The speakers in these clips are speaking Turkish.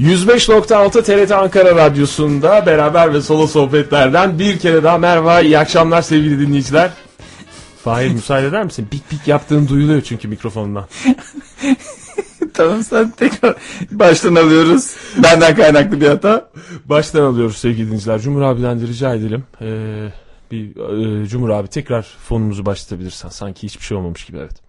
105.6 TRT Ankara Radyosu'nda beraber ve solo sohbetlerden bir kere daha merhaba, iyi akşamlar sevgili dinleyiciler. Fahir müsaade eder misin? Pik pik yaptığın duyuluyor çünkü mikrofonundan. tamam sen tekrar baştan alıyoruz. Benden kaynaklı bir hata. Baştan alıyoruz sevgili dinleyiciler. Cumhur abiden de rica edelim. Ee, bir e, Cumhur abi tekrar fonumuzu başlatabilirsen. Sanki hiçbir şey olmamış gibi evet.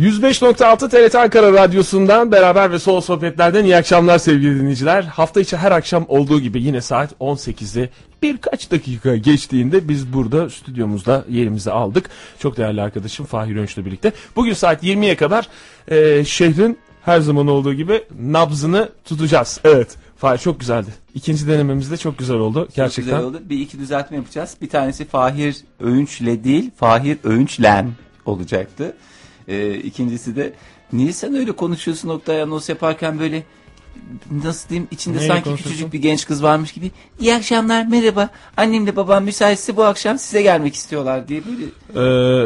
105.6 TRT Ankara Radyosu'ndan beraber ve solo sohbetlerden iyi akşamlar sevgili dinleyiciler. Hafta içi her akşam olduğu gibi yine saat 18'de birkaç dakika geçtiğinde biz burada stüdyomuzda yerimizi aldık. Çok değerli arkadaşım Fahir Önç'le birlikte. Bugün saat 20'ye kadar e, şehrin her zaman olduğu gibi nabzını tutacağız. Evet. Fahir çok güzeldi. İkinci denememiz de çok güzel oldu. Gerçekten. Çok güzel oldu. Bir iki düzeltme yapacağız. Bir tanesi Fahir Öğünç'le değil Fahir Öğünç'len olacaktı. Ee, ikincisi de niye sen öyle konuşuyorsun Oktay anons yaparken böyle nasıl diyeyim içinde Neyle sanki küçücük bir genç kız varmış gibi. İyi akşamlar merhaba annemle babam müsaitse bu akşam size gelmek istiyorlar diye böyle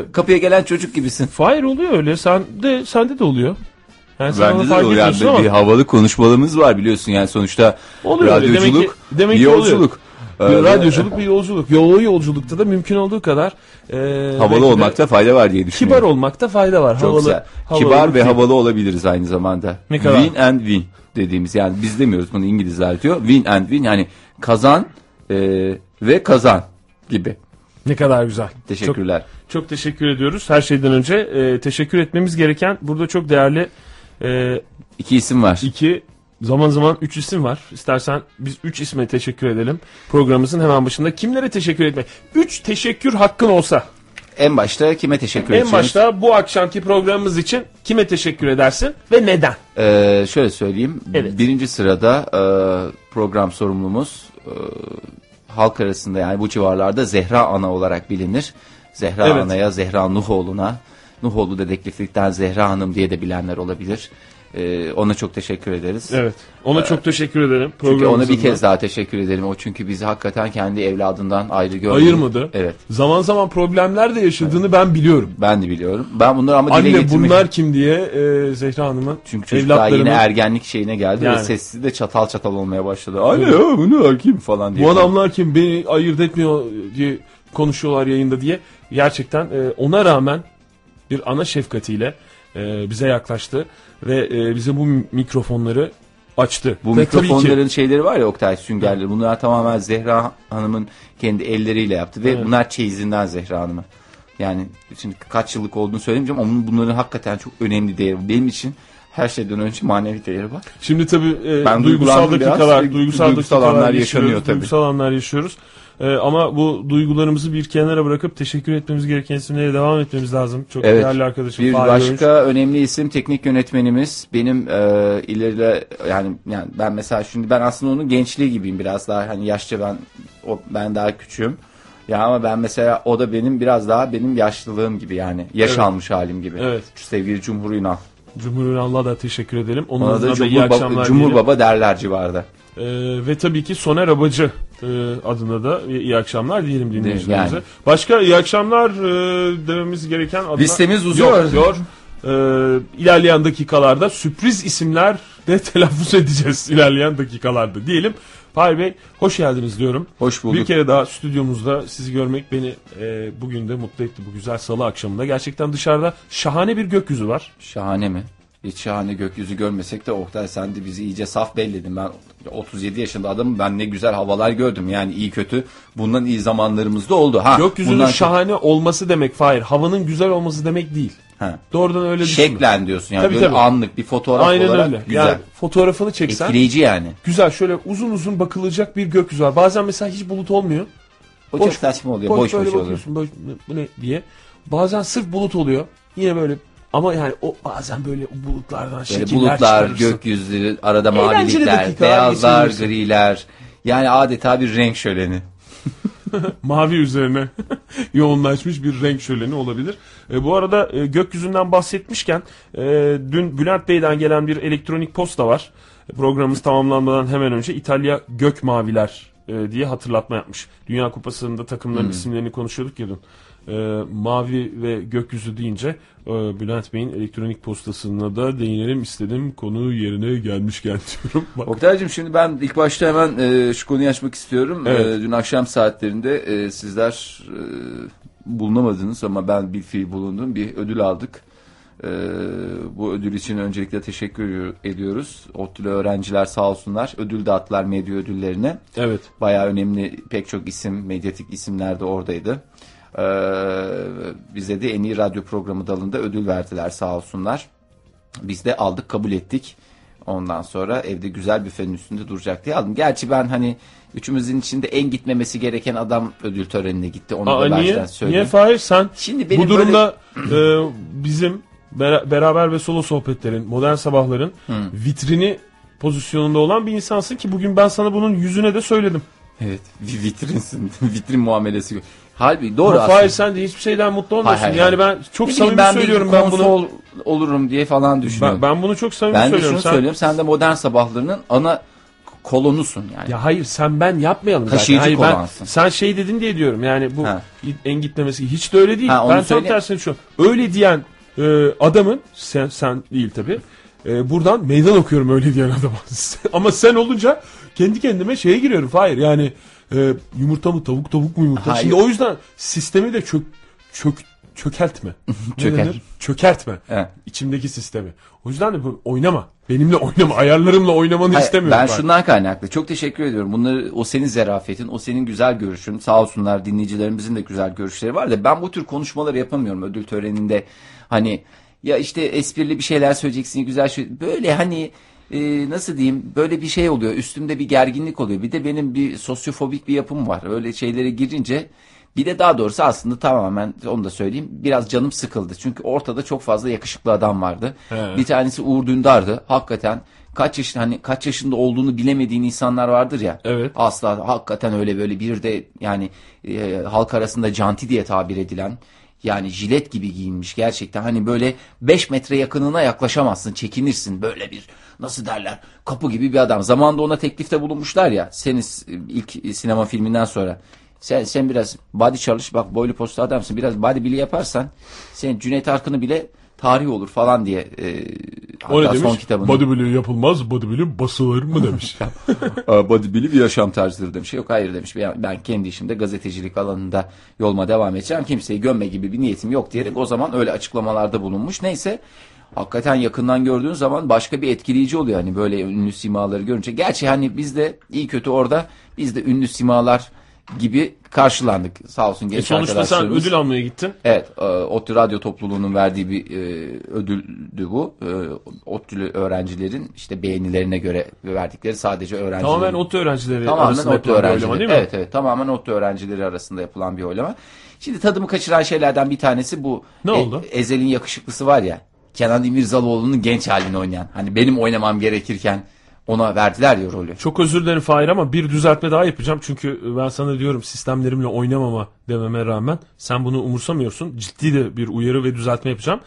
Ee, kapıya gelen çocuk gibisin. Fahir oluyor öyle. Sen de sende de oluyor. Yani sen onu Bende de fark yani ama bir havalı konuşmalarımız var biliyorsun yani sonuçta oluyor öyle. Demek ki, radyoculuk demek bir ki oluyor. Yolculuk. Bir Ee, radyoculuk bir yolculuk. Yolu yolculukta da mümkün olduğu kadar e, havalı olmakta fayda var diye kibar düşünüyorum. olmakta fayda var. Çok havalı, güzel. havalı Kibar ve değil. havalı olabiliriz aynı zamanda. Ne kadar? Win and win dediğimiz yani biz demiyoruz bunu İngilizler diyor. Win and win yani kazan e, ve kazan gibi. Ne kadar güzel. Teşekkürler. Çok, çok teşekkür ediyoruz. Her şeyden önce e, teşekkür etmemiz gereken burada çok değerli e, İki isim var. iki zaman zaman üç isim var. İstersen biz üç isme teşekkür edelim. Programımızın hemen başında. Kimlere teşekkür etmek? Üç teşekkür hakkın olsa. En başta kime teşekkür En edeceğiz? başta bu akşamki programımız için kime teşekkür edersin ve neden? Ee, şöyle söyleyeyim. Evet. Birinci sırada e, program sorumlumuz e, halk arasında yani bu civarlarda Zehra Ana olarak bilinir. Zehra Evet. Ana'ya, Zehra Nuhoğlu'na, Nuhoğlu dedektiflikten Zehra Hanım diye de bilenler olabilir. Ee, ona çok teşekkür ederiz. Evet. Ona çok teşekkür ederim. Çünkü ona bir kez da. daha teşekkür ederim. O çünkü bizi hakikaten kendi evladından ayrı görmedi. Ayırmadı. Evet. Zaman zaman problemler de yaşadığını ben biliyorum. Ben de biliyorum. Ben bunları ama dile Anne bunlar kim diye e, Zehra Hanım'ın Çünkü çocuk daha yine ergenlik şeyine geldi Yani. ve sessiz de çatal çatal olmaya başladı. Anne ya bunu kim falan diye. bu adamlar kim beni ayırt etmiyor diye konuşuyorlar yayında diye gerçekten e, ona rağmen bir ana şefkatiyle e, bize yaklaştı ve e, bize bu mikrofonları açtı. Bu Ve mikrofonların şeyleri var ya Oktay süngerleri. Bunlar tamamen Zehra Hanım'ın kendi elleriyle yaptı ve Evet. bunlar çeyizinden Zehra Hanım'a. Yani şimdi kaç yıllık olduğunu söylemeyeceğim ama bunların hakikaten çok önemli değeri. Benim için her şeyden önce manevi değeri var. Şimdi tabii e, Ben duygusal duygulandım biraz. dakikalar, duygusal, Duygusal dakikalar anlar yaşanıyor tabii. Duygusal anlar yaşıyoruz. E, ama bu duygularımızı bir kenara bırakıp teşekkür etmemiz gereken isimlere devam etmemiz lazım. Çok Evet. değerli arkadaşım Bir Fahri başka Öğünç. önemli isim teknik yönetmenimiz. Benim e, ileride yani yani ben mesela şimdi ben aslında onun gençliği gibiyim biraz daha hani yaşça ben o ben daha küçüğüm. Ya ama ben mesela o da benim biraz daha benim yaşlılığım gibi yani yaş Evet. almış halim gibi. Evet. Sevgili Cumhur Ünal. Cumhur Ünal'la da teşekkür edelim. Onun Ona da da iyi Cumhur, Baba, akşamlar Cumhur diyelim. Baba derler civarda. Ee, ve tabii ki Soner Abacı adına da iyi akşamlar diyelim dinleyicilerimize. Yani. Başka iyi akşamlar e, dememiz gereken adına... Listemiz uzuyor. Yok, yok. Ee, ilerleyen dakikalarda sürpriz isimler de telaffuz edeceğiz ilerleyen dakikalarda diyelim. Fahri Bey hoş geldiniz diyorum. Hoş bulduk. Bir kere daha stüdyomuzda sizi görmek beni e, bugün de mutlu etti bu güzel salı akşamında. Gerçekten dışarıda şahane bir gökyüzü var. Şahane mi? Hiç şahane gökyüzü görmesek de Oktay sen de bizi iyice saf belledin. Ben 37 yaşında adamım ben ne güzel havalar gördüm yani iyi kötü. Bundan iyi zamanlarımız da oldu. Ha, Gökyüzünün bundan şahane olması demek Fahir. Havanın güzel olması demek değil. Ha. Doğrudan öyle düşünme. Şeklen diyorsun yani Tabii, böyle tabii. anlık bir fotoğraf Aynen olarak öyle. güzel. Yani fotoğrafını çeksen Etkileyici yani. güzel şöyle uzun uzun bakılacak bir gökyüzü var. Bazen mesela hiç bulut olmuyor. O Boş- çok saçma oluyor. Boş boş, böyle oluyor. boş, bu ne diye. Bazen sırf bulut oluyor. Yine böyle ama yani o bazen böyle bulutlardan Böyle şekiller bulutlar, çıkarırsın. gökyüzleri, arada Eğlenceli mavilikler, dakikalar beyazlar, geçirirsin. griler. Yani adeta bir renk şöleni. mavi üzerine yoğunlaşmış bir renk şöleni olabilir. E, bu arada e, gökyüzünden bahsetmişken e, dün Bülent Bey'den gelen bir elektronik posta var. Programımız tamamlanmadan hemen önce İtalya Gök Maviler e, diye hatırlatma yapmış. Dünya Kupası'nda takımların isimlerini konuşuyorduk ya dün. E, mavi ve gökyüzü deyince e, Bülent Bey'in elektronik postasına da değinelim istedim. Konu yerine gelmişken diyorum. Bak, Oktay'cığım şimdi ben ilk başta hemen e, şu konuyu açmak istiyorum. Evet. E, dün akşam saatlerinde e, sizler e, bulunamadınız ama ben bir fiil bulundum. Bir ödül aldık. E, bu ödül için öncelikle teşekkür ediyoruz. ODTÜ'lü öğrenciler sağ olsunlar. Ödül dağıttılar medya ödüllerine. evet. Bayağı önemli pek çok isim, medyatik isimler de oradaydı. Ee, bize de en iyi radyo programı dalında ödül verdiler sağ olsunlar. Biz de aldık kabul ettik. Ondan sonra evde güzel büfenin üstünde duracak diye aldım. Gerçi ben hani üçümüzün içinde en gitmemesi gereken adam ödül törenine gitti. Onu da Aa, niye? baştan Niye söyleyeyim. Fahir sen Şimdi benim bu durumda e, bizim bera- beraber ve solo sohbetlerin, modern sabahların vitrini pozisyonunda olan bir insansın ki bugün ben sana bunun yüzüne de söyledim. Evet vitrinsin. Vitrin muamelesi. Halbuki doğru Ama aslında. Fahir sen de hiçbir şeyden mutlu olmuyorsun. Hayır, hayır, yani ben çok Ne samimi ben söylüyorum ben bunu. konsol olurum diye falan düşünüyorum. Ben, ben bunu çok samimi Ben söylüyorum. şunu Sen- söylüyorum. Sen de modern sabahlarının ana kolonusun yani. Ya hayır sen ben yapmayalım zaten. Taşıyıcı Hayır, ben, kolansın. sen şey dedin diye diyorum yani bu Ha. en gitmemesi hiç de öyle değil. Ha, ben tam söyle- tersine şu. Öyle diyen e, adamın sen sen değil tabi. buradan meydan okuyorum öyle diyen adama. Ama sen olunca kendi kendime şeye giriyorum. Hayır yani e, yumurta mı tavuk tavuk mu yumurta. Hayır. Şimdi o yüzden sistemi de çök çök çökeltme. Çöker. Çökertme. Evet. İçimdeki sistemi. O yüzden de bu- oynama. Benimle oynama. Ayarlarımla oynamanı Hayır, istemiyorum. ben ben. şundan kaynaklı. Çok teşekkür ediyorum. Bunları o senin zerafetin, o senin güzel görüşün. Sağ olsunlar dinleyicilerimizin de güzel görüşleri var da ben bu tür konuşmaları yapamıyorum ödül töreninde. Hani ya işte esprili bir şeyler söyleyeceksin, güzel şey. Böyle hani e, nasıl diyeyim böyle bir şey oluyor. Üstümde bir gerginlik oluyor. Bir de benim bir sosyofobik bir yapım var. Öyle şeylere girince bir de daha doğrusu aslında tamamen onu da söyleyeyim biraz canım sıkıldı. Çünkü ortada çok fazla yakışıklı adam vardı. He. Bir tanesi Uğur Dündar'dı. Hakikaten kaç yaşında hani kaç yaşında olduğunu bilemediğin insanlar vardır ya. Evet. Asla hakikaten öyle böyle bir de yani e, halk arasında canti diye tabir edilen yani jilet gibi giyinmiş gerçekten hani böyle 5 metre yakınına yaklaşamazsın çekinirsin böyle bir nasıl derler kapı gibi bir adam. Zamanında ona teklifte bulunmuşlar ya senin s- ilk sinema filminden sonra. Sen, sen biraz body çalış bak boylu posta adamsın biraz body bile yaparsan sen Cüneyt Arkın'ı bile tarih olur falan diye e, O ne hatta son demiş? kitabını. Bodybuilding yapılmaz, bodybuilding basılır mı demiş. Aa, bodybuilding bir yaşam tarzıdır demiş. Yok hayır demiş. Ben, kendi işimde gazetecilik alanında yoluma devam edeceğim. Kimseyi gömme gibi bir niyetim yok diyerek o zaman öyle açıklamalarda bulunmuş. Neyse hakikaten yakından gördüğün zaman başka bir etkileyici oluyor. Hani böyle ünlü simaları görünce. Gerçi hani biz de iyi kötü orada biz de ünlü simalar gibi karşılandık. Sağ olsun e genç sonuçta sen ödül almaya gittin. Evet, e, ODTÜ Radyo Topluluğu'nun verdiği bir e, ödüldü bu. E, ODTÜ'lü öğrencilerin işte beğenilerine göre verdikleri sadece öğrencilerin. Tamamen ODTÜ öğrencileri Tamamen arasında ODTÜ yapılan bir öğrencileri. oylama değil mi? Evet evet tamamen ODTÜ öğrencileri arasında yapılan bir oylama. Şimdi tadımı kaçıran şeylerden bir tanesi bu. Ne oldu? Ezel'in yakışıklısı var ya. Kenan İmirzalıoğlu'nun genç halini oynayan. Hani benim oynamam gerekirken ona verdiler ya rolü. Çok özür dilerim Fahir ama bir düzeltme daha yapacağım. Çünkü ben sana diyorum sistemlerimle oynamama dememe rağmen sen bunu umursamıyorsun. Ciddi de bir uyarı ve düzeltme yapacağım.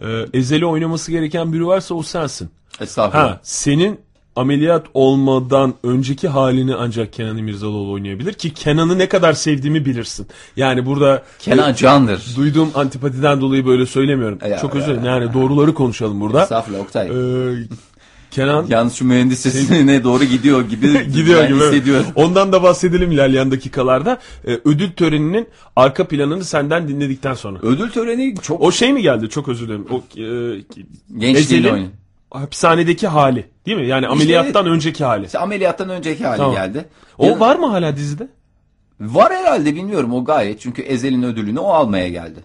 Ee, Ezeli oynaması gereken biri varsa o sensin. Estağfurullah. Ha, senin ameliyat olmadan önceki halini ancak Kenan İmirzalıoğlu oynayabilir ki Kenan'ı ne kadar sevdiğimi bilirsin. Yani burada Kenan e, Can'dır. duyduğum antipatiden dolayı böyle söylemiyorum. Ya, Çok özür dilerim. Yani doğruları konuşalım burada. Estağfurullah Oktay. Ee, Kenan Yalnız şu mühendis sesine doğru gidiyor gibi gidiyor gibi. hissediyorum. Ondan da bahsedelim ilerleyen dakikalarda. Ee, ödül töreninin arka planını senden dinledikten sonra. Ödül töreni çok O şey mi geldi? Çok özür dilerim. O e, gençliğiyle Ezel'in oynuyor. hapishanedeki hali, değil mi? Yani ameliyattan önceki hali. İşte ameliyattan önceki hali Tamam. geldi. O Ya- var mı hala dizide? Var herhalde bilmiyorum o gayet. Çünkü Ezel'in ödülünü o almaya geldi.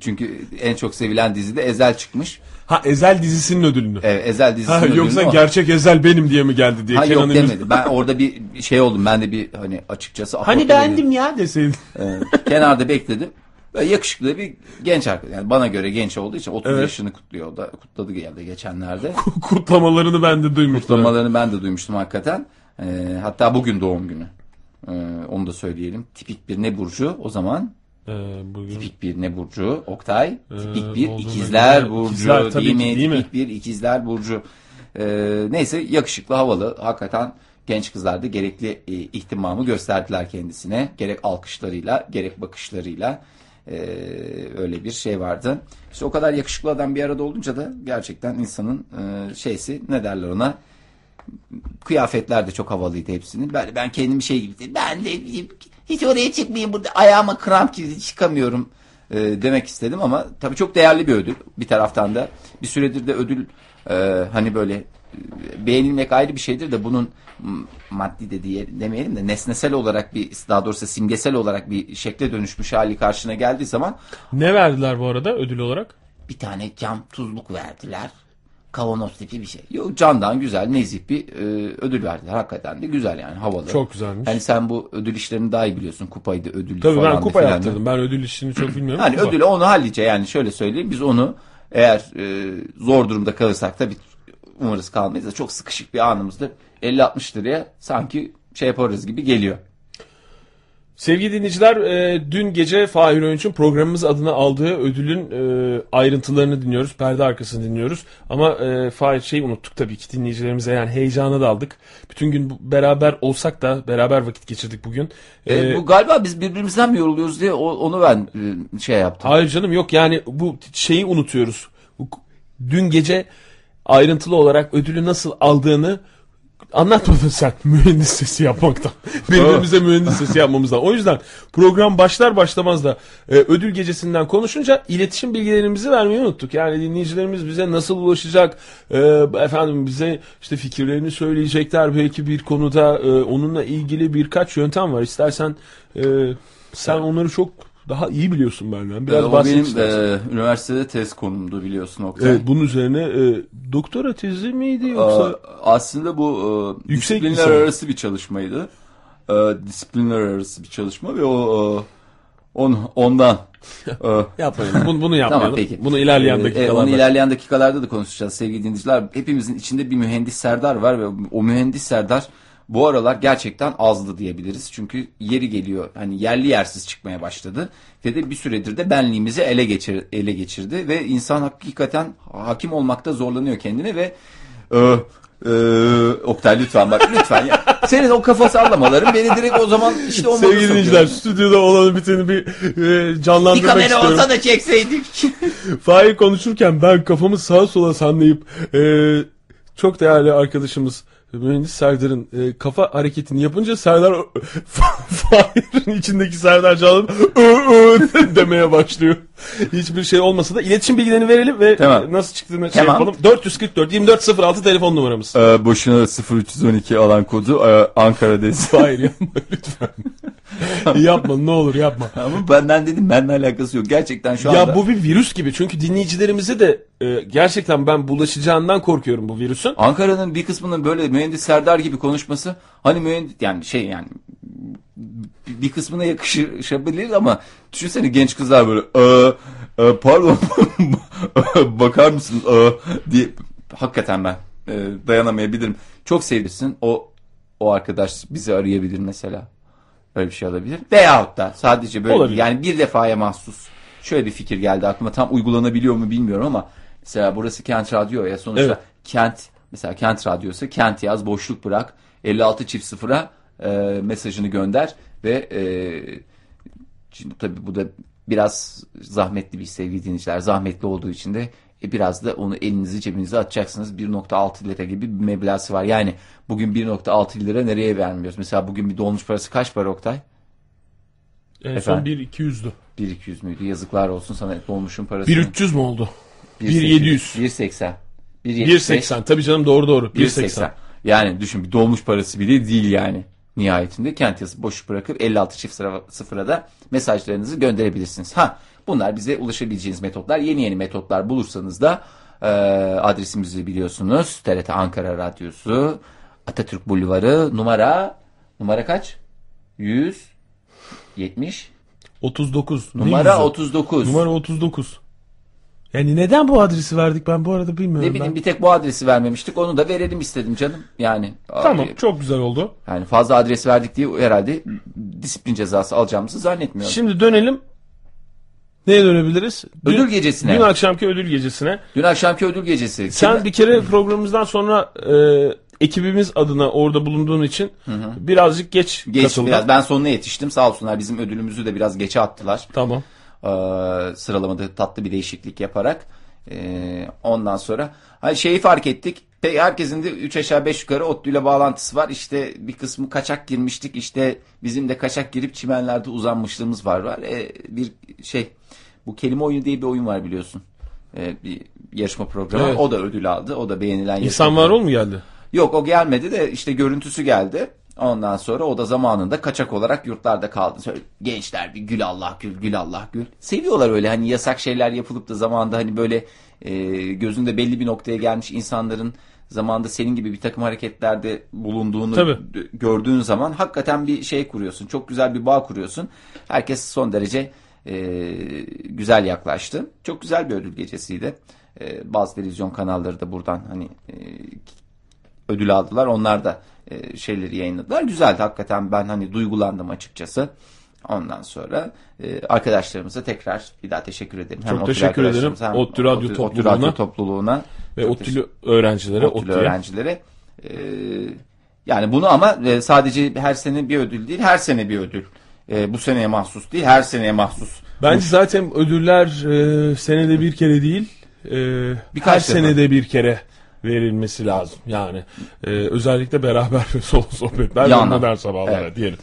Çünkü en çok sevilen dizide Ezel çıkmış. Ha Ezel dizisinin ödülünü. Evet, Ezel dizisinin Ha, ödülünü yoksa o. gerçek Ezel benim diye mi geldi diye. Ha Kenan demedi. Ben orada bir şey oldum. Ben de bir hani açıkçası Hani beğendim ya deseydin. Ee, kenarda bekledim. Böyle yakışıklı bir genç arkadaş. Yani bana göre genç olduğu için 30 Evet. yaşını kutluyor. Da kutladı geldi geçenlerde. Kutlamalarını ben de duymuştum. Kutlamalarını ben de duymuştum hakikaten. Ee, hatta bugün doğum günü. Ee, onu da söyleyelim. Tipik bir ne burcu o zaman? Ee, bugün Tipik bir ne burcu? Oktay. Tipik bir ikizler göre- burcu. İkizler değil mi? değil mi? Tipik bir ikizler burcu. Ee, neyse yakışıklı havalı. Hakikaten genç kızlar da gerekli e, ihtimamı gösterdiler kendisine. Gerek alkışlarıyla gerek bakışlarıyla e, öyle bir şey vardı. İşte o kadar yakışıklı adam bir arada olunca da gerçekten insanın e, şeysi ne derler ona kıyafetler de çok havalıydı hepsinin. Ben, ben kendimi şey gibi ben de hiç oraya çıkmayayım burada ayağıma kramp gibi çıkamıyorum e, demek istedim ama tabii çok değerli bir ödül bir taraftan da bir süredir de ödül e, hani böyle e, beğenilmek ayrı bir şeydir de bunun maddi de diye demeyelim de nesnesel olarak bir daha doğrusu simgesel olarak bir şekle dönüşmüş hali karşına geldiği zaman Ne verdiler bu arada ödül olarak? bir tane cam tuzluk verdiler. Kavanoz tipi bir şey. Yok candan güzel nezih bir e, ödül verdiler. Hakikaten de güzel yani havalı. Çok güzelmiş. Hani sen bu ödül işlerini daha iyi biliyorsun. Kupaydı ödüllü Tabii falan ben kupa yaptırdım. Ben ödül işini çok bilmiyorum. Kupa. ödülü onu hallice yani şöyle söyleyeyim. Biz onu eğer e, zor durumda kalırsak tabii umarız kalmayız da çok sıkışık bir anımızda 50-60 liraya sanki şey yaparız gibi geliyor. Sevgili dinleyiciler, e, dün gece Fahir Öğünç'ün programımız adına aldığı ödülün e, ayrıntılarını dinliyoruz. Perde arkasını dinliyoruz. Ama e, Fahir şey unuttuk tabii ki dinleyicilerimize yani heyecana daldık. Bütün gün beraber olsak da beraber vakit geçirdik bugün. E, E, bu galiba biz birbirimizden mi yoruluyoruz diye onu ben e, şey yaptım. Hayır canım yok yani bu şeyi unutuyoruz. Dün gece ayrıntılı olarak ödülü nasıl aldığını anlatmadın sen mühendis sesi yapmaktan. Birbirimize mühendis sesi yapmamızdan. O yüzden program başlar başlamaz da e, ödül gecesinden konuşunca iletişim bilgilerimizi vermeyi unuttuk. Yani dinleyicilerimiz bize nasıl ulaşacak? E, efendim bize işte fikirlerini söyleyecekler belki bir konuda e, onunla ilgili birkaç yöntem var. İstersen e, sen onları çok daha iyi biliyorsun benden. Biraz E, o benim istersen. e, üniversitede tez konumdu biliyorsun Oktay. Evet, bunun üzerine e, doktora tezi miydi yoksa? Aa, aslında bu e, Yüksek disiplinler lisans. arası bir çalışmaydı. E, disiplinler arası bir çalışma ve o e, on, ondan e, Yapmayalım. Bunu, bunu yapmayalım. Tamam peki. Bunu ilerleyen Ee, dakikalarda. onu ilerleyen dakikalarda da konuşacağız sevgili dinleyiciler. Hepimizin içinde bir mühendis Serdar var ve o mühendis Serdar bu aralar gerçekten azdı diyebiliriz. Çünkü yeri geliyor hani yerli yersiz çıkmaya başladı ve de bir süredir de benliğimizi ele geçir ele geçirdi ve insan hakikaten hakim olmakta zorlanıyor kendine ve e, e, Oktay lütfen bak lütfen ya. Senin o kafa sallamaların beni direkt o zaman işte o moda Sevgili dinleyiciler stüdyoda olan biteni bir e, Bir canlandırmak kamera istiyorum. olsa da çekseydik. Fahir konuşurken ben kafamı sağa sola sallayıp e, çok değerli arkadaşımız mühendis Serdar'ın e, kafa hareketini yapınca Serdar Fahir'in içindeki Serdar Can'ın ı ı demeye başlıyor. Hiçbir şey olmasa da iletişim bilgilerini verelim ve Tamam. nasıl çıktığını şey Tamam. yapalım. 444 2406 telefon numaramız. Ee, boşuna 0312 alan kodu e, Ankara desin. Hayır yapma lütfen. yapma ne olur yapma. Ama benden dedim benimle alakası yok. Gerçekten şu anda. Ya bu bir virüs gibi çünkü dinleyicilerimize de e, gerçekten ben bulaşacağından korkuyorum bu virüsün. Ankara'nın bir kısmının böyle mühendis Serdar gibi konuşması hani mühendis yani şey yani bir kısmına yakışabilir ama düşünsene genç kızlar böyle "Ee, e, pardon bakar mısın Ee," diye hakikaten ben e, dayanamayabilirim. Çok sevdirsin o o arkadaş bizi arayabilir mesela. Öyle bir şey olabilir. Veyahut da sadece böyle Olabilir. yani bir defaya mahsus şöyle bir fikir geldi aklıma. Tam uygulanabiliyor mu bilmiyorum ama mesela burası Kent Radyo ya sonuçta Evet. Kent mesela Kent Radyosu Kent yaz boşluk bırak 56 çift sıfıra e, mesajını gönder ve e, şimdi tabii bu da biraz zahmetli bir iş sevgili dinleyiciler. Zahmetli olduğu için de e, biraz da onu elinizi cebinize atacaksınız. 1.6 lira gibi bir meblası var. Yani bugün 1.6 lira nereye vermiyoruz? Mesela bugün bir dolmuş parası kaç para Oktay? En son Efendim? 1 200'dü. 1.200 müydü? Yazıklar olsun sana dolmuşun parası. 1 300 mu oldu? 1.800. 1.700. 1.80. 1.80 tabii canım doğru doğru. 1.80. 1.80. Yani düşün bir dolmuş parası bile değil yani. Nihayetinde kent yazısı boş bırakıp 56 çift sıra, sıfıra da mesajlarınızı gönderebilirsiniz. Ha bunlar bize ulaşabileceğiniz metotlar. Yeni yeni metotlar bulursanız da e, adresimizi biliyorsunuz. TRT Ankara Radyosu Atatürk Bulvarı numara numara kaç? 170 39. Ne numara yüzü? 39. Numara 39. Yani neden bu adresi verdik ben bu arada bilmiyorum ne bileyim ben. bir tek bu adresi vermemiştik. Onu da verelim istedim canım. Yani Tamam abi, çok güzel oldu. Yani fazla adres verdik diye herhalde disiplin cezası alacağımızı zannetmiyorum. Şimdi dönelim. Neye dönebiliriz? Dün- ödül gecesine. Dün Dün, akşamki ödül gecesine. akşamki ödül gecesi. Sen Kim- bir kere programımızdan sonra e, ekibimiz adına orada bulunduğun için birazcık geç, Geç katıldın. biraz. Ben sonuna yetiştim. Sağ olsunlar bizim ödülümüzü de biraz geçe attılar. Tamam. Ee, sıralamada tatlı bir değişiklik yaparak. Ee, ondan sonra hani şeyi fark ettik. Herkesin de 3 aşağı 5 yukarı ODTÜ ile bağlantısı var. İşte bir kısmı kaçak girmiştik. İşte bizim de kaçak girip çimenlerde uzanmışlığımız var. var. Ee, bir şey bu kelime oyunu diye bir oyun var biliyorsun. Ee, bir yarışma programı. Evet. O da ödül aldı. O da beğenilen İnsan var ol mu geldi? Yok o gelmedi de işte görüntüsü geldi. Ondan sonra o da zamanında kaçak olarak yurtlarda kaldı. Söyle, gençler bir gül Allah gül gül Allah gül. Seviyorlar öyle hani yasak şeyler yapılıp da zamanda hani böyle e, gözünde belli bir noktaya gelmiş insanların zamanda senin gibi bir takım hareketlerde bulunduğunu Tabii. gördüğün zaman hakikaten bir şey kuruyorsun. Çok güzel bir bağ kuruyorsun. Herkes son derece e, güzel yaklaştı. Çok güzel bir ödül gecesiydi. E, bazı televizyon kanalları da buradan hani e, ödül aldılar. Onlar da e, şeyleri yayınladılar. Güzeldi hakikaten ben hani duygulandım açıkçası. Ondan sonra e, arkadaşlarımıza tekrar bir daha teşekkür ederim. Çok ODTÜ teşekkür ederim. hem ODTÜ Radyo ODTÜ topluluğuna Radyo topluluğuna Ve ODTÜ'lü öğrencilere, ODTÜ'lü öğrencilere. E, yani bunu ama e, sadece her sene bir ödül değil, her sene bir ödül. E, bu seneye mahsus değil, her seneye mahsus. Bence zaten ödüller e, senede bir kere değil, e, Birkaç her senede bir kere verilmesi lazım. Yani e, özellikle beraber ve solo sohbetler ders sabahlara Evet. diyelim.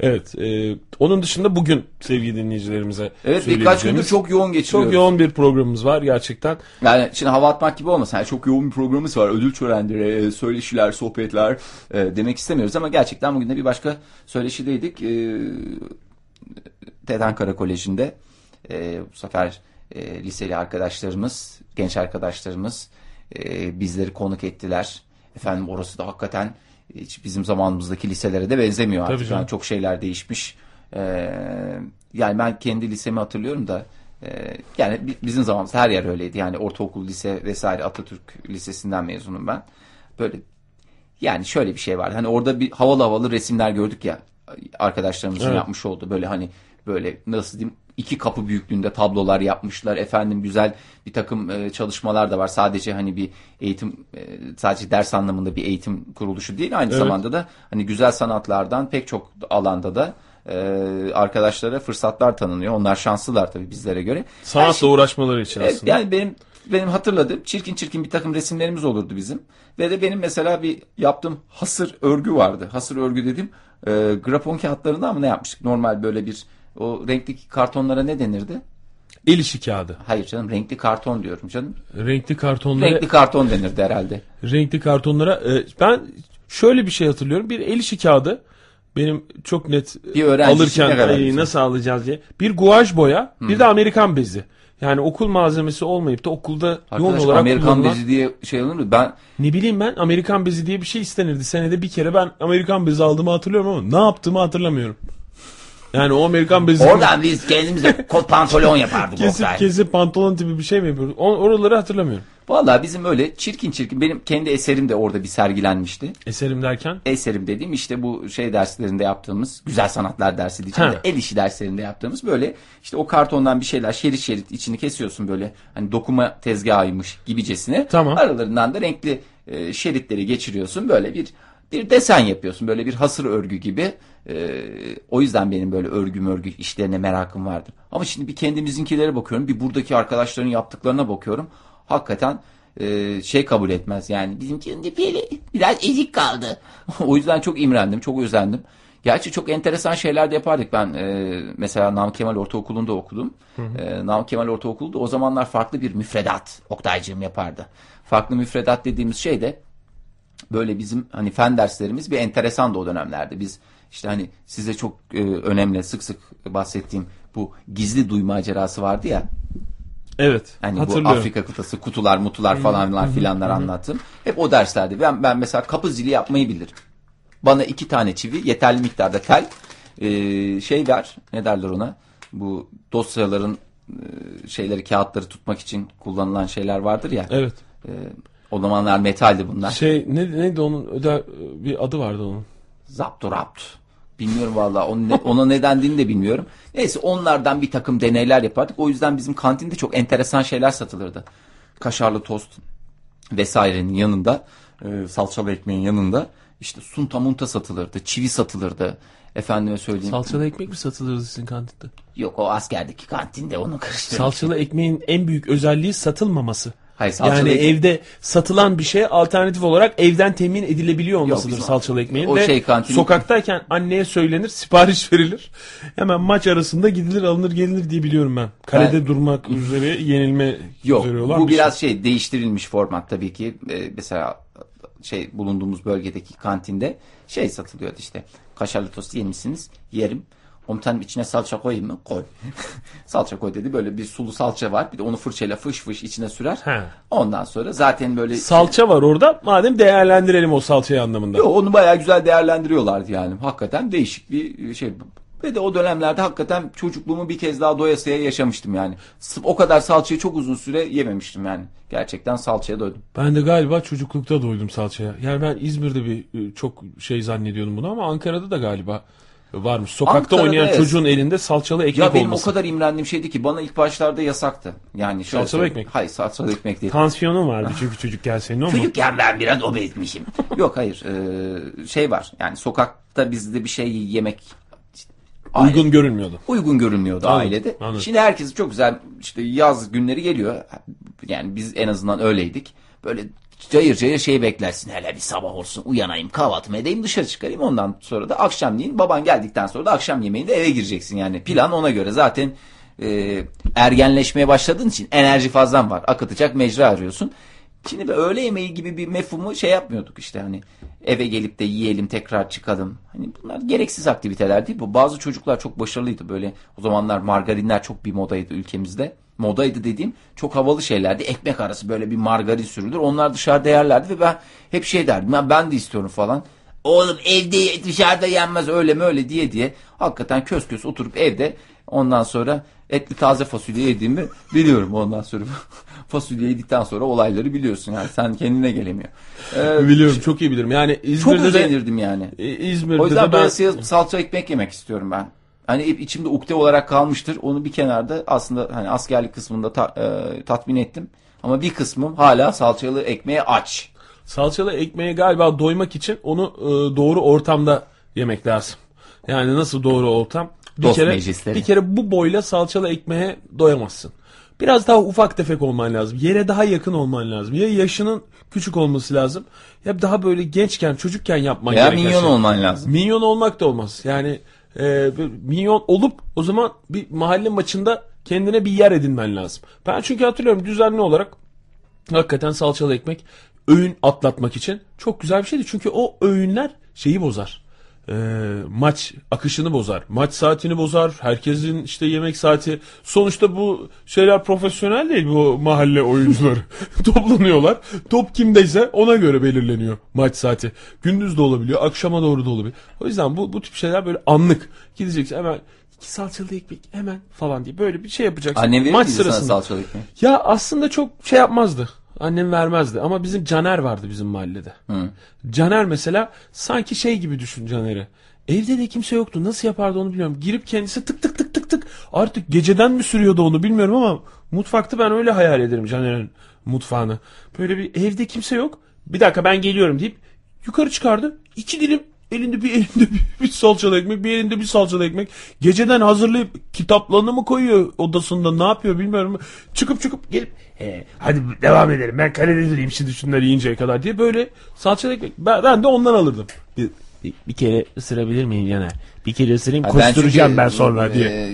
Evet. e, onun dışında bugün sevgili dinleyicilerimize Evet birkaç gündür çok yoğun geçiriyoruz. çok yoğun bir programımız var gerçekten. Yani şimdi hava atmak gibi olmasın. Yani çok yoğun bir programımız var. Ödül törenleri, e, söyleşiler, sohbetler e, demek istemiyoruz ama gerçekten bugün de bir başka söyleşideydik. E, TED Ankara Koleji'nde e, bu sefer e, liseli arkadaşlarımız, genç arkadaşlarımız e, bizleri konuk ettiler. Efendim orası da hakikaten hiç bizim zamanımızdaki liselere de benzemiyor Tabii artık. canım. Yani çok şeyler değişmiş. E, yani ben kendi lisemi hatırlıyorum da e, yani bi- bizim zamanımızda her yer öyleydi. Yani ortaokul, lise vesaire Atatürk Lisesi'nden mezunum ben. Böyle yani şöyle bir şey vardı. Hani orada bir havalı havalı resimler gördük ya arkadaşlarımızın Evet. yapmış olduğu böyle hani böyle nasıl diyeyim iki kapı büyüklüğünde tablolar yapmışlar. Efendim güzel bir takım e, çalışmalar da var. Sadece hani bir eğitim e, sadece ders anlamında bir eğitim kuruluşu değil. Aynı Evet. zamanda da hani güzel sanatlardan pek çok alanda da e, arkadaşlara fırsatlar tanınıyor. Onlar şanslılar tabii bizlere göre. Sanatla şey- uğraşmaları için aslında. yani benim benim hatırladığım çirkin çirkin bir takım resimlerimiz olurdu bizim. Ve de benim mesela bir yaptığım hasır örgü vardı. Hasır örgü dediğim e, grafon kağıtlarından mı ne yapmıştık? Normal böyle bir o renkli kartonlara ne denirdi? El işi kağıdı. Hayır canım renkli karton diyorum canım. Renkli kartonlara Renkli karton denirdi herhalde. renkli kartonlara e, ben şöyle bir şey hatırlıyorum. Bir el işi kağıdı benim çok net e, Bir alırken güzel. nasıl alacağız diye. Bir guaj boya, bir de Amerikan bezi. Yani okul malzemesi olmayıp da okulda yoğun Arkadaş olarak Amerikan kullanılan bezi diye şey alınır mı? Ben ne bileyim ben Amerikan bezi diye bir şey istenirdi. Senede bir kere ben Amerikan bezi aldığımı hatırlıyorum ama ne yaptığımı hatırlamıyorum. Yani o Amerikan bezi oradan biz kendimize kot pantolon yapardık kesip Oktay. kesip pantolon tipi bir şey mi yapıyorduk? Oraları hatırlamıyorum. Vallahi bizim öyle çirkin çirkin benim kendi eserim de orada bir sergilenmişti. Eserim derken eserim dediğim işte bu şey derslerinde yaptığımız güzel sanatlar dersi diyeceğim de el işi derslerinde yaptığımız böyle işte o kartondan bir şeyler şerit şerit içini kesiyorsun böyle hani dokuma tezgahıymış gibicesine. Tamam. Aralarından da renkli e, şeritleri geçiriyorsun böyle bir bir desen yapıyorsun böyle bir hasır örgü gibi. E, o yüzden benim böyle örgü mörgü işlerine merakım vardır. Ama şimdi bir kendimizinkilere bakıyorum bir buradaki arkadaşların yaptıklarına bakıyorum. Hakikaten e, şey kabul etmez yani bizimkinin de böyle biraz ezik kaldı. o yüzden çok imrendim, çok özendim. Gerçi çok enteresan şeyler de yapardık. Ben e, mesela Namık Kemal Ortaokulu'nda okudum. E, Namık Kemal Ortaokulu'da o zamanlar farklı bir müfredat Oktaycığım yapardı. Farklı müfredat dediğimiz şey de böyle bizim hani fen derslerimiz bir enteresan da o dönemlerde. Biz işte hani size çok e, önemli sık sık bahsettiğim bu gizli duyma macerası vardı ya. evet Hani bu. Afrika kıtası kutular mutular falanlar filanlar anlattım. Hep o derslerde ben, ben mesela kapı zili yapmayı bilirim. Bana iki tane çivi yeterli miktarda tel e, şey ver ne derler ona bu dosyaların e, şeyleri kağıtları tutmak için kullanılan şeyler vardır ya. Evet. E, o zamanlar metaldi bunlar. Şey ne, neydi onun öde, bir adı vardı onun. Zapturapt. Bilmiyorum onun ne- ona ne dendiğini de bilmiyorum. Neyse onlardan bir takım deneyler yapardık. O yüzden bizim kantinde çok enteresan şeyler satılırdı. Kaşarlı tost vesairenin yanında e, salçalı ekmeğin yanında işte sunta munta satılırdı, çivi satılırdı. Efendime söyleyeyim. Salçalı ekmek mi satılırdı sizin kantinde? Yok o askerdeki kantinde onu karıştırdım. Salçalı ekmeğin en büyük özelliği satılmaması. Hayır, salçalı yani ekmek- evde satılan bir şey alternatif olarak evden temin edilebiliyor olmasıdır bizim- salçalı ekmeğin. o Ve şey kantin- sokaktayken anneye söylenir, sipariş verilir. Hemen maç arasında gidilir, alınır, gelinir diye biliyorum ben. Kalede Ben- durmak üzere yenilme Yok üzere olan bu bir biraz şey değiştirilmiş format tabii ki. Ee, mesela şey bulunduğumuz bölgedeki kantinde şey satılıyordu işte. Kaşarlı tost yemişsiniz yerim. Komutanım içine salça koyayım mı? Koy. salça koy dedi. Böyle bir sulu salça var. Bir de onu fırçayla fış fış içine sürer. He. Ondan sonra zaten böyle... Salça var orada. Madem değerlendirelim o salçayı anlamında. Yo, onu bayağı güzel değerlendiriyorlardı yani. Hakikaten değişik bir şey. Ve de o dönemlerde hakikaten çocukluğumu bir kez daha doyasıya yaşamıştım yani. O kadar salçayı çok uzun süre yememiştim yani. Gerçekten salçaya doydum. Ben de galiba çocuklukta doydum salçaya. Yani ben İzmir'de bir e, çok şey zannediyordum bunu ama Ankara'da da galiba varmış. Sokakta Ankara'da oynayan evet. çocuğun elinde salçalı ekmek Ya benim olması. o kadar imrendiğim şeydi ki bana ilk başlarda yasaktı. Yani şöyle Salçalı söyleyeyim. ekmek. Hayır salçalı ekmek değil. Tansiyonun vardı çünkü çocukken senin o mu? Çocukken ben biraz obezmişim. Yok hayır ee, şey var yani sokakta bizde bir şey yemek Uygun görünmüyordu. uygun görünmüyordu Anladım, ailede. anladım. Şimdi herkes çok güzel işte yaz günleri geliyor. Yani biz en azından öyleydik. Böyle cayır cayır şey beklersin. Hele bir sabah olsun uyanayım kahvaltımı edeyim dışarı çıkarayım. Ondan sonra da akşamleyin baban geldikten sonra da akşam yemeğinde eve gireceksin. Yani plan ona göre zaten e, ergenleşmeye başladığın için enerji fazlan var. Akıtacak mecra arıyorsun. Şimdi de öğle yemeği gibi bir mefhumu şey yapmıyorduk işte hani eve gelip de yiyelim tekrar çıkalım. Hani bunlar gereksiz aktiviteler değil bu. Bazı çocuklar çok başarılıydı böyle. O zamanlar margarinler çok bir modaydı ülkemizde. Modaydı dediğim çok havalı şeylerdi. Ekmek arası böyle bir margarin sürülür. Onlar dışarıda yerlerdi ve ben hep şey derdim. "Ya ben de istiyorum falan. Oğlum evde dışarıda yenmez öyle mi öyle diye diye. Hakikaten kös kös oturup evde ondan sonra etli taze fasulye yediğimi biliyorum ondan sonra. fasulye yedikten sonra olayları biliyorsun yani sen kendine gelemiyor. Ee, Biliyorum çok iyi bilirim. Yani çok İzmir'de de özenirdim yani. İzmir'de O yüzden de ben salça ekmek yemek istiyorum ben. Hani hep içimde ukde olarak kalmıştır. Onu bir kenarda aslında hani askerlik kısmında ta- e, tatmin ettim. Ama bir kısmım hala salçalı ekmeğe aç. salçalı ekmeğe galiba doymak için onu e, doğru ortamda yemek lazım. Yani nasıl doğru ortam? Bir Dost kere meclisleri. bir kere bu boyla salçalı ekmeğe doyamazsın. Biraz daha ufak tefek olman lazım. Yere daha yakın olman lazım. Ya yaşının küçük olması lazım. Ya daha böyle gençken, çocukken yapman Veya gereken minyon şey. olman lazım. Minyon olmak da olmaz. Yani e, minyon olup o zaman bir mahalle maçında kendine bir yer edinmen lazım. Ben çünkü hatırlıyorum düzenli olarak hakikaten salçalı ekmek öğün atlatmak için çok güzel bir şeydi. Çünkü o öğünler şeyi bozar. Ee, maç akışını bozar. Maç saatini bozar. Herkesin işte yemek saati. Sonuçta bu şeyler profesyonel değil bu mahalle oyuncuları. Toplanıyorlar. Top kimdeyse ona göre belirleniyor maç saati. Gündüz de olabiliyor. Akşama doğru da olabiliyor. O yüzden bu, bu tip şeyler böyle anlık. Gideceksin hemen iki salçalı ekmek hemen falan diye böyle bir şey yapacaksın. Annem verir maç sırasında. salçalı ekmeği? Ya aslında çok şey yapmazdı. Annem vermezdi ama bizim Caner vardı bizim mahallede. Caner mesela sanki şey gibi düşün Caner'i. Evde de kimse yoktu. Nasıl yapardı onu bilmiyorum. Girip kendisi tık tık tık tık tık. Artık geceden mi sürüyordu onu bilmiyorum ama mutfakta ben öyle hayal ederim Caner'in mutfağını. Böyle bir evde kimse yok. Bir dakika ben geliyorum deyip yukarı çıkardı. İki dilim elinde bir elinde bir, bir salçalı ekmek, bir elinde bir salçalı ekmek. Geceden hazırlayıp kitaplarını mı koyuyor odasında ne yapıyor bilmiyorum. Çıkıp çıkıp gelip "He, hadi devam edelim ben kalede durayım şimdi şunları yiyinceye kadar diye böyle salçalı ekmek. Ben, ben de ondan alırdım. Bir, bir, bir kere ısırabilir miyim Caner? Bir kere ısırayım Ha, ben kusturacağım çünkü, ben sonra e, diye.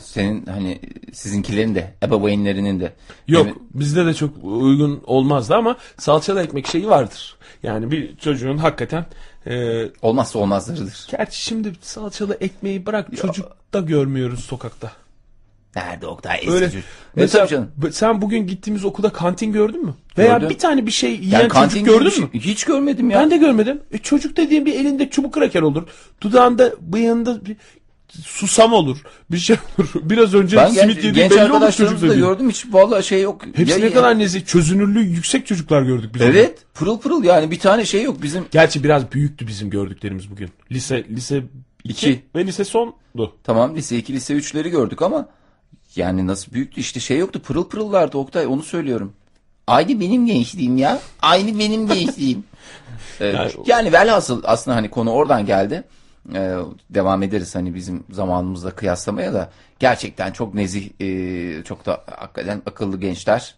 Senin hani sizinkilerin de ebeveynlerinin de. Yok Evet. bizde de çok uygun olmazdı ama salçalı ekmek şeyi vardır. Yani bir çocuğun hakikaten e, Olmazsa olmazlarıdır. Gerçi şimdi salçalı ekmeği bırak çocuk da görmüyoruz sokakta. Nerede Oktay eski Öyle. Mesela canım. sen bugün gittiğimiz okulda kantin gördün mü? Veya Gördüm. bir tane bir şey yiyen Yani kantin çocuk gördün mü? Hiç görmedim ya. Ben de görmedim. E, çocuk dediğim bir elinde çubuk kraker olur. Dudağında bıyığında bir susam olur. Bir şey olur. Biraz önce ben simit genç, yediği genç belli olur çocuk da gördüm hiç vallahi şey yok. Hepsi ne kadar nezih, çözünürlüğü yüksek çocuklar gördük biz. orada. Evet pırıl pırıl yani bir tane şey yok bizim. Gerçi biraz büyüktü bizim gördüklerimiz bugün. Lise lise 2 İki. ve lise sondu. Tamam lise 2 lise 3'leri gördük ama yani nasıl büyüktü işte şey yoktu pırıl pırıllardı Oktay onu söylüyorum. Aynı benim gençliğim ya. Aynı benim gençliğim. Ee, Yani- yani, velhasıl aslında hani konu oradan geldi. Ee, devam ederiz hani bizim zamanımızda kıyaslamaya da gerçekten çok nezih, e, çok da hakikaten akıllı gençler.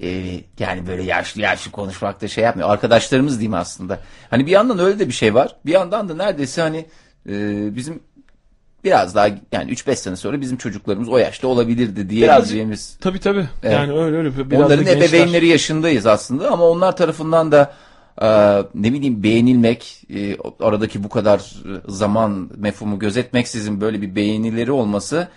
Ee, yani böyle yaşlı yaşlı konuşmakta şey yapmıyor. Arkadaşlarımız diyeyim aslında. Hani bir yandan öyle de bir şey var. Bir yandan da neredeyse hani e, bizim biraz daha yani 3-5 sene sonra bizim çocuklarımız o yaşta olabilirdi diyebileceğimiz. Tabii tabii. Evet. Yani öyle öyle. Biraz Onların ebeveynleri yaşındayız aslında ama onlar tarafından da e, ne bileyim beğenilmek, e, aradaki bu kadar e, zaman mefhumu gözetmeksizin böyle bir beğenileri olması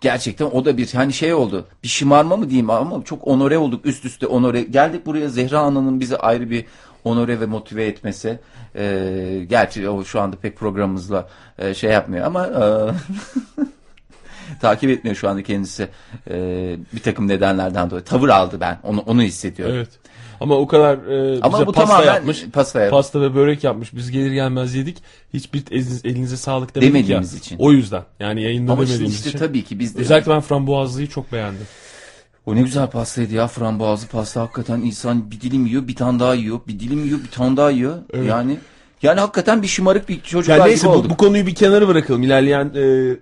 gerçekten o da bir hani şey oldu. Bir şımarma mı diyeyim ama çok onore olduk üst üste onore. Geldik buraya Zehra Ana'nın bize ayrı bir onore ve motive etmesi. E, gerçi o şu anda pek programımızla e, şey yapmıyor ama e, takip etmiyor şu anda kendisi e, bir takım nedenlerden dolayı. Tavır aldı ben onu onu hissediyorum. Evet. Ama o kadar e, Ama bize bu pasta tamamen yapmış. pasta Pasta ve börek yapmış. Biz gelir gelmez yedik. Hiçbir elinize, elinize sağlık demedik Demediğimiz ya. için. O yüzden. Yani yayında Ama demediğimiz işte için. tabii ki biz de Özellikle ben frambuazlıyı çok beğendim. o ne güzel pastaydı ya frambuazlı pasta hakikaten insan bir dilim yiyor bir tane daha yiyor bir dilim yiyor bir tane daha yiyor yani yani hakikaten bir şımarık bir çocuklar Yani neyse gibi bu, bu konuyu bir kenara bırakalım. İlerleyen e,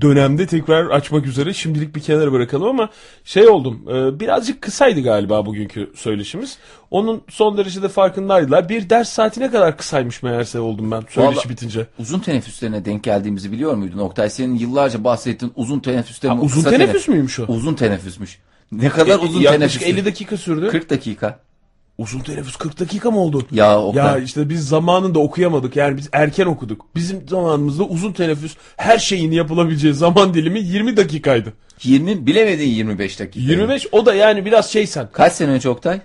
dönemde tekrar açmak üzere şimdilik bir kenara bırakalım ama şey oldum e, birazcık kısaydı galiba bugünkü söyleşimiz. Onun son derecede farkındaydılar. Bir ders saatine kadar kısaymış meğerse oldum ben söyleşi Vallahi- bitince. Uzun teneffüslerine denk geldiğimizi biliyor muydun Oktay? Senin yıllarca bahsettiğin uzun teneffüslerin Ha, o uzun teneffüs tenef- müymüş o? Uzun teneffüsmüş. Ne kadar E, uzun teneffüs? 50 dakika sürdü. 40 dakika. Uzun teneffüs 40 dakika mı oldu? Ya Oktay. Ya işte biz zamanında okuyamadık. Yani biz erken okuduk. Bizim zamanımızda uzun teneffüs her şeyin yapılabileceği zaman dilimi 20 dakikaydı. 20 bilemedin 25 dakika. 25 o da yani biraz şey sen. Kaç sene önce Oktay?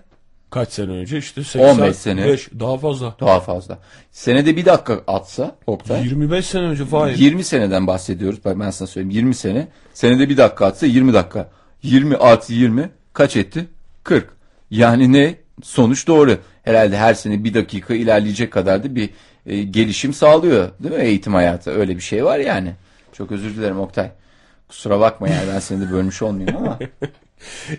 Kaç sene önce işte 80, 15 sene. 5, daha fazla. Daha fazla. Senede bir dakika atsa Oktay. 25 sene önce Fahir. 20 seneden bahsediyoruz. Bak ben sana söyleyeyim 20 sene. Senede bir dakika atsa 20 dakika. 20 artı 20 kaç etti? 40. Yani ne? Sonuç doğru. Herhalde her sene bir dakika ilerleyecek kadar da bir e, gelişim sağlıyor. Değil mi eğitim hayatı? Öyle bir şey var yani. Çok özür dilerim Oktay. Kusura bakma yani ben seni de bölmüş olmayayım ama.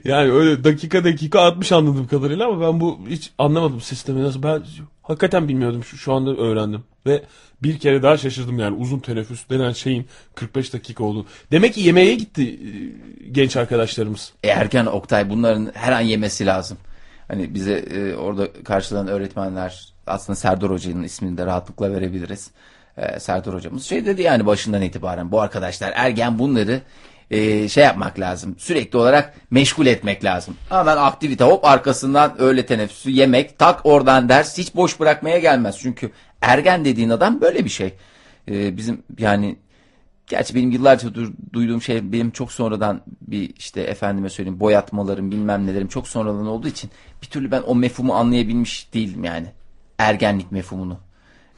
Yani öyle dakika dakika 60 anladığım kadarıyla ama ben bu hiç anlamadım sistemi nasıl. Ben hakikaten bilmiyordum şu, şu anda öğrendim. Ve bir kere daha şaşırdım yani uzun teneffüs denen şeyin 45 dakika olduğu. Demek ki yemeğe gitti e, genç arkadaşlarımız. E, erken Oktay bunların her an yemesi lazım. Hani bize e, orada karşılanan öğretmenler aslında Serdar Hoca'nın ismini de rahatlıkla verebiliriz. E, Serdar Hocamız şey dedi yani başından itibaren bu arkadaşlar ergen bunları e, şey yapmak lazım. Sürekli olarak meşgul etmek lazım. Hemen aktivite hop arkasından öğle teneffüsü yemek tak oradan ders hiç boş bırakmaya gelmez. Çünkü ergen dediğin adam böyle bir şey. E, bizim yani Gerçi benim yıllarca du- duyduğum şey benim çok sonradan bir işte efendime söyleyeyim boyatmalarım bilmem nelerim çok sonradan olduğu için bir türlü ben o mefhumu anlayabilmiş değilim yani. Ergenlik mefhumunu.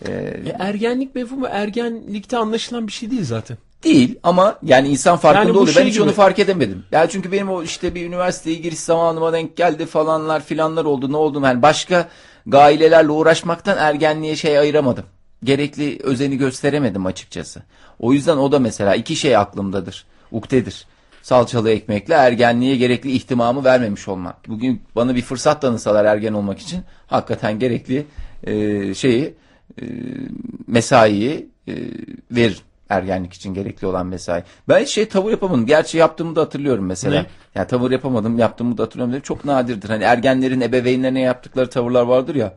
Ee, E, ergenlik mefhumu ergenlikte anlaşılan bir şey değil zaten. değil ama yani insan farkında Yani oluyor. şey ben hiç gibi- onu fark edemedim. Yani çünkü benim o işte bir üniversiteye giriş zamanıma denk geldi falanlar filanlar oldu. Ne oldu? Yani başka gailelerle uğraşmaktan ergenliğe şey ayıramadım. Gerekli özeni gösteremedim açıkçası. O yüzden o da mesela iki şey aklımdadır. Uktedir. Salçalı ekmekle ergenliğe gerekli ihtimamı vermemiş olmak. Bugün bana bir fırsat tanısalar ergen olmak için hakikaten gerekli e, şeyi e, mesaiyi e, verir ergenlik için gerekli olan mesai. Ben hiç şey tavır yapamadım. Gerçi yaptığımı da hatırlıyorum mesela. Ne? Ya tavır yapamadım, yaptığımı da hatırlıyorum. Çok nadirdir. Hani ergenlerin ebeveynlerine yaptıkları tavırlar vardır ya.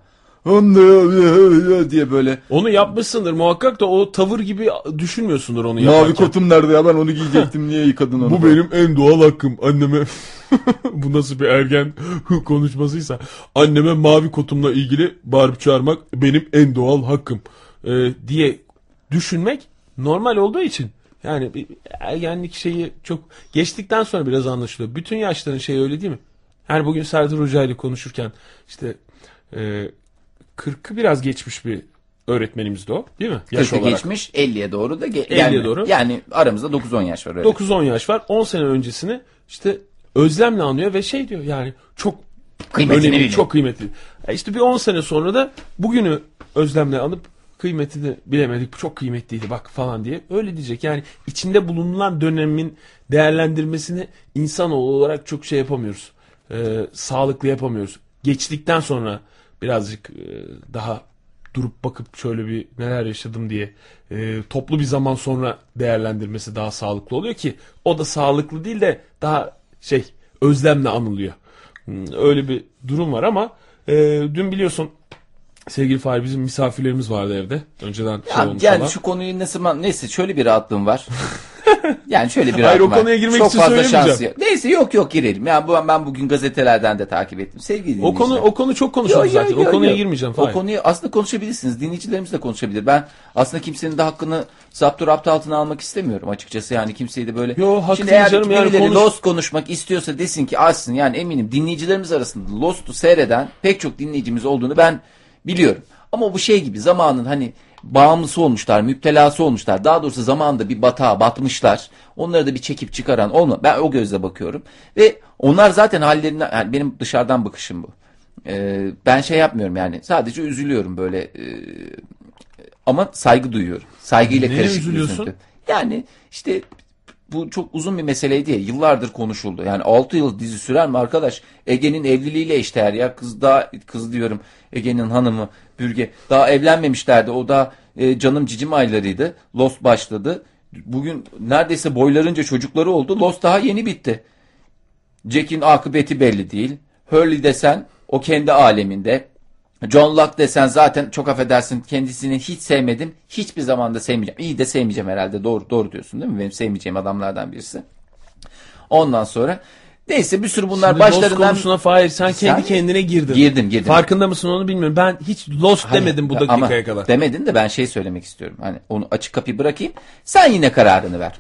Diye böyle. Onu yapmışsındır muhakkak da o tavır gibi düşünmüyorsundur onu Mavi yaparken. kotum nerede ya ben onu giyecektim niye yıkadın onu? Bu benim en doğal hakkım anneme. Bu nasıl bir ergen konuşmasıysa. Anneme mavi kotumla ilgili bağırıp çağırmak benim en doğal hakkım. Ee, diye düşünmek normal olduğu için. Yani bir ergenlik şeyi çok geçtikten sonra biraz anlaşılıyor. Bütün yaşların şeyi öyle değil mi? Yani bugün Serdar Hoca ile konuşurken işte e, 40'ı biraz geçmiş bir öğretmenimizdi o değil mi? Yaş 40'ı olarak. geçmiş 50'ye doğru da ge- 50'ye yani, doğru. Yani aramızda 9-10 yaş var öyle. 9-10 yaş var. 10 sene öncesini işte özlemle anlıyor ve şey diyor yani çok Kıymetini önemli, biliyor. çok kıymetli. E işte bir 10 sene sonra da bugünü özlemle anıp kıymetini bilemedik. Çok kıymetliydi bak falan diye. Öyle diyecek. Yani içinde bulunan dönemin değerlendirmesini insanoğlu olarak çok şey yapamıyoruz. Ee, sağlıklı yapamıyoruz. Geçtikten sonra birazcık e, daha durup bakıp şöyle bir neler yaşadım diye e, toplu bir zaman sonra değerlendirmesi daha sağlıklı oluyor ki o da sağlıklı değil de daha şey özlemle anılıyor. Hmm, Öyle bir durum var ama e, dün biliyorsun sevgili Fahri bizim misafirlerimiz vardı evde. Önceden şey Ya, olmuş yani olan. şu konuyu zaman neyse şöyle bir rahatlığım var. yani şöyle bir Hayır, o konuya girmek Çok için fazla şansı yok. Neyse yok yok girelim. Ya bu ben bugün gazetelerden de takip ettim. Sevgili O konu o konu çok konuşuldu yo, zaten. yo, o konuya yo. girmeyeceğim O Fahri. konuyu aslında konuşabilirsiniz. Dinleyicilerimiz de konuşabilir. Ben aslında kimsenin de hakkını zapturapt altına almak istemiyorum açıkçası. Yani kimseyi de böyle. Yo, Şimdi eğer canım, yani birileri konuş- Lost konuşmak istiyorsa desin ki açsın. Yani eminim dinleyicilerimiz arasında Lost'u seyreden pek çok dinleyicimiz olduğunu ben biliyorum. Ama bu şey gibi zamanın hani bağımlısı olmuşlar, müptelası olmuşlar. Daha doğrusu zamanında bir batağa batmışlar. Onları da bir çekip çıkaran olma. Ben o gözle bakıyorum. Ve onlar zaten hallerinden, yani benim dışarıdan bakışım bu. Ee, ben şey yapmıyorum yani. Sadece üzülüyorum böyle. e, ama saygı duyuyorum. Saygıyla Neye karışık üzülüyorsun? üzüntü. Yani işte bu çok uzun bir meseleydi ya. Yıllardır konuşuldu. Yani 6 yıl dizi sürer mi arkadaş? Ege'nin evliliğiyle eşdeğer ya. Kız daha kız diyorum. Ege'nin hanımı Bürge. Daha evlenmemişlerdi. O da e, canım cicim aylarıydı. Lost başladı. Bugün neredeyse boylarınca çocukları oldu. Lost daha yeni bitti. Jack'in akıbeti belli değil. Hurley desen o kendi aleminde. John Locke desen zaten çok affedersin kendisini hiç sevmedim. Hiçbir zaman da sevmeyeceğim. İyi de sevmeyeceğim herhalde. Doğru doğru diyorsun değil mi? Benim sevmeyeceğim adamlardan birisi. Ondan sonra neyse bir sürü bunlar Şimdi Lost başlarından konusuna Fahir sen Sen- kendi kendine girdin. Girdim, girdim. Farkında mısın onu bilmiyorum. Ben hiç Lost Hayır, demedim bu ama dakikaya kadar. Demedin de ben şey söylemek istiyorum. Hani onu açık kapıyı bırakayım. Sen yine kararını ver.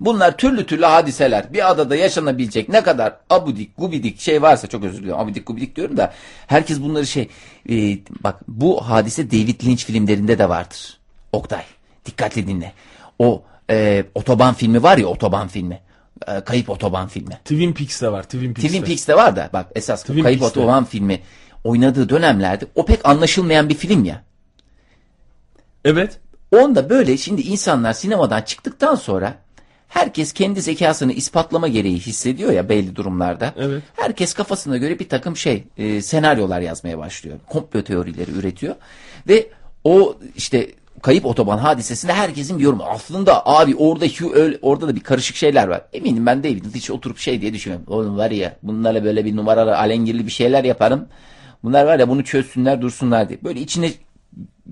Bunlar türlü türlü hadiseler. Bir adada yaşanabilecek ne kadar abudik gubidik şey varsa çok özür diliyorum. Abudik gubidik diyorum da herkes bunları şey e, bak bu hadise David Lynch filmlerinde de vardır. Oktay dikkatli dinle. O e, otoban filmi var ya otoban filmi. E, kayıp otoban filmi. Twin Peaks'te var. Twin Peaks'te. Twin Peaks'te var da bak esas Twin Kayıp Peaks'te. Otoban filmi oynadığı dönemlerde o pek anlaşılmayan bir film ya. Evet. Onda böyle şimdi insanlar sinemadan çıktıktan sonra herkes kendi zekasını ispatlama gereği hissediyor ya belli durumlarda. Evet. Herkes kafasına göre bir takım şey e, senaryolar yazmaya başlıyor. Komplo teorileri üretiyor. Ve o işte kayıp otoban hadisesinde herkesin bir yorumu. Aslında abi orada Hugh öyle, orada da bir karışık şeyler var. Eminim ben David hiç oturup şey diye düşünüyorum. Oğlum var ya bunlarla böyle bir numaralı alengirli bir şeyler yaparım. Bunlar var ya bunu çözsünler dursunlar diye. Böyle içine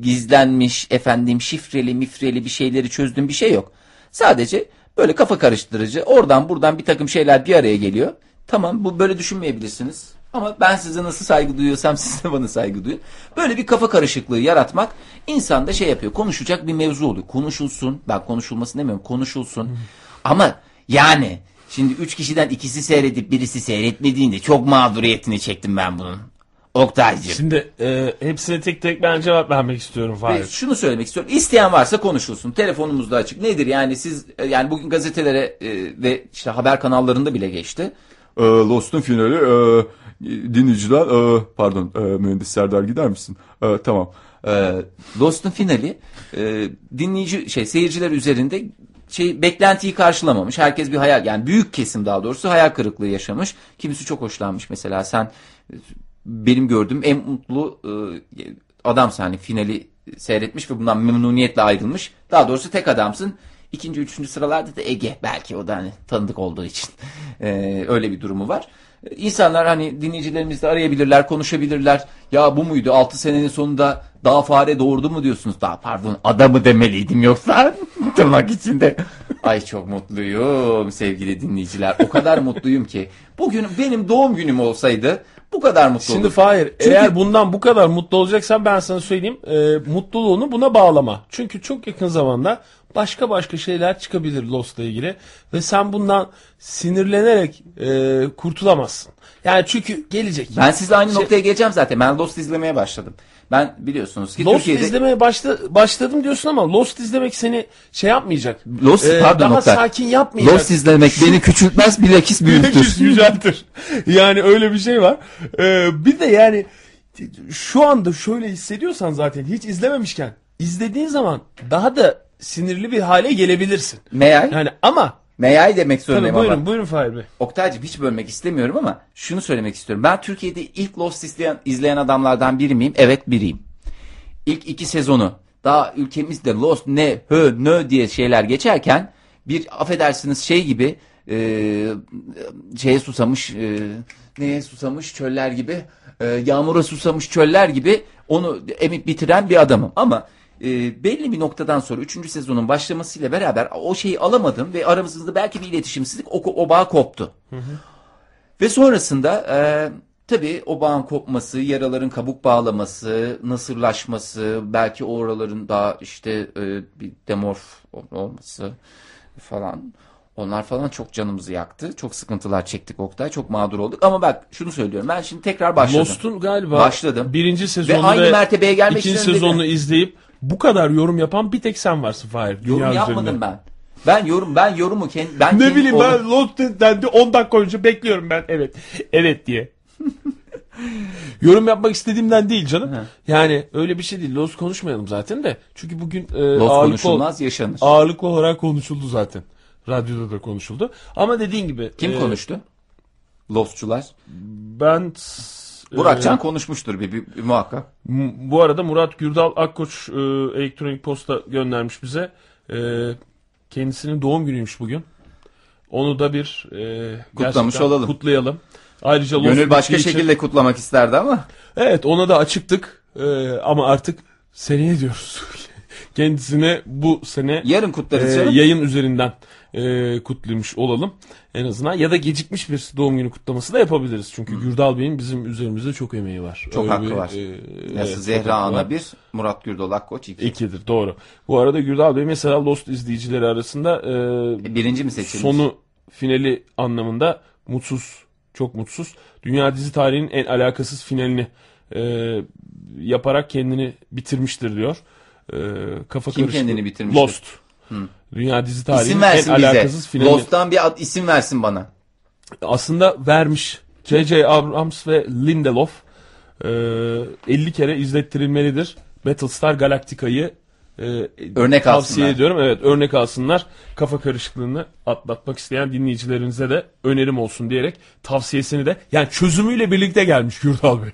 gizlenmiş efendim şifreli mifreli bir şeyleri çözdüğüm bir şey yok. Sadece böyle kafa karıştırıcı oradan buradan bir takım şeyler bir araya geliyor. Tamam bu böyle düşünmeyebilirsiniz. Ama ben size nasıl saygı duyuyorsam siz de bana saygı duyun. Böyle bir kafa karışıklığı yaratmak insanda şey yapıyor. Konuşacak bir mevzu oluyor. Konuşulsun. Ben konuşulmasın demiyorum. Konuşulsun. Ama yani şimdi üç kişiden ikisi seyredip birisi seyretmediğinde çok mağduriyetini çektim ben bunun. Oktay'cığım. Şimdi e, hepsine tek tek ben cevap vermek istiyorum Ve Fahir. şunu söylemek istiyorum. İsteyen varsa konuşulsun. Telefonumuz da açık. Nedir yani siz e, yani bugün gazetelere e, ve işte haber kanallarında bile geçti. E, Lost'un finali e, dinleyiciler e, pardon e, mühendis Serdar gider misin? E, tamam. E, Lost'un finali e, dinleyici şey seyirciler üzerinde şey beklentiyi karşılamamış. Herkes bir hayal yani büyük kesim daha doğrusu hayal kırıklığı yaşamış. Kimisi çok hoşlanmış mesela sen e, benim gördüğüm en mutlu e, adamsın hani finali seyretmiş ve bundan memnuniyetle ayrılmış. Daha doğrusu tek adamsın. İkinci, üçüncü sıralarda da Ege belki o da hani tanıdık olduğu için e, öyle bir durumu var. İnsanlar hani dinleyicilerimiz de arayabilirler, konuşabilirler. Ya bu muydu? 6 senenin sonunda daha fare doğurdu mu diyorsunuz? Daha pardon adamı demeliydim yoksa tırnak içinde. Ay çok mutluyum sevgili dinleyiciler. O kadar mutluyum ki. Bugün benim doğum günüm olsaydı bu kadar mutlu Şimdi olurdum. Fahir Çünkü- eğer bundan bu kadar mutlu olacaksan ben sana söyleyeyim e, mutluluğunu buna bağlama. Çünkü çok yakın zamanda başka başka şeyler çıkabilir Lost'la ilgili ve sen bundan sinirlenerek e, kurtulamazsın. Yani çünkü gelecek. Ben sizle aynı Şey- noktaya geleceğim zaten. Ben Lost izlemeye başladım. Ben biliyorsunuz ki Lost Türkiye'de izlemeye başla, başladım diyorsun ama Lost izlemek seni şey yapmayacak. Lost, E, pardon daha Oktay. sakin yapmayacak. Lost izlemek beni küçültmez bilakis büyütür. Bilakis yüceltir. Yani öyle bir şey var. Ee, bir de yani şu anda şöyle hissediyorsan zaten hiç izlememişken izlediğin zaman daha da sinirli bir hale gelebilirsin. Meyay. Yani ama Meyay demek tabii zorundayım buyurun ama. buyurun Fahir Bey. Oktay'cığım hiç bölmek istemiyorum ama şunu söylemek istiyorum. Ben Türkiye'de ilk Lost izleyen, izleyen adamlardan biri miyim? Evet biriyim. ilk iki sezonu daha ülkemizde Lost ne hö nö diye şeyler geçerken bir affedersiniz şey gibi e, şeye susamış e, neye susamış çöller gibi e, yağmura susamış çöller gibi onu emip bitiren bir adamım ama e, belli bir noktadan sonra 3. sezonun başlamasıyla beraber o şeyi alamadım ve aramızda belki bir iletişimsizlik o, o bağ koptu. Ve sonrasında e, tabii o bağın kopması, yaraların kabuk bağlaması, nasırlaşması, belki oraların daha işte e, bir demorf olması falan. Onlar falan çok canımızı yaktı. Çok sıkıntılar çektik Oktay. Çok mağdur olduk. Ama bak şunu söylüyorum. Ben şimdi tekrar başladım. Lost'un galiba Başladım. birinci sezonu Ve aynı mertebeye gelmek ikinci sezonunu izleyip bu kadar yorum yapan bir tek sen varsın Fahir. dünya Yorum yapmadım üzerinde. ben. Ben yorum ben yorumu kendi ben Ne bileyim ben Lost dendi 10 dakika önce bekliyorum ben evet evet diye. Yorum yapmak istediğimden değil canım. Yani öyle bir şey değil. Lost konuşmayalım zaten de. Çünkü bugün e, Lost ağırlıklı, konuşulmaz yaşanır. ağırlıklı olarak konuşuldu zaten. Radyoda da konuşuldu. Ama dediğin gibi. Kim e, konuştu? Lostçular. Ben Burakcan konuşmuştur bir, bir, bir muhakkak. Bu arada Murat Gürdal Akkoç e, elektronik posta göndermiş bize. E, kendisinin doğum günüymüş bugün. Onu da bir e, Kutlamış olalım. Kutlayalım. Ayrıca Gönül başka için- şekilde kutlamak isterdi ama. Evet ona da açıktık. E, ama artık seneye diyoruz. Kendisine bu sene Yarın kutlarız e, canım. yayın üzerinden e, kutlamış olalım en azından. Ya da gecikmiş bir doğum günü kutlaması da yapabiliriz. Çünkü Gürdal Bey'in bizim üzerimizde çok emeği var. Çok Öyle hakkı bir, var. e, Nasıl evet, Zehra. Ana bir, Murat Gürdal Akkoç iki. İkidir doğru. Bu arada Gürdal Bey mesela Lost izleyicileri arasında e, Birinci mi seçilmiş? sonu finali anlamında mutsuz, çok mutsuz. Dünya dizi tarihinin en alakasız finalini e, yaparak kendini bitirmiştir diyor. E, kafa Kim karışıklığı- kendini bitirmiştir? Lost. Dünya dizi tarihinin en alakasız bize. finali. Lost'tan bir ad, isim versin bana. Aslında vermiş. J.J. Abrams ve Lindelof e, 50 kere izlettirilmelidir. Battlestar Galactica'yı e, Örnek tavsiye alsınlar. ediyorum. Evet örnek alsınlar. Kafa karışıklığını atlatmak isteyen dinleyicilerinize de önerim olsun diyerek tavsiyesini de yani çözümüyle birlikte gelmiş Gürdal Bey.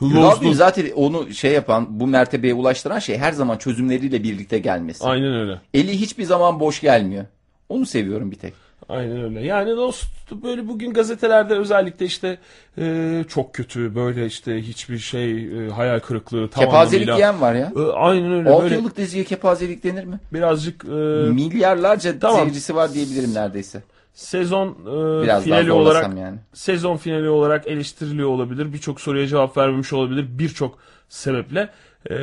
Gürdal Bey zaten onu şey yapan, bu mertebeye ulaştıran şey her zaman çözümleriyle birlikte gelmesi. Aynen öyle. Eli hiçbir zaman boş gelmiyor. Onu seviyorum bir tek. Aynen öyle. Yani Lost böyle bugün gazetelerde özellikle işte e, çok kötü böyle işte hiçbir şey e, hayal kırıklığı tam Kepazelik anlamıyla. diyen var ya. E, aynen öyle. 6 böyle yıllık diziye kepazelik denir mi? birazcık e, Milyarlarca Tamam. seyircisi var diyebilirim neredeyse. Sezon e, Biraz finali olarak yani. sezon finali olarak eleştiriliyor olabilir. Birçok soruya cevap vermemiş olabilir birçok sebeple. E,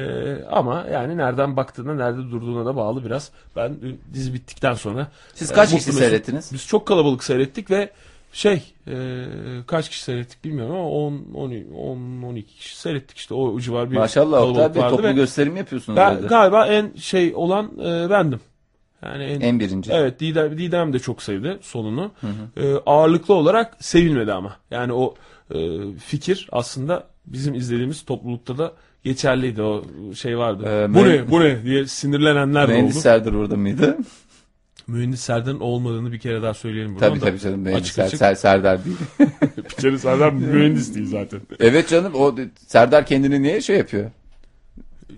ama yani nereden baktığına, nerede durduğuna da bağlı biraz. Ben e, dizi bittikten sonra Siz e, kaç mutlu kişi seyrettiniz? Biz çok kalabalık seyrettik ve şey e, kaç kişi seyrettik bilmiyorum ama 10 10 10 12 kişi seyrettik işte o civar bir Maşallah kalabalık Bey vardı toplu gösterim yapıyorsunuz ben, galiba en şey olan e, bendim. Yani en, En birinci. Evet Didem, Didem de çok sevdi sonunu. Ee, ağırlıklı olarak sevilmedi ama. Yani o e, fikir aslında bizim izlediğimiz toplulukta da geçerliydi. O şey vardı. Ee, bu ne bu ne diye sinirlenenler de Mühendis oldu. Serdar orada mıydı? Mühendis Serdar'ın olmadığını bir kere daha söyleyelim buradan tabii da. tabii canım Mühendis Açık Ser- açık. Ser- Serdar değil. Bir kere Serdar mühendis değil zaten. evet canım o Serdar kendini niye şey yapıyor?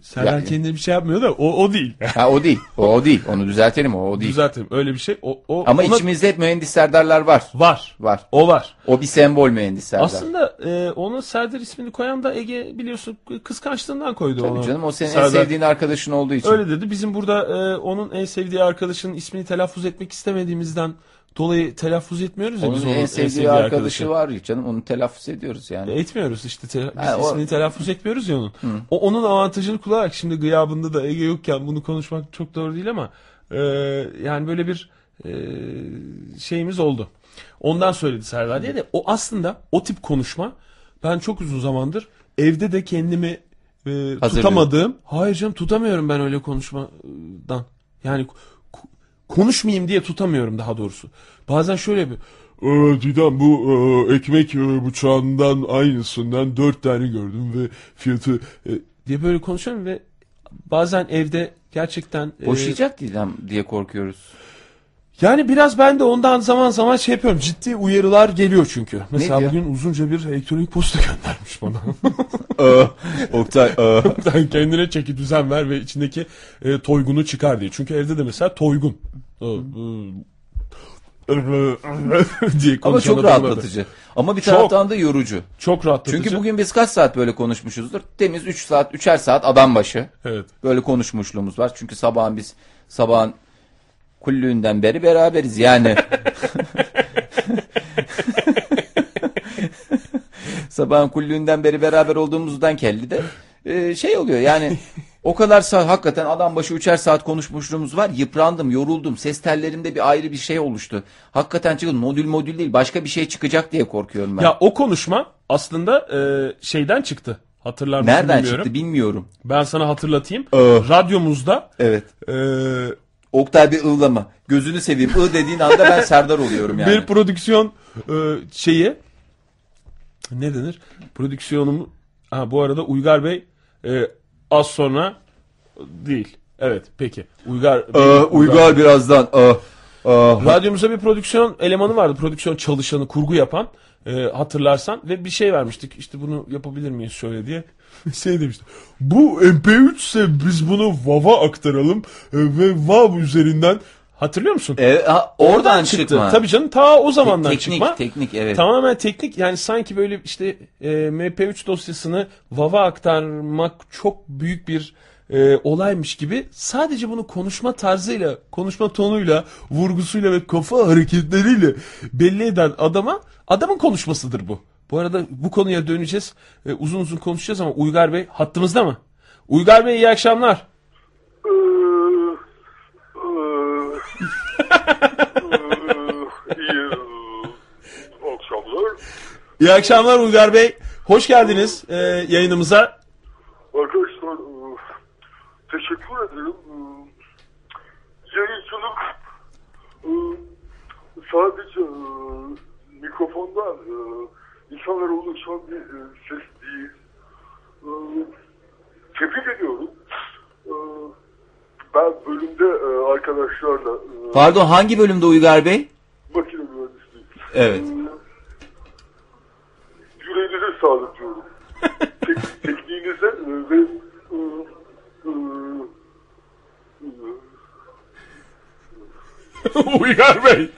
Serdar Yani- kendine bir şey yapmıyor da o, o değil. Ha o değil. O, o değil. Onu düzeltelim o, o değil. Düzeltelim öyle bir şey. O, o, Ama ona- içimizde hep mühendis Serdarlar var. var. Var. O var. O bir sembol mühendis Serdar. Aslında e, ona Serdar ismini koyan da Ege biliyorsun kıskançlığından koydu Tabii onu. canım o senin en Serdar. sevdiğin arkadaşın olduğu için. Öyle dedi. Bizim burada e, onun en sevdiği arkadaşının ismini telaffuz etmek istemediğimizden dolayı telaffuz etmiyoruz ya Onun biz en onun sevdiği, arkadaşı var ya canım onu telaffuz ediyoruz yani. E, Etmiyoruz işte. Te- biz Ha, o- ismini telaffuz etmiyoruz ya onun. O onun avantajını kullanarak şimdi gıyabında da Ege yokken bunu konuşmak çok doğru değil ama e, yani böyle bir e, şeyimiz oldu. Ondan söyledi Serdar diye de o aslında o tip konuşma ben çok uzun zamandır evde de kendimi e, tutamadığım hayır canım tutamıyorum ben öyle konuşmadan. Yani konuşmayayım diye tutamıyorum daha doğrusu. Bazen şöyle bir "Ee, Didem bu e, ekmek e, bıçağından aynısından dört tane gördüm ve fiyatı e," diye böyle konuşuyorum ve bazen evde gerçekten e, Boşayacak Didem diye korkuyoruz. Yani biraz ben de ondan zaman zaman şey yapıyorum. Ciddi uyarılar geliyor çünkü. Mesela diyor? bugün uzunca bir elektronik posta göndermiş bana. Oktay Sen kendine çeki düzen ver ve içindeki e, toygunu çıkar diye. Çünkü evde de mesela toygun. E, diye Ama çok adamlar da. rahatlatıcı. Ama bir Çok. taraftan da yorucu. Çok rahatlatıcı. Çünkü bugün biz kaç saat böyle konuşmuşuzdur? Temiz 3 saat, 3'er saat adam başı. Evet. Böyle konuşmuşluğumuz var. Çünkü sabahın biz sabahın kullüğünden beri beraberiz yani. sabahın kullüğünden beri beraber olduğumuzdan kelli de e, şey oluyor yani o kadar saat hakikaten adam başı üçer saat konuşmuşluğumuz var. Yıprandım, yoruldum. Ses tellerimde bir ayrı bir şey oluştu. Hakikaten çıkın modül modül değil başka bir şey çıkacak diye korkuyorum ben. Ya o konuşma aslında e, şeyden çıktı. Hatırlar mısın Nereden bilmiyorum. çıktı bilmiyorum. Ben sana hatırlatayım. Ee. Radyomuzda Evet. e, Oktay bir ığlama. Gözünü seveyim. I dediğin anda ben Serdar oluyorum yani. bir prodüksiyon e, şeyi ne denir? Prodüksiyonum ha, bu arada Uygar Bey e, az sonra değil. Evet peki. Uygar e, Uygar birazdan e, e, Radyomuzda bir prodüksiyon elemanı vardı. Prodüksiyon çalışanı, kurgu yapan. e, hatırlarsan ve bir şey vermiştik. İşte bunu yapabilir miyiz şöyle diye. şey demişti. Bu MP3 ise biz bunu WAV'a aktaralım e, ve WAV üzerinden hatırlıyor musun? E, ha, oradan, çıkma. Tabii canım ta o zamandan teknik, çıkma. teknik evet. Tamamen teknik yani sanki böyle işte e, MP3 dosyasını WAV'a aktarmak çok büyük bir e, olaymış gibi sadece bunu konuşma tarzıyla, konuşma tonuyla, vurgusuyla ve kafa hareketleriyle belli eden adama adamın konuşmasıdır bu. Bu arada bu konuya döneceğiz. E, uzun uzun konuşacağız ama Uygar Bey hattımızda mı? Uygar Bey iyi akşamlar. İyi akşamlar. Uygar Bey. Hoş geldiniz e, yayınımıza. E, teşekkür ederim. E, Yayıncılık e, sadece e, mikrofondan e, insanlara ulaşan bir ses değil. Tebrik ediyorum. Ben bölümde arkadaşlarla Pardon hangi bölümde Uygar Bey? makine mühendisliği Evet. Yüreğinize sağlık diyorum. Tek, tekniğinize ve Uygar Bey.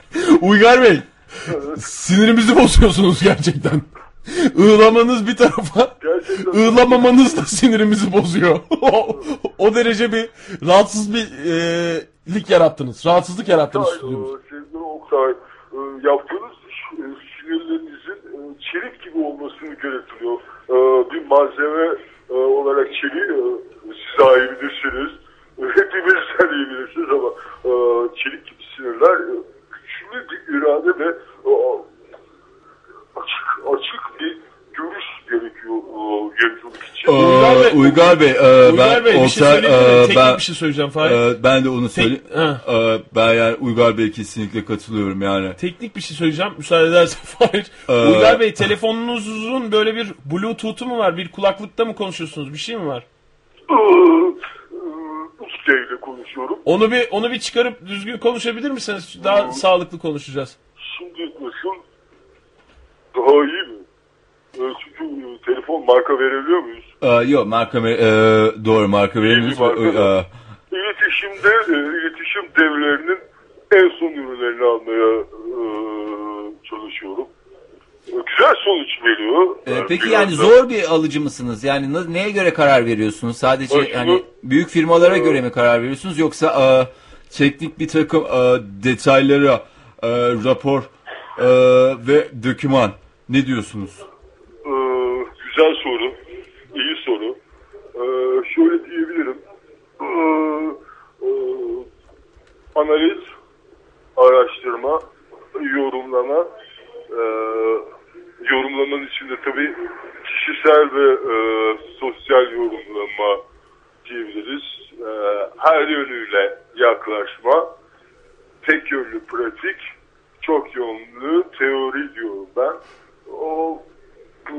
Uygar Bey. Sinirimizi bozuyorsunuz gerçekten. Iğlamanız bir tarafa. Gerçekten. Iğlamamanız da sinirimizi bozuyor. o, o derece bir rahatsız bir e, lik yarattınız. Rahatsızlık yarattınız. E, sevgili Oktay, e, yaptığınız iş e, sinirlerinizin e, çelik gibi olmasını gerektiriyor. Bir malzeme olarak çeliği e. E, Hepimiz bilirsiniz ama e, çelik gibi sinirler e, güçlü bir irade ve e, açık, açık bir görüş gerekiyor e, yayıncılık için. Uygar Bey- e, Uygar Bey, e, Uygar ben Bey bir şey e, ben bir şey söyleyeceğim Fahir. e, ben de onu söyleyeyim. ha. E, ben yani Uygar Bey kesinlikle katılıyorum yani. Teknik bir şey söyleyeceğim. Müsaade edersen Fahir. Ee, Uygar Bey telefonunuzun böyle bir bluetooth'u mu var? Bir kulaklıkta mı konuşuyorsunuz? Bir şey mi var? İle konuşuyorum. Onu bir onu bir çıkarıp düzgün konuşabilir misiniz? Daha sağlıklı konuşacağız. Şimdi nasıl? Daha iyi mi? Çünkü telefon marka verebiliyor muyuz? E, yok marka ver- e, doğru marka veremiyoruz. marka E. İletişimde, e, iletişim devlerinin en son ürünlerini almaya e, çalışıyorum. E, Güzel sonuç veriyor. E, E, peki yani da- zor bir alıcı mısınız? Yani neye göre karar veriyorsunuz? Sadece Bak hani büyük firmalara göre mi karar veriyorsunuz yoksa e, teknik bir takım e, detaylara e, rapor e, ve doküman ne diyorsunuz? e, güzel soru. iyi soru. E, şöyle diyebilirim. E, e, analiz, araştırma, yorumlama, e, yorumlamanın içinde tabii kişisel ve e, sosyal yorumlama diyebiliriz. E, her yönüyle yaklaşma, tek yönlü pratik, çok yönlü teori diyorum ben. O e,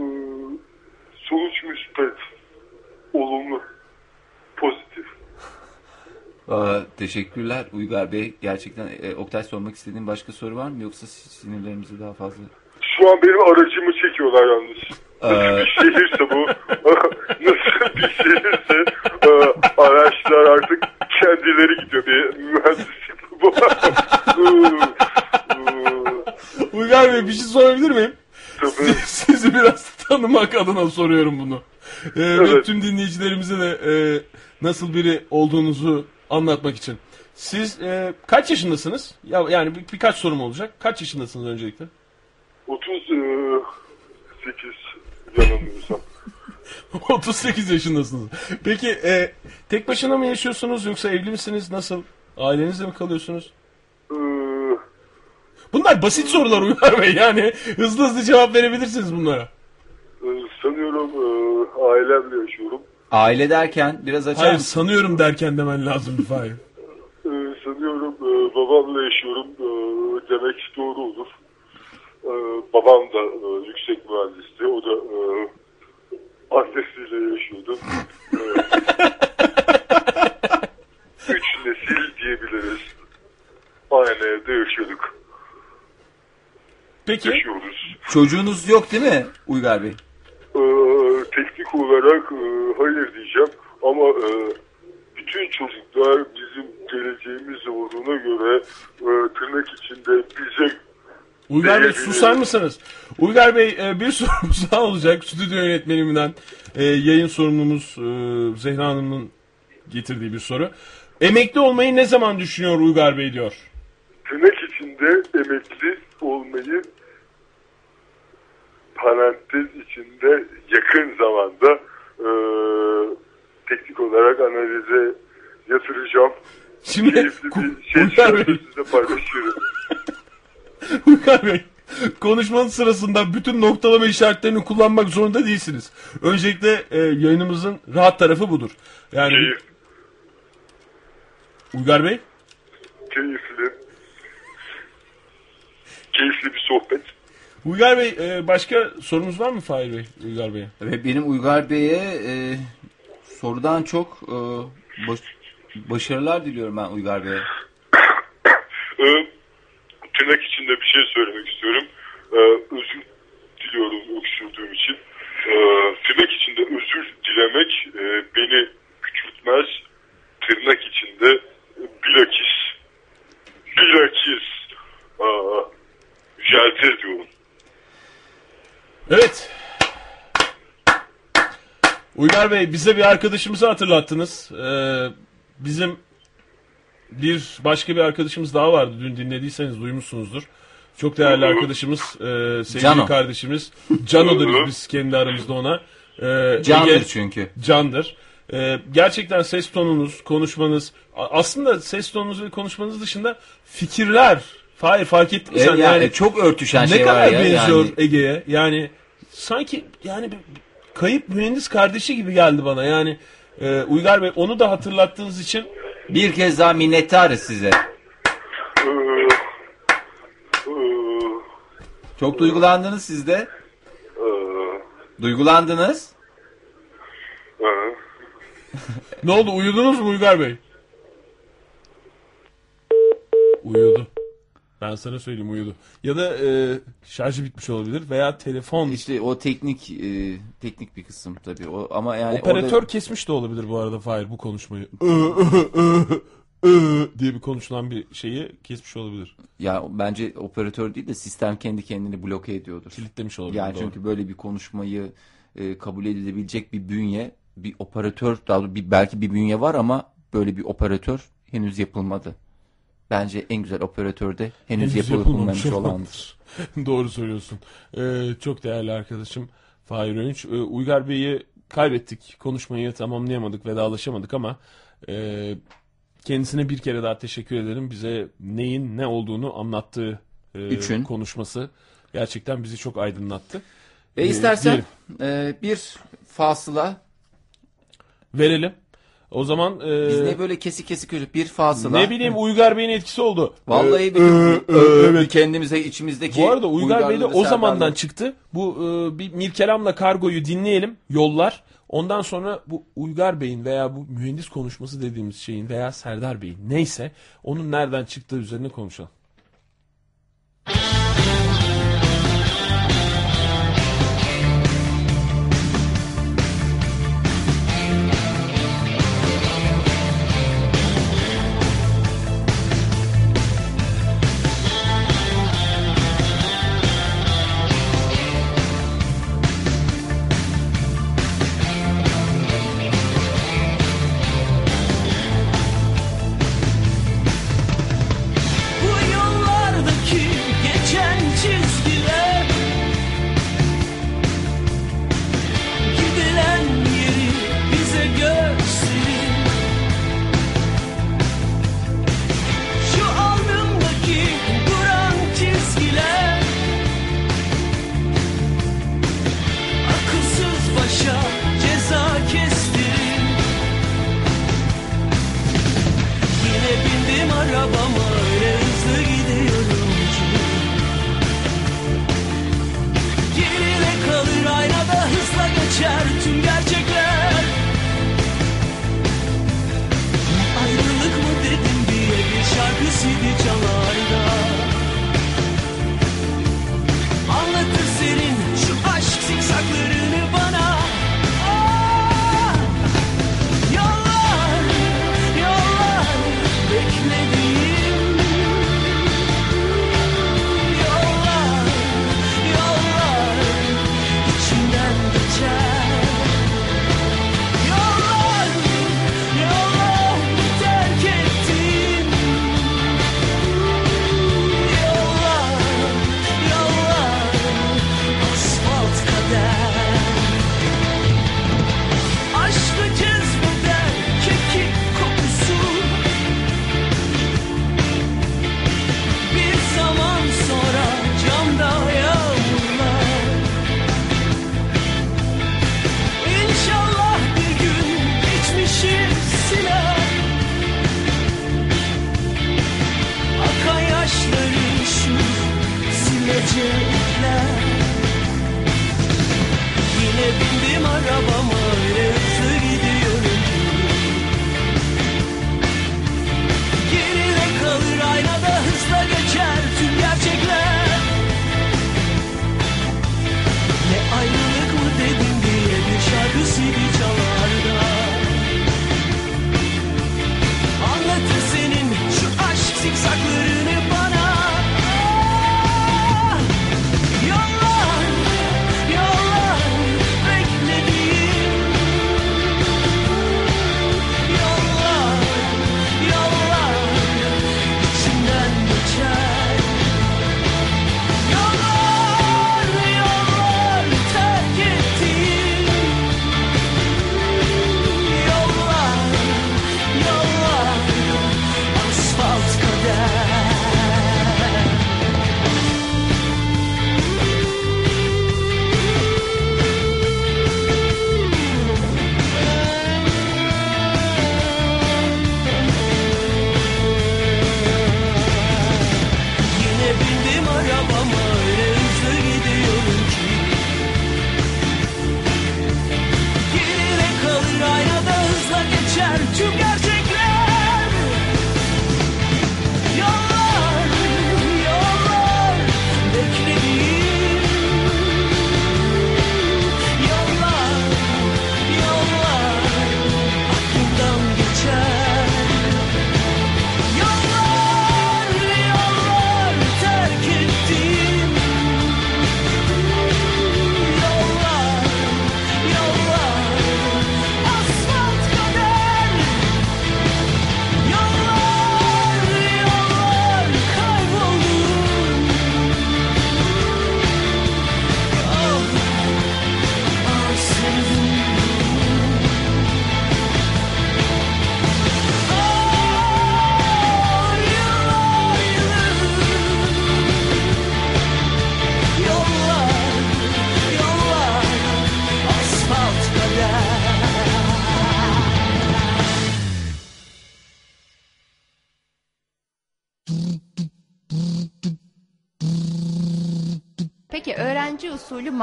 sonuç müspet, olumlu, pozitif. E, Teşekkürler Uygar Bey. Gerçekten e, Oktay sormak istediğin başka soru var mı yoksa sinirlerimizi daha fazla... Şu an benim aracımı çekiyorlar yalnız. Ee, Nasıl bir şehirse bu, nasıl bir şehirse e, araçlar artık kendileri gidiyor. Bir mühendislik bu. Uygar Bey bir şey sorabilir miyim? Tabii. Sizi biraz tanımak adına soruyorum bunu. Ee, Ve Evet. tüm dinleyicilerimize de e, nasıl biri olduğunuzu anlatmak için. Siz e, kaç yaşındasınız? Ya yani bir, birkaç sorum olacak. Kaç yaşındasınız öncelikle? 38 yanılmıyorsam. 38 yaşındasınız. Peki e, tek başına mı yaşıyorsunuz yoksa evli misiniz? Nasıl? Ailenizle mi kalıyorsunuz? Ee, Bunlar basit sorular Uygar Bey. Yani hızlı hızlı cevap verebilirsiniz bunlara. e, sanıyorum e, ailemle yaşıyorum. aile derken biraz açar Hayır mısın? sanıyorum derken demen lazım Fahir. Ee, sanıyorum e, babamla yaşıyorum e, demek doğru olur. E, babam da e, yüksek mühendisti. O da e, annesiyle yaşıyordu. E, üç nesil diyebiliriz. Aynı evde yaşıyorduk. Peki. Yaşıyoruz. Çocuğunuz yok değil mi Uygar Bey? E, teknik olarak e, hayır diyeceğim ama e, bütün çocuklar bizim geleceğimiz olduğuna göre e, tırnak içinde bize Uygar Bey susar mısınız? Uygar Bey e, bir sorumuz daha olacak. Stüdyo yönetmenimden e, yayın sorumlumuz e, Zehra Hanım'ın getirdiği bir soru. Emekli olmayı ne zaman düşünüyor Uygar Bey diyor. tırnak içinde emekli olmayı parantez içinde yakın zamanda e, teknik olarak analize yatıracağım. Şimdi Keyifli bir şey Uygar Bey, size paylaşıyorum. Uygar Bey konuşmanın sırasında bütün noktalama işaretlerini kullanmak zorunda değilsiniz. Öncelikle e, yayınımızın rahat tarafı budur. Yani Keyif, Uygar Bey keyifli. Keyifli bir sohbet. Uygar Bey e, başka sorunuz var mı Fahir Bey Uygar Bey'e? Ve benim Uygar Bey'e e, sorudan çok e, baş- başarılar diliyorum ben Uygar Bey'e. Tırnak içinde bir şey söylemek istiyorum. Ee, özür diliyorum öksürdüğüm için. Ee, tırnak içinde özür dilemek e, beni küçültmez. Tırnak içinde e, bilakis bilakis aa, yüceltir diyorum. Evet. Uygar Bey bize bir arkadaşımızı hatırlattınız. Ee, bizim bir başka bir arkadaşımız daha vardı. Dün dinlediyseniz duymuşsunuzdur. Çok değerli arkadaşımız, e, sevgili Cano. kardeşimiz. Cano deriz biz kendi aramızda ona. Ee, Candır Ege- çünkü. Candır. Ee, gerçekten ses tonunuz, konuşmanız, aslında ses tonunuz ve konuşmanız dışında fikirler. Hayır fark ettin mi E, sen? yani, yani çok örtüşen ne şey var kadar ya. benziyor Yani. Ege'ye. Yani sanki yani bir kayıp mühendis kardeşi gibi geldi bana. Yani e, Uygar Bey onu da hatırlattığınız için Bir kez daha minnettarız size. Çok duygulandınız siz de. Duygulandınız. ne oldu uyudunuz mu Uygar Bey? Uyudu. Ben sana söyleyeyim uyudu. Ya da e, şarjı bitmiş olabilir veya telefon İşte o teknik e, teknik bir kısım tabii. O ama yani Operatör orada- kesmiş de olabilir bu arada Fahir bu konuşmayı. Diye bir konuşulan bir şeyi kesmiş olabilir. ya bence operatör değil de sistem kendi kendini bloke ediyordur. Kilitlemiş olabilir. Yani doğru. çünkü böyle bir konuşmayı e, kabul edilebilecek bir bünye, bir operatör, daha bir, belki bir bünye var ama böyle bir operatör henüz yapılmadı. Bence en güzel operatör de henüz, Henüz yapılmamış olandır. Doğru söylüyorsun. Ee, çok değerli arkadaşım Fahir Önç. Ee, Uygar Bey'i kaybettik. Konuşmayı tamamlayamadık, vedalaşamadık ama e, kendisine bir kere daha teşekkür ederim. Bize neyin ne olduğunu anlattığı e, Üçün. konuşması gerçekten bizi çok aydınlattı. Ee, istersen e, bir fasıla, Verelim. O zaman e, biz ne böyle kesik kesik öyle bir fasıla. ne bileyim Uygar Bey'in etkisi oldu. Vallahi bir, bir kendimize içimizdeki Bu arada Uygar Bey de o zamandan serdarlığı- çıktı. Bu e, bir Mirkelam'la Kargo'yu dinleyelim. Yollar. Ondan sonra bu Uygar Bey'in veya bu mühendis konuşması dediğimiz şeyin veya Serdar Bey'in neyse onun nereden çıktığı üzerine konuşalım.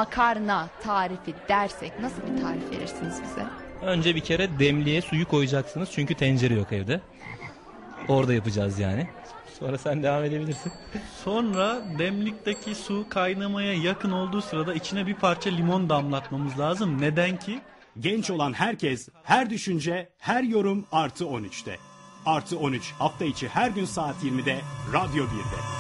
Makarna tarifi dersek nasıl bir tarif verirsiniz bize? Önce bir kere demliğe suyu koyacaksınız çünkü tencere yok evde. Orada yapacağız yani. Sonra sen devam edebilirsin. Sonra demlikteki su kaynamaya yakın olduğu sırada içine bir parça limon damlatmamız lazım. Neden ki? Genç olan herkes, her düşünce, her yorum artı 13'te. Artı 13 hafta içi her gün saat 20'de Radyo 1'de.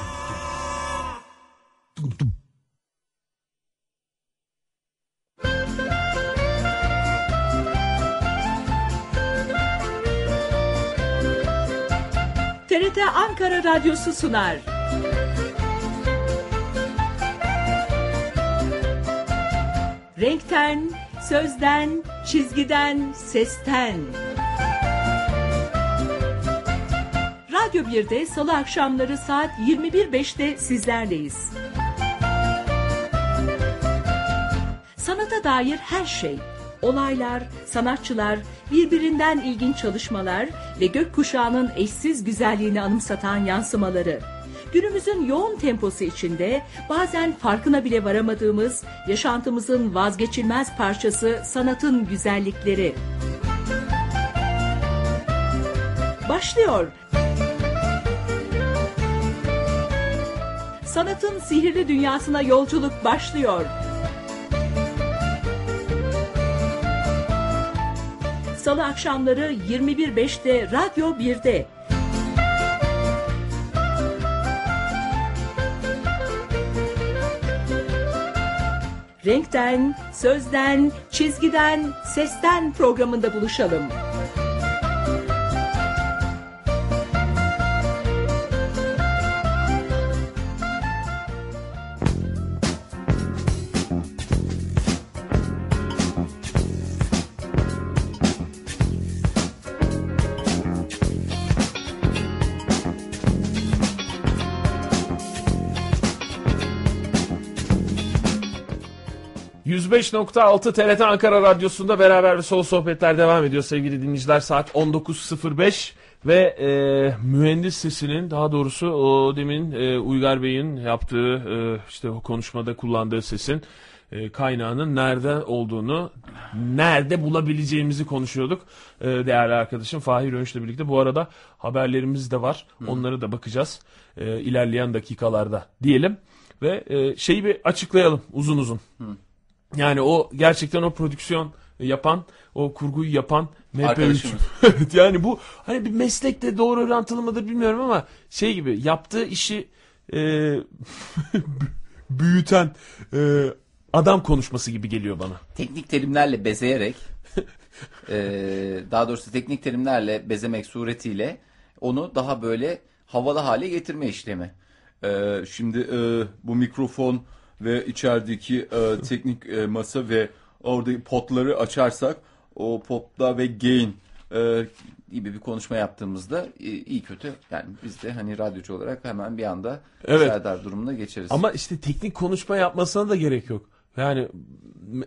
Ankara Radyosu sunar. Renkten, sözden, çizgiden, sesten. Radyo 1'de Salı akşamları saat 21.05'te sizlerleyiz. Sanata dair her şey, olaylar, sanatçılar, birbirinden ilginç çalışmalar ve gökkuşağının eşsiz güzelliğini anımsatan yansımaları. Günümüzün yoğun temposu içinde bazen farkına bile varamadığımız yaşantımızın vazgeçilmez parçası sanatın güzellikleri. Başlıyor. Sanatın sihirli dünyasına yolculuk başlıyor. Salı akşamları 21.05'te Radyo 1'de. Renkten, sözden, çizgiden, sesten programında buluşalım. %105.6 TRT Ankara Radyosu'nda beraber ve solo sohbetler devam ediyor sevgili dinleyiciler. Saat 19.05 ve e, mühendis sesinin daha doğrusu o demin e, Uygar Bey'in yaptığı e, işte o konuşmada kullandığı sesin e, kaynağının nerede olduğunu, nerede bulabileceğimizi konuşuyorduk. E, değerli arkadaşım Fahir Önç'le birlikte. Bu arada haberlerimiz de var. Onları da bakacağız e, ilerleyen dakikalarda diyelim. Ve e, şeyi bir açıklayalım uzun uzun. Yani o gerçekten o prodüksiyon yapan, o kurguyu yapan MP3. Arkadaşımız. Evet, yani bu hani bir meslekle doğru orantılı mıdır bilmiyorum ama şey gibi yaptığı işi e, büyüten e, adam konuşması gibi geliyor bana. teknik terimlerle bezeyerek e, daha doğrusu teknik terimlerle bezemek suretiyle onu daha böyle havalı hale getirme işlemi. Ee, şimdi e, bu mikrofon ve içerideki e, teknik e, masa ve oradaki potları açarsak O popta ve gain e, gibi bir konuşma yaptığımızda e, iyi kötü yani biz de hani radyocu olarak hemen bir anda Evet. Serdar durumuna geçeriz. Ama işte teknik konuşma yapmasına da gerek yok. Yani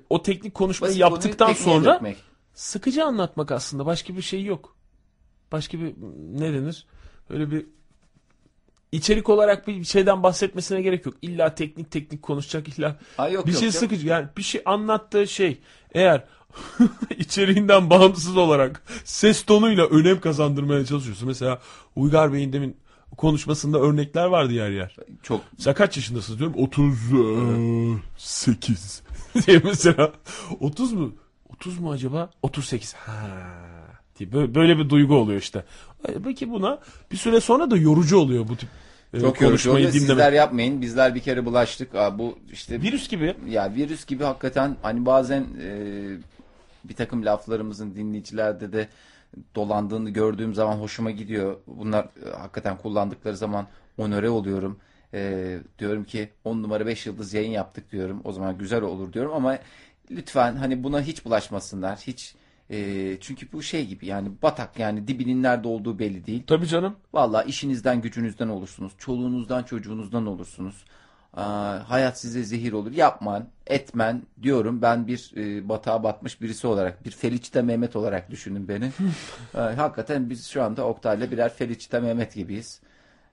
o teknik konuşmayı Basit yaptıktan sonra dökmek. sıkıcı anlatmak aslında. Başka bir şey yok. Başka bir ne denir? Öyle bir içerik olarak bir şeyden bahsetmesine gerek yok. İlla teknik teknik konuşacak illa Ha, yok, bir yok, şey yok. sıkıcı. Yani bir şey anlattığı şey eğer içeriğinden bağımsız olarak ses tonuyla önem kazandırmaya çalışıyorsa mesela Uygar Bey'in demin konuşmasında örnekler vardı yer yer. Çok Sen kaç yaşındasın diyorum. 38 diye mesela. 30 mu? 30 mu acaba? 38. Ha. Diye böyle, böyle bir duygu oluyor işte. Peki buna bir süre sonra da yorucu oluyor bu tip e, çok konuşmayı dinlemek. Sizler yapmayın. Bizler bir kere bulaştık. Aa, bu işte Virüs gibi. ya virüs gibi hakikaten hani bazen e, bir takım laflarımızın dinleyicilerde de dolandığını gördüğüm zaman hoşuma gidiyor. Bunlar e, hakikaten kullandıkları zaman onöre oluyorum. E, diyorum ki 10 numara 5 yıldız yayın yaptık diyorum. O zaman güzel olur diyorum ama lütfen hani buna hiç bulaşmasınlar. Hiç e, çünkü bu şey gibi yani batak yani dibinin nerede olduğu belli değil. Tabii canım. Vallahi işinizden gücünüzden olursunuz. Çoluğunuzdan çocuğunuzdan olursunuz. Aa, hayat size zehir olur. Yapman, etmen diyorum. Ben bir e, batağa batmış birisi olarak, bir Feliçte Mehmet olarak düşünün beni. Aa, hakikaten biz şu anda Oktay'la birer Feliçte Mehmet gibiyiz.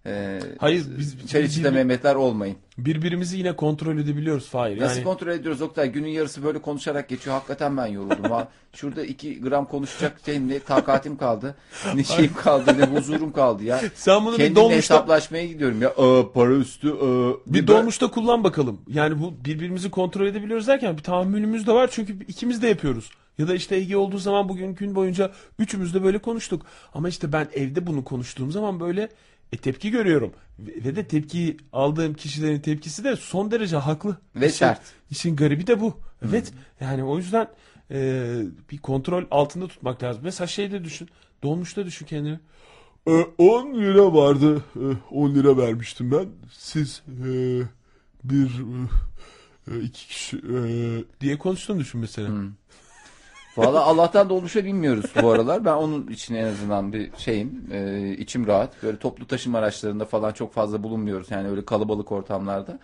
E, Hayır, biz- Çeliç'te biz- Mehmetler olmayın. Birbirimizi yine kontrol edebiliyoruz Fahir. Nasıl Yani kontrol ediyoruz Oktay? Günün yarısı böyle konuşarak geçiyor. Hakikaten ben yoruldum. Ha, şurada iki gram konuşacak şeyim ne takatim kaldı. Ne şeyim kaldı ne huzurum kaldı ya. sen bunu bir Kendimle dolmuşta hesaplaşmaya gidiyorum ya. Aa, para üstü. aa, bir dolmuşta kullan bakalım. Yani bu birbirimizi kontrol edebiliyoruz derken bir tahammülümüz de var çünkü ikimiz de yapıyoruz. Ya da işte Ege olduğu zaman bugün gün boyunca üçümüz de böyle konuştuk. Ama işte ben evde bunu konuştuğum zaman böyle e, tepki görüyorum. Ve, ve de tepkiyi aldığım kişilerin tepkisi de son derece haklı. Ve İşin- sert. İşin garibi de bu. Evet. Yani o yüzden e, bir kontrol altında tutmak lazım. Mesela şeyde düşün. Dolmuşta düşün kendini. E, 10 lira vardı. E, 10 lira vermiştim ben. Siz e, bir e, iki kişi e, diye konuştuğunu düşün mesela. Valla Allah'tan dolmuşa bilmiyoruz bu aralar. Ben onun için en azından bir şeyim. e, içim rahat. Böyle toplu taşıma araçlarında falan çok fazla bulunmuyoruz. Yani öyle kalabalık ortamlarda.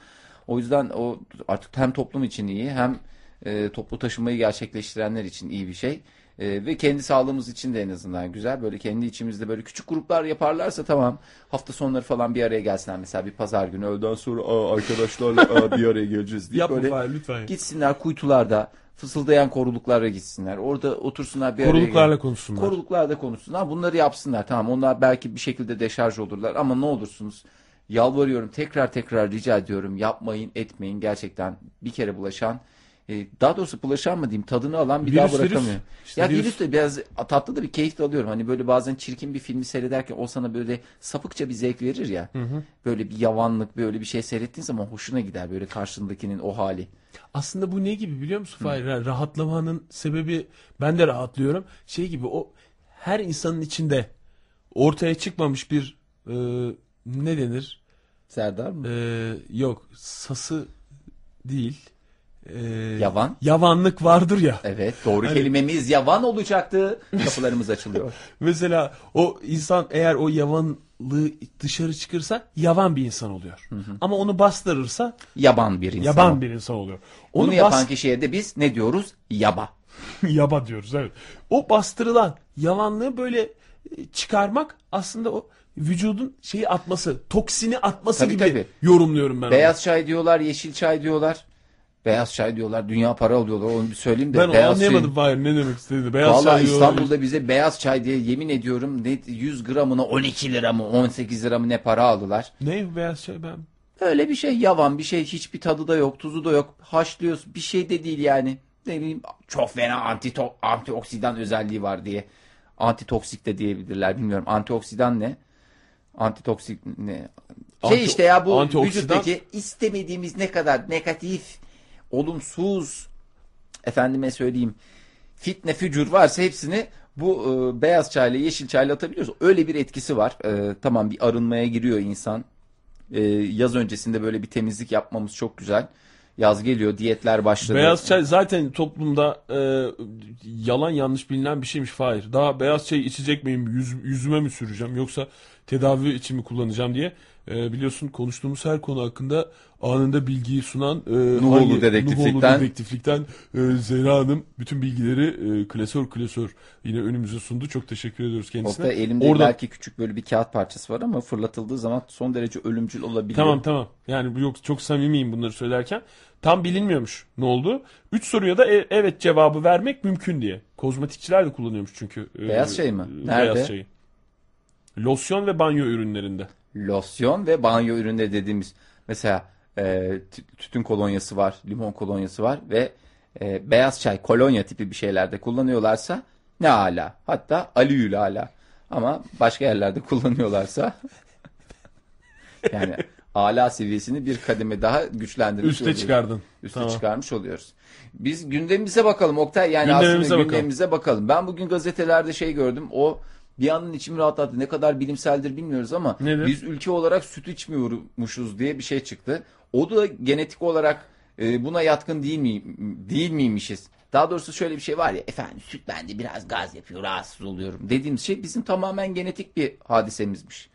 O yüzden o artık hem toplum için iyi hem e, toplu taşımayı gerçekleştirenler için iyi bir şey. E, ve kendi sağlığımız için de en azından güzel. Böyle kendi içimizde böyle küçük gruplar yaparlarsa tamam. Hafta sonları falan bir araya gelsinler. Mesela bir pazar günü öğleden sonra "Aa, arkadaşlarla aa, bir araya geleceğiz diye. Yapma böyle lütfen. Gitsinler kuytularda fısıldayan koruluklara gitsinler. Orada otursunlar bir Koruluklarla konuşsunlar. Koruluklarda konuşsunlar. Bunları yapsınlar. Tamam onlar belki bir şekilde deşarj olurlar ama ne olursunuz yalvarıyorum tekrar tekrar rica ediyorum yapmayın etmeyin gerçekten bir kere bulaşan e, daha doğrusu bulaşan mı diyeyim tadını alan bir Virüs, daha bırakamıyor. virüs. İşte ya virüs. virüs de biraz tatlı da bir keyif de alıyorum. Hani böyle bazen çirkin bir filmi seyrederken o sana böyle sapıkça bir zevk verir ya. Böyle bir yavanlık böyle bir şey seyrettiğin zaman hoşuna gider böyle karşındakinin o hali. Aslında bu ne gibi biliyor musun Fahir? Ra- Rahatlamanın sebebi ben de rahatlıyorum. Şey gibi o her insanın içinde ortaya çıkmamış bir e, ne denir? Serdar mı? E, yok sası değil. E, Yavan. Yavanlık vardır ya. Evet doğru Hani- kelimemiz yavan olacaktı. Kapılarımız açılıyor. Mesela o insan eğer o yavanlığı dışarı çıkırsa yavan bir insan oluyor. Ama onu bastırırsa Yaban bir insan. yaban bir insan oluyor. Onu Bunu yapan bas- kişiye de biz ne diyoruz? Yaba. Yaba diyoruz evet. O bastırılan yavanlığı böyle e, çıkarmak aslında o vücudun şeyi atması, toksini atması Tabii, gibi tabii. yorumluyorum ben. onu. Beyaz çay diyorlar, yeşil çay diyorlar. Beyaz çay diyorlar, dünya para alıyorlar. Onu bir söyleyeyim de. ben beyaz anlayamadım Fahir ne demek istediğini. Beyaz Vallahi çay diyorlar. İstanbul'da bize beyaz çay diye yemin ediyorum ne 100 gramına 12 lira mı 18 lira mı ne para aldılar. Ne beyaz çay ben? Öyle bir şey yavan bir şey hiçbir tadı da yok tuzu da yok haşlıyorsun bir şey de değil yani. Ne bileyim çok fena antito antioksidan özelliği var diye. Antitoksik de diyebilirler bilmiyorum. Antioksidan ne? Antitoksik ne? Şey Anti- işte ya bu vücuttaki istemediğimiz ne kadar negatif, olumsuz efendime söyleyeyim fitne fücur varsa hepsini bu e, beyaz çayla yeşil çayla atabiliyoruz. Öyle bir etkisi var. E, tamam bir arınmaya giriyor insan. E, yaz öncesinde böyle bir temizlik yapmamız çok güzel. Yaz geliyor, diyetler başladı. Beyaz çay zaten toplumda e, yalan yanlış bilinen bir şeymiş Fahir. Daha beyaz çay içecek miyim, yüz, yüzüme mi süreceğim yoksa tedavi için mi kullanacağım diye e, biliyorsun konuştuğumuz her konu hakkında anında bilgiyi sunan e, hangi- dedektiflikten. Dedektiflikten e, Zehra Hanım bütün bilgileri e, klasör klasör yine önümüze sundu. Çok teşekkür ediyoruz kendisine. Orada elimde Orada belki küçük böyle bir kağıt parçası var ama fırlatıldığı zaman son derece ölümcül olabiliyor. Tamam tamam. Yani yok çok samimiyim bunları söylerken. Tam bilinmiyormuş ne oldu. Üç soruya da e- evet cevabı vermek mümkün diye. Kozmetikçiler de kullanıyormuş çünkü. e, Beyaz şey mi? e, Nerede? Beyaz çayı. Losyon ve banyo ürünlerinde. Losyon ve banyo ürünleri dediğimiz mesela e, tü- tütün kolonyası var, limon kolonyası var ve e, beyaz çay kolonya tipi bir şeylerde kullanıyorlarsa ne ala. Hatta aliyül ala. Ama başka yerlerde kullanıyorlarsa yani ala seviyesini bir kademe daha güçlendirmiş Üste oluyoruz. çıkardın. Üste Tamam. çıkarmış oluyoruz. Biz gündemimize bakalım Oktay. Yani Gündemimize aslında bakalım. gündemimize bakalım. Ben bugün gazetelerde şey gördüm. O bir yandan içimi rahatlattı. Ne kadar bilimseldir bilmiyoruz ama Nedir? biz ülke olarak süt içmiyormuşuz diye bir şey çıktı. O da genetik olarak e, buna yatkın değil mi değil miymişiz? Daha doğrusu şöyle bir şey var ya efendim süt bende biraz gaz yapıyor rahatsız oluyorum dediğimiz şey bizim tamamen genetik bir hadisemizmiş.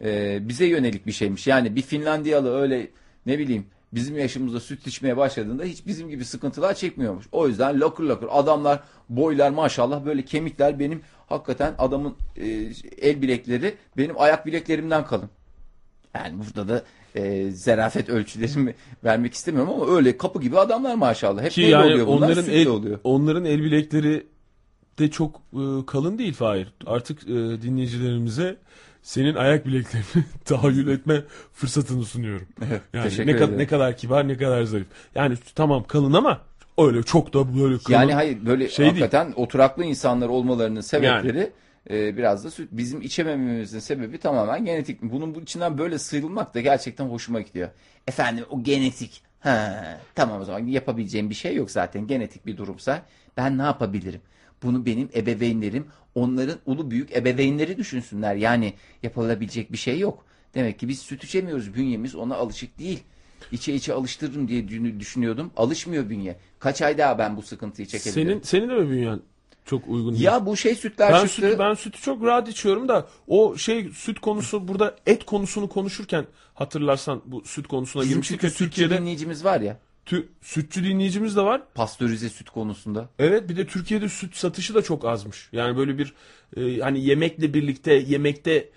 E, bize yönelik bir şeymiş. Yani bir Finlandiyalı öyle ne bileyim bizim yaşımızda süt içmeye başladığında hiç bizim gibi sıkıntılar çekmiyormuş. O yüzden lakır lakır adamlar boylar maşallah böyle kemikler benim hakikaten adamın e, el bilekleri benim ayak bileklerimden kalın. Yani burada da e, zerafet ölçülerimi vermek istemiyorum ama öyle kapı gibi adamlar maşallah. Hep Ki yani oluyor bunlar? onların el, oluyor. onların el bilekleri de çok e, kalın değil Fahir. Artık e, dinleyicilerimize senin ayak bileklerini tahayyül etme fırsatını sunuyorum. Yani teşekkür ne, kadar ederim. ne kadar kibar ne kadar zarif. Yani tamam kalın ama öyle çok da böyle kalın. Yani hayır böyle şey değil. hakikaten oturaklı insanlar olmalarının sebepleri e, biraz da süt. Bizim içemememizin sebebi tamamen genetik. Bunun bu içinden böyle sıyrılmak da gerçekten hoşuma gidiyor. Efendim o genetik. Ha, tamam o zaman yapabileceğim bir şey yok zaten genetik bir durumsa. Ben ne yapabilirim? Bunu benim ebeveynlerim, onların ulu büyük ebeveynleri düşünsünler. Yani yapılabilecek bir şey yok. Demek ki biz süt içemiyoruz. Bünyemiz ona alışık değil. İçe içe alıştırırım diye dü- düşünüyordum. Alışmıyor bünye. Kaç ay daha ben bu sıkıntıyı çekebilirim? senin senin de mi bünyen çok uygun değil? Ya bu şey sütler ben çıktı. sütü ben sütü çok rahat içiyorum da o şey süt konusu burada et konusunu konuşurken hatırlarsan bu süt konusuna Bizim girmiştik çünkü Türkiye'de dinleyicimiz var ya. tü, sütçü dinleyicimiz de var. Pastörize süt konusunda. Evet bir de Türkiye'de süt satışı da çok azmış. Yani böyle bir e, hani yemekle birlikte yemekte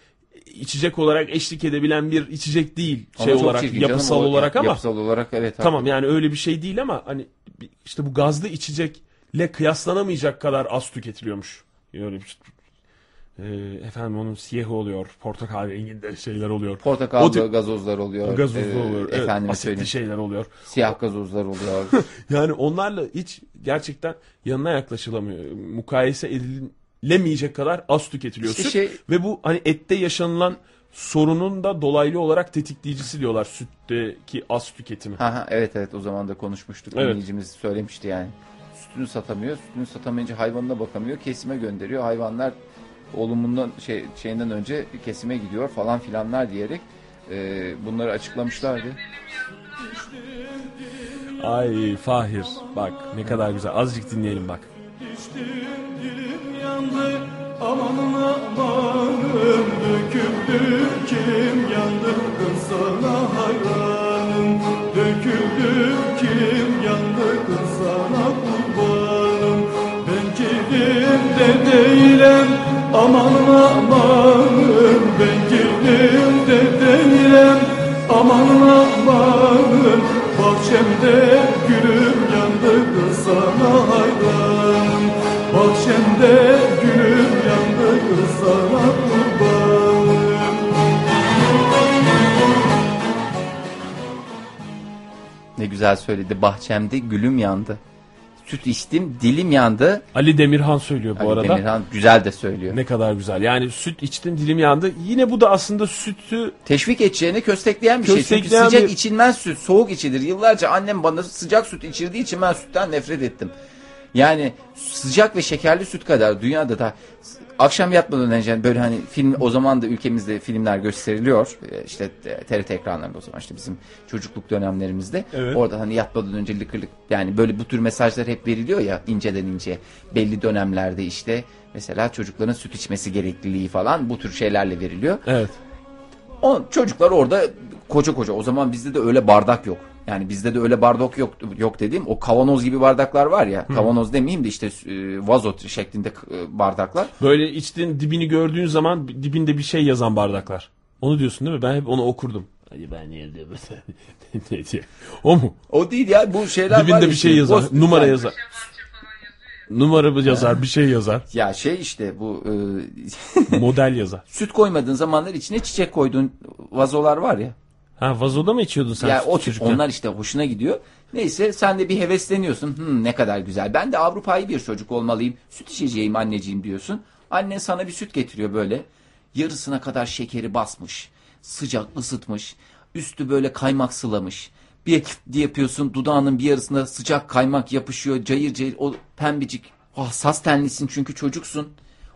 içecek olarak eşlik edebilen bir içecek değil Ama şey olarak çirkin canım, yapısal o- olarak ama Yapısal olarak evet. tamam yani öyle bir şey değil ama hani işte bu gazlı içecekle kıyaslanamayacak kadar az tüketiliyormuş. Öyle bir e, efendim onun siyahı oluyor, portakal renginde şeyler oluyor. Portakallı O tip- gazozlar oluyor. Gazozlu Ee, oluyor. Evet, Efendime asitli şeyler oluyor. Siyah gazozlar oluyor. Yani onlarla hiç gerçekten yanına yaklaşılamıyor. Mukayese edilemeyecek kadar az tüketiliyor İşte süt. şey- Ve bu hani ette yaşanılan sorunun da dolaylı olarak tetikleyicisi diyorlar sütteki az tüketimi. ha, ha, evet evet o zaman da konuşmuştuk. Evet. Dinleyicimiz söylemişti yani. Sütünü satamıyor. Sütünü satamayınca hayvanına bakamıyor. Kesime gönderiyor. Hayvanlar olumundan şey, şeyinden önce kesime gidiyor falan filanlar diyerek e, bunları açıklamışlardı. Ay Fahir bak ne kadar güzel. Azıcık dinleyelim bak. Dilim yandı. Amanın amanın Döküldü kim yandı. Kız sana hayranım. Döküldü kim yandı? Kız sana kurbanım. Ben kilimde değilim. Amanın amanın Ben kilimde değilim. Amanın amanın Bahçemde gülüm yandı. Kız sana hayranım. Bahçemde sana kurbanım Ne güzel söyledi. Bahçemde gülüm yandı. Süt içtim dilim yandı. Ali Demirhan söylüyor bu Ali arada. Demirhan güzel de söylüyor. Ne kadar güzel. Yani süt içtim dilim yandı. Yine bu da aslında sütü Teşvik edeceğini köstekleyen bir şey. Çünkü sıcak bir- içilmez süt, soğuk içilir. Yıllarca annem bana sıcak süt içirdiği için ben sütten nefret ettim. Yani sıcak ve şekerli süt kadar dünyada da akşam yatmadan önce böyle hani film o zaman da ülkemizde filmler gösteriliyor. Ee, İşte TRT ekranlarında o zaman işte bizim çocukluk dönemlerimizde. Evet. Orada hani yatmadan önce lıkırlık yani böyle bu tür mesajlar hep veriliyor ya inceden ince. Belli dönemlerde işte mesela çocukların süt içmesi gerekliliği falan bu tür şeylerle veriliyor. evet. O çocuklar orada koca koca. O zaman bizde de öyle bardak yok. Yani bizde de öyle bardak yok yok dediğim o kavanoz gibi bardaklar var ya. Kavanoz demeyeyim de işte e, vazo şeklinde e, bardaklar. Böyle içtiğin dibini gördüğün zaman dibinde bir şey yazan bardaklar. Onu diyorsun değil mi? Ben hep onu okurdum. Hadi ben niye diyor mesela. O mu? O değil ya bu şeyler var Dibinde bir şey yazar. post- numara yani- yazar. Numara yazar, bir şey yazar. Ya şey işte bu e, Model yazar. süt koymadığın zamanlar içine çiçek koyduğun vazolar var ya. Ha vazoda mı içiyordun sen ya o tip onlar işte hoşuna gidiyor. Neyse sen de bir hevesleniyorsun. Hmm, ne kadar güzel. Ben de Avrupa'yı bir çocuk olmalıyım. Süt içeceğim anneciğim diyorsun. Annen sana bir süt getiriyor böyle. Yarısına kadar şekeri basmış. Sıcak ısıtmış. Üstü böyle kaymak sılamış. Bir diye yapıyorsun dudağının bir yarısına sıcak kaymak yapışıyor. Cayır cayır o pembecik. Hassas tenlisin çünkü çocuksun.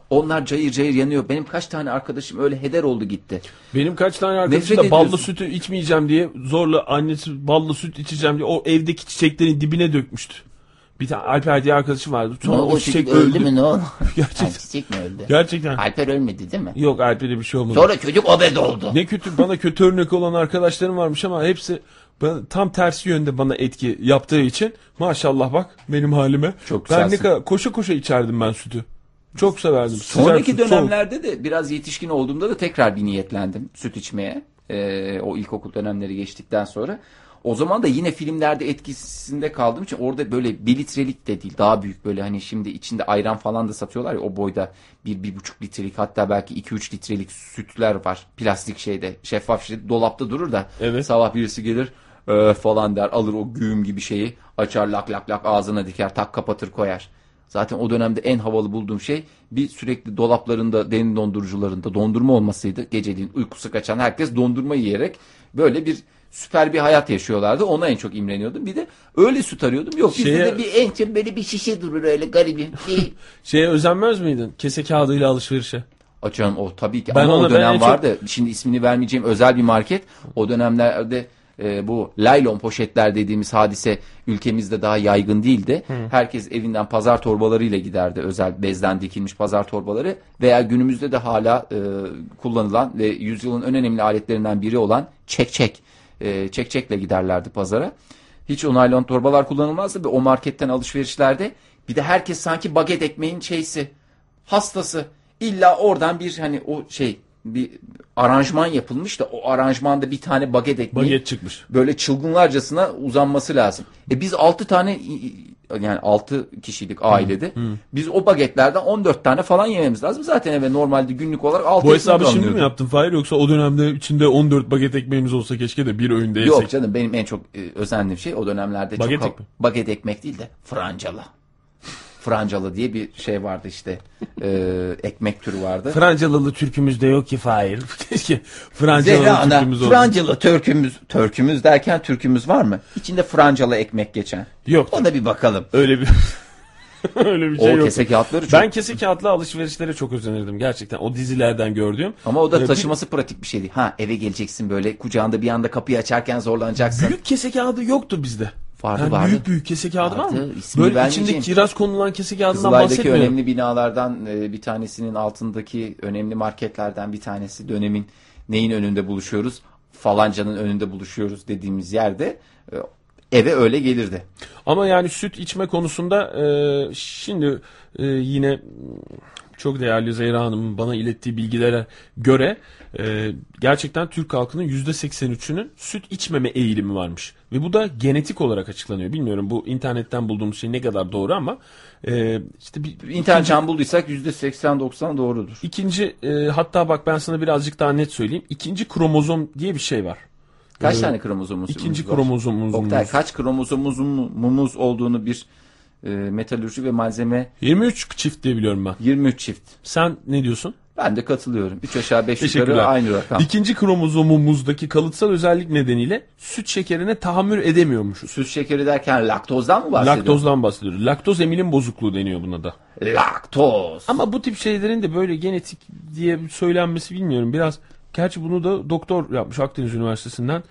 Onlar cayır cayır yanıyor. Benim kaç tane arkadaşım öyle heder oldu gitti. Benim kaç tane arkadaşım Nefret da ballı ediyorsun. sütü içmeyeceğim diye zorla annesi ballı süt içeceğim diye o evdeki çiçeklerin dibine dökmüştü. Bir tane Alper diye arkadaşım vardı. Sonra o, çiçek öldü. ne oldu? Gerçekten. çiçek mi öldü? Gerçekten. Alper ölmedi değil mi? Yok Alper'de bir şey olmadı. Sonra çocuk obez oldu. Ne kötü bana kötü örnek olan arkadaşlarım varmış ama hepsi bana, tam tersi yönde bana etki yaptığı için maşallah bak benim halime. Çok ben ne güzelsin. kadar koşa koşa içerdim ben sütü. Çok severdim. Sonraki süt, soğuk. dönemlerde de biraz yetişkin olduğumda da tekrar bir niyetlendim süt içmeye. Ee, o ilkokul dönemleri geçtikten sonra. O zaman da yine filmlerde etkisinde kaldığım için orada böyle bir litrelik de değil daha büyük böyle hani şimdi içinde ayran falan da satıyorlar ya o boyda bir, bir buçuk litrelik hatta belki iki üç litrelik sütler var plastik şeyde şeffaf şeyde dolapta durur da Evet. sabah birisi gelir "Ee," falan der alır o güğüm gibi şeyi açar lak lak lak ağzına diker tak kapatır koyar. Zaten o dönemde en havalı bulduğum şey bir sürekli dolaplarında, derin dondurucularında dondurma olmasıydı. Geceliğin uykusu kaçan herkes dondurma yiyerek böyle bir süper bir hayat yaşıyorlardı. Ona en çok imreniyordum. Bir de öyle süt arıyordum. Yok bizde Şeye- de bir en çok böyle bir şişe durur öyle garibim. Bir... Şeye özenmez miydin? Kese kağıdıyla alışverişe. Açan o tabii ki Ben ama ona- o dönem çok- vardı. Şimdi ismini vermeyeceğim özel bir market. O dönemlerde e, bu laylon poşetler dediğimiz hadise ülkemizde daha yaygın değildi. Herkes evinden pazar torbalarıyla giderdi. Özel bezden dikilmiş pazar torbaları veya günümüzde de hala e, kullanılan ve yüzyılın en önemli aletlerinden biri olan çek çek. E, çek çekle giderlerdi pazara. Hiç o naylon torbalar kullanılmazdı ve o marketten alışverişlerde bir de herkes sanki baget ekmeğin şeysi hastası. İlla oradan bir hani o şey bir aranjman yapılmış da o aranjmanda bir tane baget ekmeği Baget çıkmış. böyle çılgınlarcasına uzanması lazım. E biz 6 tane yani 6 kişilik ailede biz o bagetlerden 14 tane falan yememiz lazım. Zaten eve normalde günlük olarak 6 Bu hesabı şimdi mi yaptın Fahir yoksa o dönemde içinde 14 baget ekmeğimiz olsa keşke de bir öğünde yesek. Yok canım benim en çok e, özendiğim şey o dönemlerde Baget çok ekmek. baget ekmek değil de francalı. Francalı diye bir şey vardı işte. E, ekmek türü vardı. Francalılı türkümüzde yok ki Fahir. Keşke Francalılı Zehra ana türkümüz olsa. Francalı Türkümüz, Türkümüz derken Türkümüz var mı? İçinde Francalı ekmek geçen. Yok. Ona bir bakalım. Öyle bir öyle bir O şey yok. kese kağıtları çok. Ben kese kağıtlı alışverişlere çok özenirdim gerçekten. O dizilerden gördüğüm. Ama o da Ee, taşıması pratik bir şey değil. Ha eve geleceksin böyle kucağında bir anda kapıyı açarken zorlanacaksın. Büyük kese kağıdı yoktu bizde. Vardı, Yani vardı. Büyük büyük kese kağıdı var mı? İsmini Böyle içinde kiraz konulan kese kağıdından Kızılay'daki bahsetmiyorum. önemli binalardan e, bir tanesinin altındaki önemli marketlerden bir tanesi dönemin neyin önünde buluşuyoruz? Falancanın önünde buluşuyoruz dediğimiz yerde e, eve öyle gelirdi. Ama yani süt içme konusunda e, şimdi e, yine çok değerli Zehra Hanım'ın bana ilettiği bilgilere göre e, gerçekten Türk halkının %83'ünün süt içmeme eğilimi varmış. Ve bu da genetik olarak açıklanıyor. Bilmiyorum bu internetten bulduğumuz şey ne kadar doğru ama e, işte bir, İnternetten bulduysak %80-90 doğrudur. ikinci e, hatta bak ben sana birazcık daha net söyleyeyim. İkinci kromozom diye bir şey var. Kaç Ee, tane kromozomumuz İkinci var? kromozomumuz. Oktay kaç kromozomumuz olduğunu bir e, metalürji ve malzeme 23 çift diye biliyorum ben. 23 çift. Sen ne diyorsun? Ben de katılıyorum. 3 aşağı 5 Teşekkürler. yukarı aynı rakam. İkinci kromozomumuzdaki kalıtsal özellik nedeniyle süt şekerine tahammül edemiyormuşuz. Süt şekeri derken laktozdan mı bahsediyorsun? Laktozdan bahsediyoruz. Laktoz emilim bozukluğu deniyor buna da. Laktoz. Ama bu tip şeylerin de böyle genetik diye söylenmesi bilmiyorum. Biraz gerçi bunu da doktor yapmış Akdeniz Üniversitesi'nden.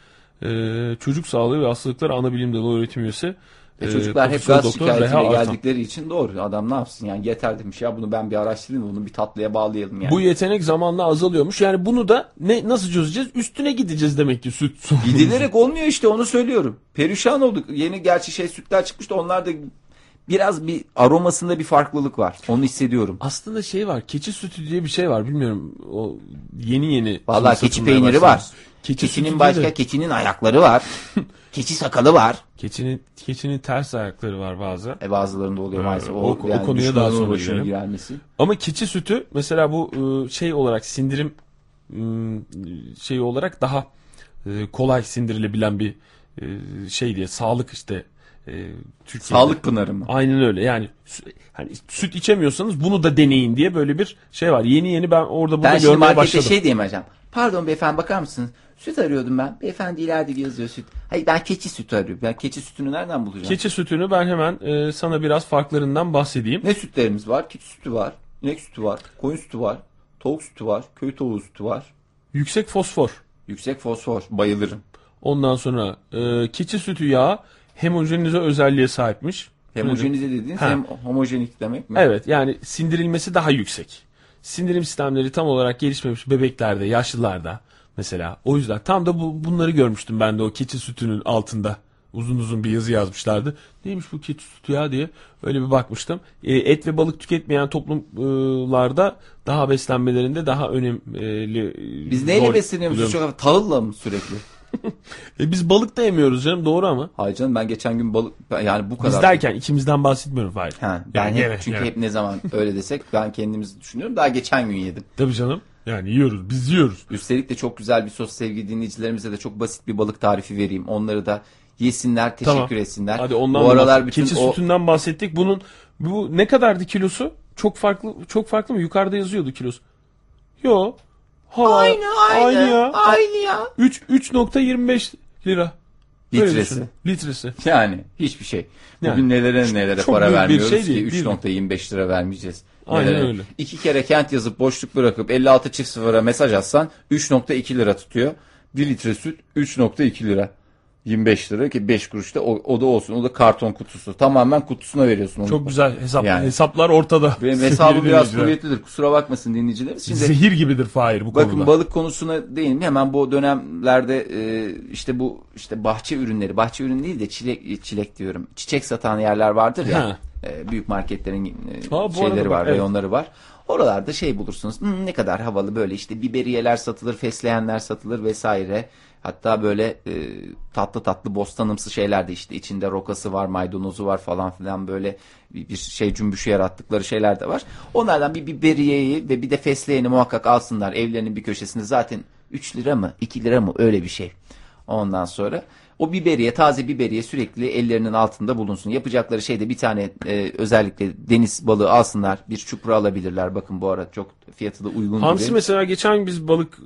Ee, çocuk sağlığı ve hastalıkları ana bilim dalı öğretim üyesi. E ee, çocuklar hep Profesör gaz şikayetiyle geldikleri için doğru. Adam ne yapsın yani yeter demiş ya bunu ben bir araştırayım bunu bir tatlıya bağlayalım yani. Bu yetenek zamanla azalıyormuş. Yani bunu da ne nasıl çözeceğiz? Üstüne gideceğiz demek ki süt. Gidilerek olmuyor işte onu söylüyorum. Perişan olduk. Yeni gerçi şey sütler çıkmıştı onlar da biraz bir aromasında bir farklılık var. Onu hissediyorum. Aslında şey var. Keçi sütü diye bir şey var. Bilmiyorum. O yeni yeni. Vallahi keçi peyniri başlamış. var. Keçi keçinin başka de- keçinin ayakları var. keçi sakalı var. Keçinin keçinin ters ayakları var bazı. E bazılarında oluyor Ha, maalesef. o- o konuya düşmanın daha sonra girelim. girelmesi. Ama keçi sütü mesela bu e, şey olarak sindirim m, şeyi olarak daha e, kolay sindirilebilen bir e, şey diye sağlık işte Türkiye'de. Sağlık pınarı mı? Aynen öyle. Yani hani süt içemiyorsanız bunu da deneyin diye böyle bir şey var. Yeni yeni ben orada burada Ben şimdi görmeye markette başladım. şey diyemeyeceğim. Pardon beyefendi bakar mısınız? Süt arıyordum ben. Beyefendi ileride yazıyor süt. Hayır ben keçi sütü arıyorum. Ben keçi sütünü nereden bulacağım? Keçi sütünü ben hemen e, sana biraz farklarından bahsedeyim. Ne sütlerimiz var? Keçi sütü var. İnek sütü var. Koyun sütü var. Tavuk sütü var. Köy tavuğu sütü var. Yüksek fosfor. Yüksek fosfor. Bayılırım. Ondan sonra e, keçi sütü yağı hemojenize özelliğe sahipmiş. Hemojenize dediğiniz Ha. hem homojenik demek mi? Evet yani sindirilmesi daha yüksek. Sindirim sistemleri tam olarak gelişmemiş bebeklerde, yaşlılarda mesela. O yüzden tam da bu, bunları görmüştüm ben de o keçi sütünün altında. Uzun uzun bir yazı yazmışlardı. Neymiş bu keçi sütü ya diye öyle bir bakmıştım. E, et ve balık tüketmeyen toplumlarda daha beslenmelerinde daha önemli e, Biz neyle buluyorum. Çok tahılla mı sürekli? E, biz balık da yemiyoruz canım doğru ama. Hayır canım ben geçen gün balık yani bu kadar. Biz derken ikimizden bahsetmiyorum Fahir. Ha, ben Yani hep, gene, çünkü gene. hep ne zaman öyle desek ben kendimizi düşünüyorum. Daha geçen gün yedim. Tabii canım. Yani yiyoruz biz yiyoruz. Üstelik de çok güzel bir sos sevgili dinleyicilerimize de çok basit bir balık tarifi vereyim. Onları da yesinler, teşekkür Tamam. etsinler. Hadi ondan bu aralar bütün Keçi o sütünden bahsettik. Bunun bu ne kadardı kilosu? Çok farklı çok farklı mı? Yukarıda yazıyordu kilosu. Yo. Ha, Aynı, aynı, Aynı ya. aynı ya. 3 3.25 lira. Litresi. Litresi. yani hiçbir şey. Bugün Yani. nelere nelere Çok para vermiyoruz şey ki değil, mi? 3.25 lira vermeyeceğiz. Aynen Nelere? öyle. İki kere kent yazıp boşluk bırakıp 56 çift sıfıra mesaj atsan 3.2 lira tutuyor. 1 litre süt 3.2 lira. 25 lira ki 5 kuruş da o, o da olsun. O da karton kutusu. Tamamen kutusuna veriyorsun onu. Çok güzel hesap Yani. hesaplar ortada. Benim hesabım biraz kuvvetlidir. Kusura bakmasın dinleyicilerimiz. Şimdi Zehir gibidir Fahir bu Bakın konuda. balık konusuna değinelim. Hemen bu dönemlerde e, işte bu işte bahçe ürünleri, bahçe ürünü değil de çilek çilek diyorum. Çiçek satan yerler vardır ya. Ha. e, büyük marketlerin e, bu şeyleri var, evet. reyonları var. Oralarda şey bulursunuz. "Hmm, ne kadar havalı böyle işte biberiyeler satılır, fesleğenler satılır vesaire. Hatta böyle e, tatlı tatlı bostanımsı şeyler de işte içinde rokası var, maydanozu var falan filan böyle bir, bir şey cümbüşü yarattıkları şeyler de var. Onlardan bir biberiyeyi ve bir de fesleğeni muhakkak alsınlar evlerinin bir köşesinde. Zaten 3 lira mı 2 lira mı öyle bir şey. Ondan sonra o biberiye, taze biberiye sürekli ellerinin altında bulunsun. Yapacakları şey de bir tane e, özellikle deniz balığı alsınlar. Bir çupra alabilirler. Bakın bu ara çok fiyatı da uygun Hamsi gibi. mesela geçen biz balık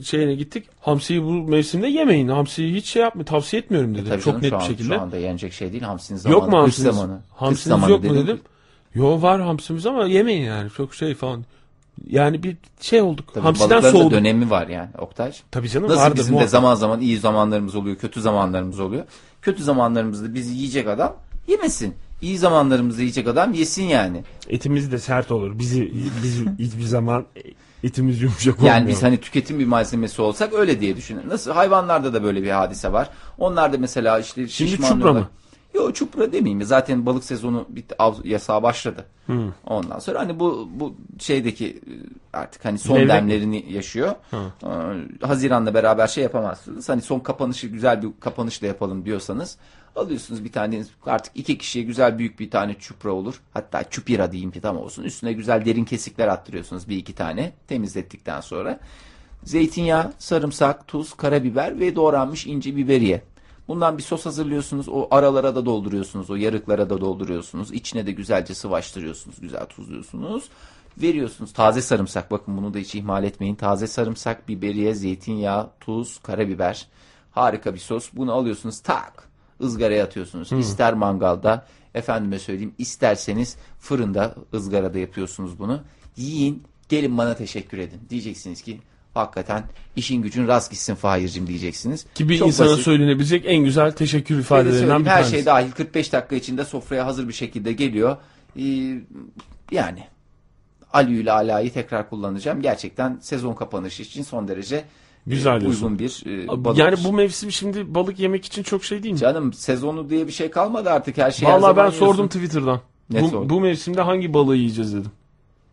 e, şeyine gittik. Hamsiyi bu mevsimde yemeyin. Hamsiyi hiç şey yapma tavsiye etmiyorum dedi. E, Çok canım, net bir an- şekilde. Şu anda yenecek şey değil. Hamsinin zamanı. Yok mu hamsiniz? zamanı. Hamsiniz zamanı yok mu dedim. Yo var hamsimiz ama yemeyin yani. Çok şey falan. Yani bir şey olduk. Tabii Hamsiden soğuduk. dönemi var yani Oktay. Tabii canım Nasıl vardır bizim de muhakkak. zaman zaman iyi zamanlarımız oluyor, kötü zamanlarımız oluyor. Kötü zamanlarımızda bizi yiyecek adam yemesin. İyi zamanlarımızda yiyecek adam yesin yani. Etimiz de sert olur. Bizi biz hiçbir zaman etimiz yumuşak olmuyor. Yani biz hani tüketim bir malzemesi olsak öyle diye düşünün. Nasıl hayvanlarda da böyle bir hadise var. Onlar da mesela işte Şimdi şişmanlıyorlar. çupra mı? Yok çupra demeyeyim. Zaten balık sezonu bitti. Av yasağı başladı. Ondan sonra hani bu bu şeydeki e, artık hani son Levrek mi? demlerini yaşıyor. Ee, Haziran'la beraber şey yapamazsınız. Hani son kapanışı güzel bir kapanışla yapalım diyorsanız alıyorsunuz bir tane artık iki kişiye güzel büyük bir tane çupra olur. Hatta çupira diyeyim ki tam olsun. Üstüne güzel derin kesikler attırıyorsunuz bir iki tane temizlettikten sonra. Zeytinyağı, sarımsak, tuz, karabiber ve doğranmış ince biberiye. Bundan bir sos hazırlıyorsunuz. O aralara da dolduruyorsunuz. O yarıklara da dolduruyorsunuz. İçine de güzelce sıvaştırıyorsunuz. Güzel tuzluyorsunuz. Veriyorsunuz. Taze sarımsak. Bakın bunu da hiç ihmal etmeyin. Taze sarımsak, biberiye, zeytinyağı, tuz, karabiber. Harika bir sos. Bunu alıyorsunuz. Tak. ızgaraya atıyorsunuz. İster mangalda, efendime söyleyeyim, isterseniz fırında, ızgarada yapıyorsunuz bunu. Yiyin, gelin bana teşekkür edin. Diyeceksiniz ki hakikaten işin gücün rast gitsin Fahir'cim diyeceksiniz. Ki bir Çok insana basit. söylenebilecek en güzel teşekkür ifadelerinden bir her tanesi. şey dahil 45 dakika içinde sofraya hazır bir şekilde geliyor. Ee, yani Ali ile Ala'yı tekrar kullanacağım. Gerçekten sezon kapanışı için son derece e, Güzel diyorsun. uygun bir e, balık. Yani bu mevsim şimdi balık yemek için çok şey değil mi? Canım sezonu diye bir şey kalmadı artık her şey. her Vallahi zaman ben yiyorsun. sordum Twitter'dan. Ne bu, sordun? bu mevsimde hangi balığı yiyeceğiz dedim.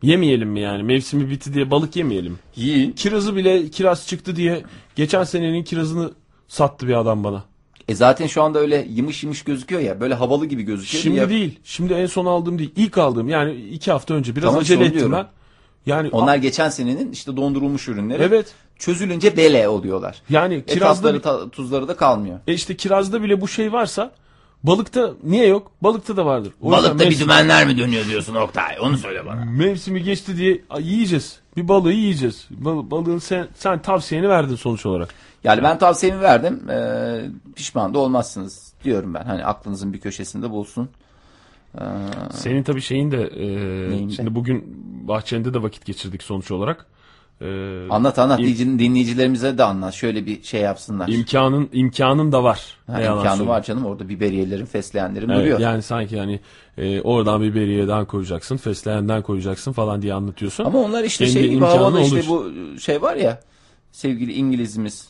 Yemeyelim mi yani? Mevsimi bitti diye balık yemeyelim. Yiyin. Kirazı bile kiraz çıktı diye geçen senenin kirazını sattı bir adam bana. E zaten şu anda öyle yımış yımış gözüküyor ya. Böyle havalı gibi gözüküyor. Şimdi ya. değil. Şimdi en son aldığım değil. İlk aldığım yani iki hafta önce. Biraz Tamam, acele ettim diyorum. ben. Yani Onlar geçen senenin işte dondurulmuş ürünleri. Evet. Çözülünce bele oluyorlar. yani kirazda Kirazları ta- tuzları da kalmıyor. e işte kirazda bile bu şey varsa balıkta niye yok? Balıkta da vardır. O yüzden Balıkta bir mevsim- dümenler mi dönüyor diyorsun Oktay? Onu söyle bana. Mevsimi geçti diye yiyeceğiz. Bir balığı yiyeceğiz. Bal- balığın sen, sen tavsiyeni verdin sonuç olarak. Yani ben tavsiyemi verdim. Ee, pişman da olmazsınız diyorum ben. Hani aklınızın bir köşesinde bulsun. Ee, Senin tabii şeyin de e, Neyim şimdi bugün bahçende de vakit geçirdik sonuç olarak. E, anlat anlat İm- dinleyici- dinleyicilerimize de anlat. Şöyle bir şey yapsınlar. imkanın imkanın da var. Ha, imkanı var canım. Orada biberiyelerin, fesleğenlerin Evet, duruyor. yani sanki hani e, oradan bir beriyeden koyacaksın, fesleğenden koyacaksın falan diye anlatıyorsun. Ama onlar işte Kendi şey gibi havalı işte bu şey var ya sevgili İngilizimiz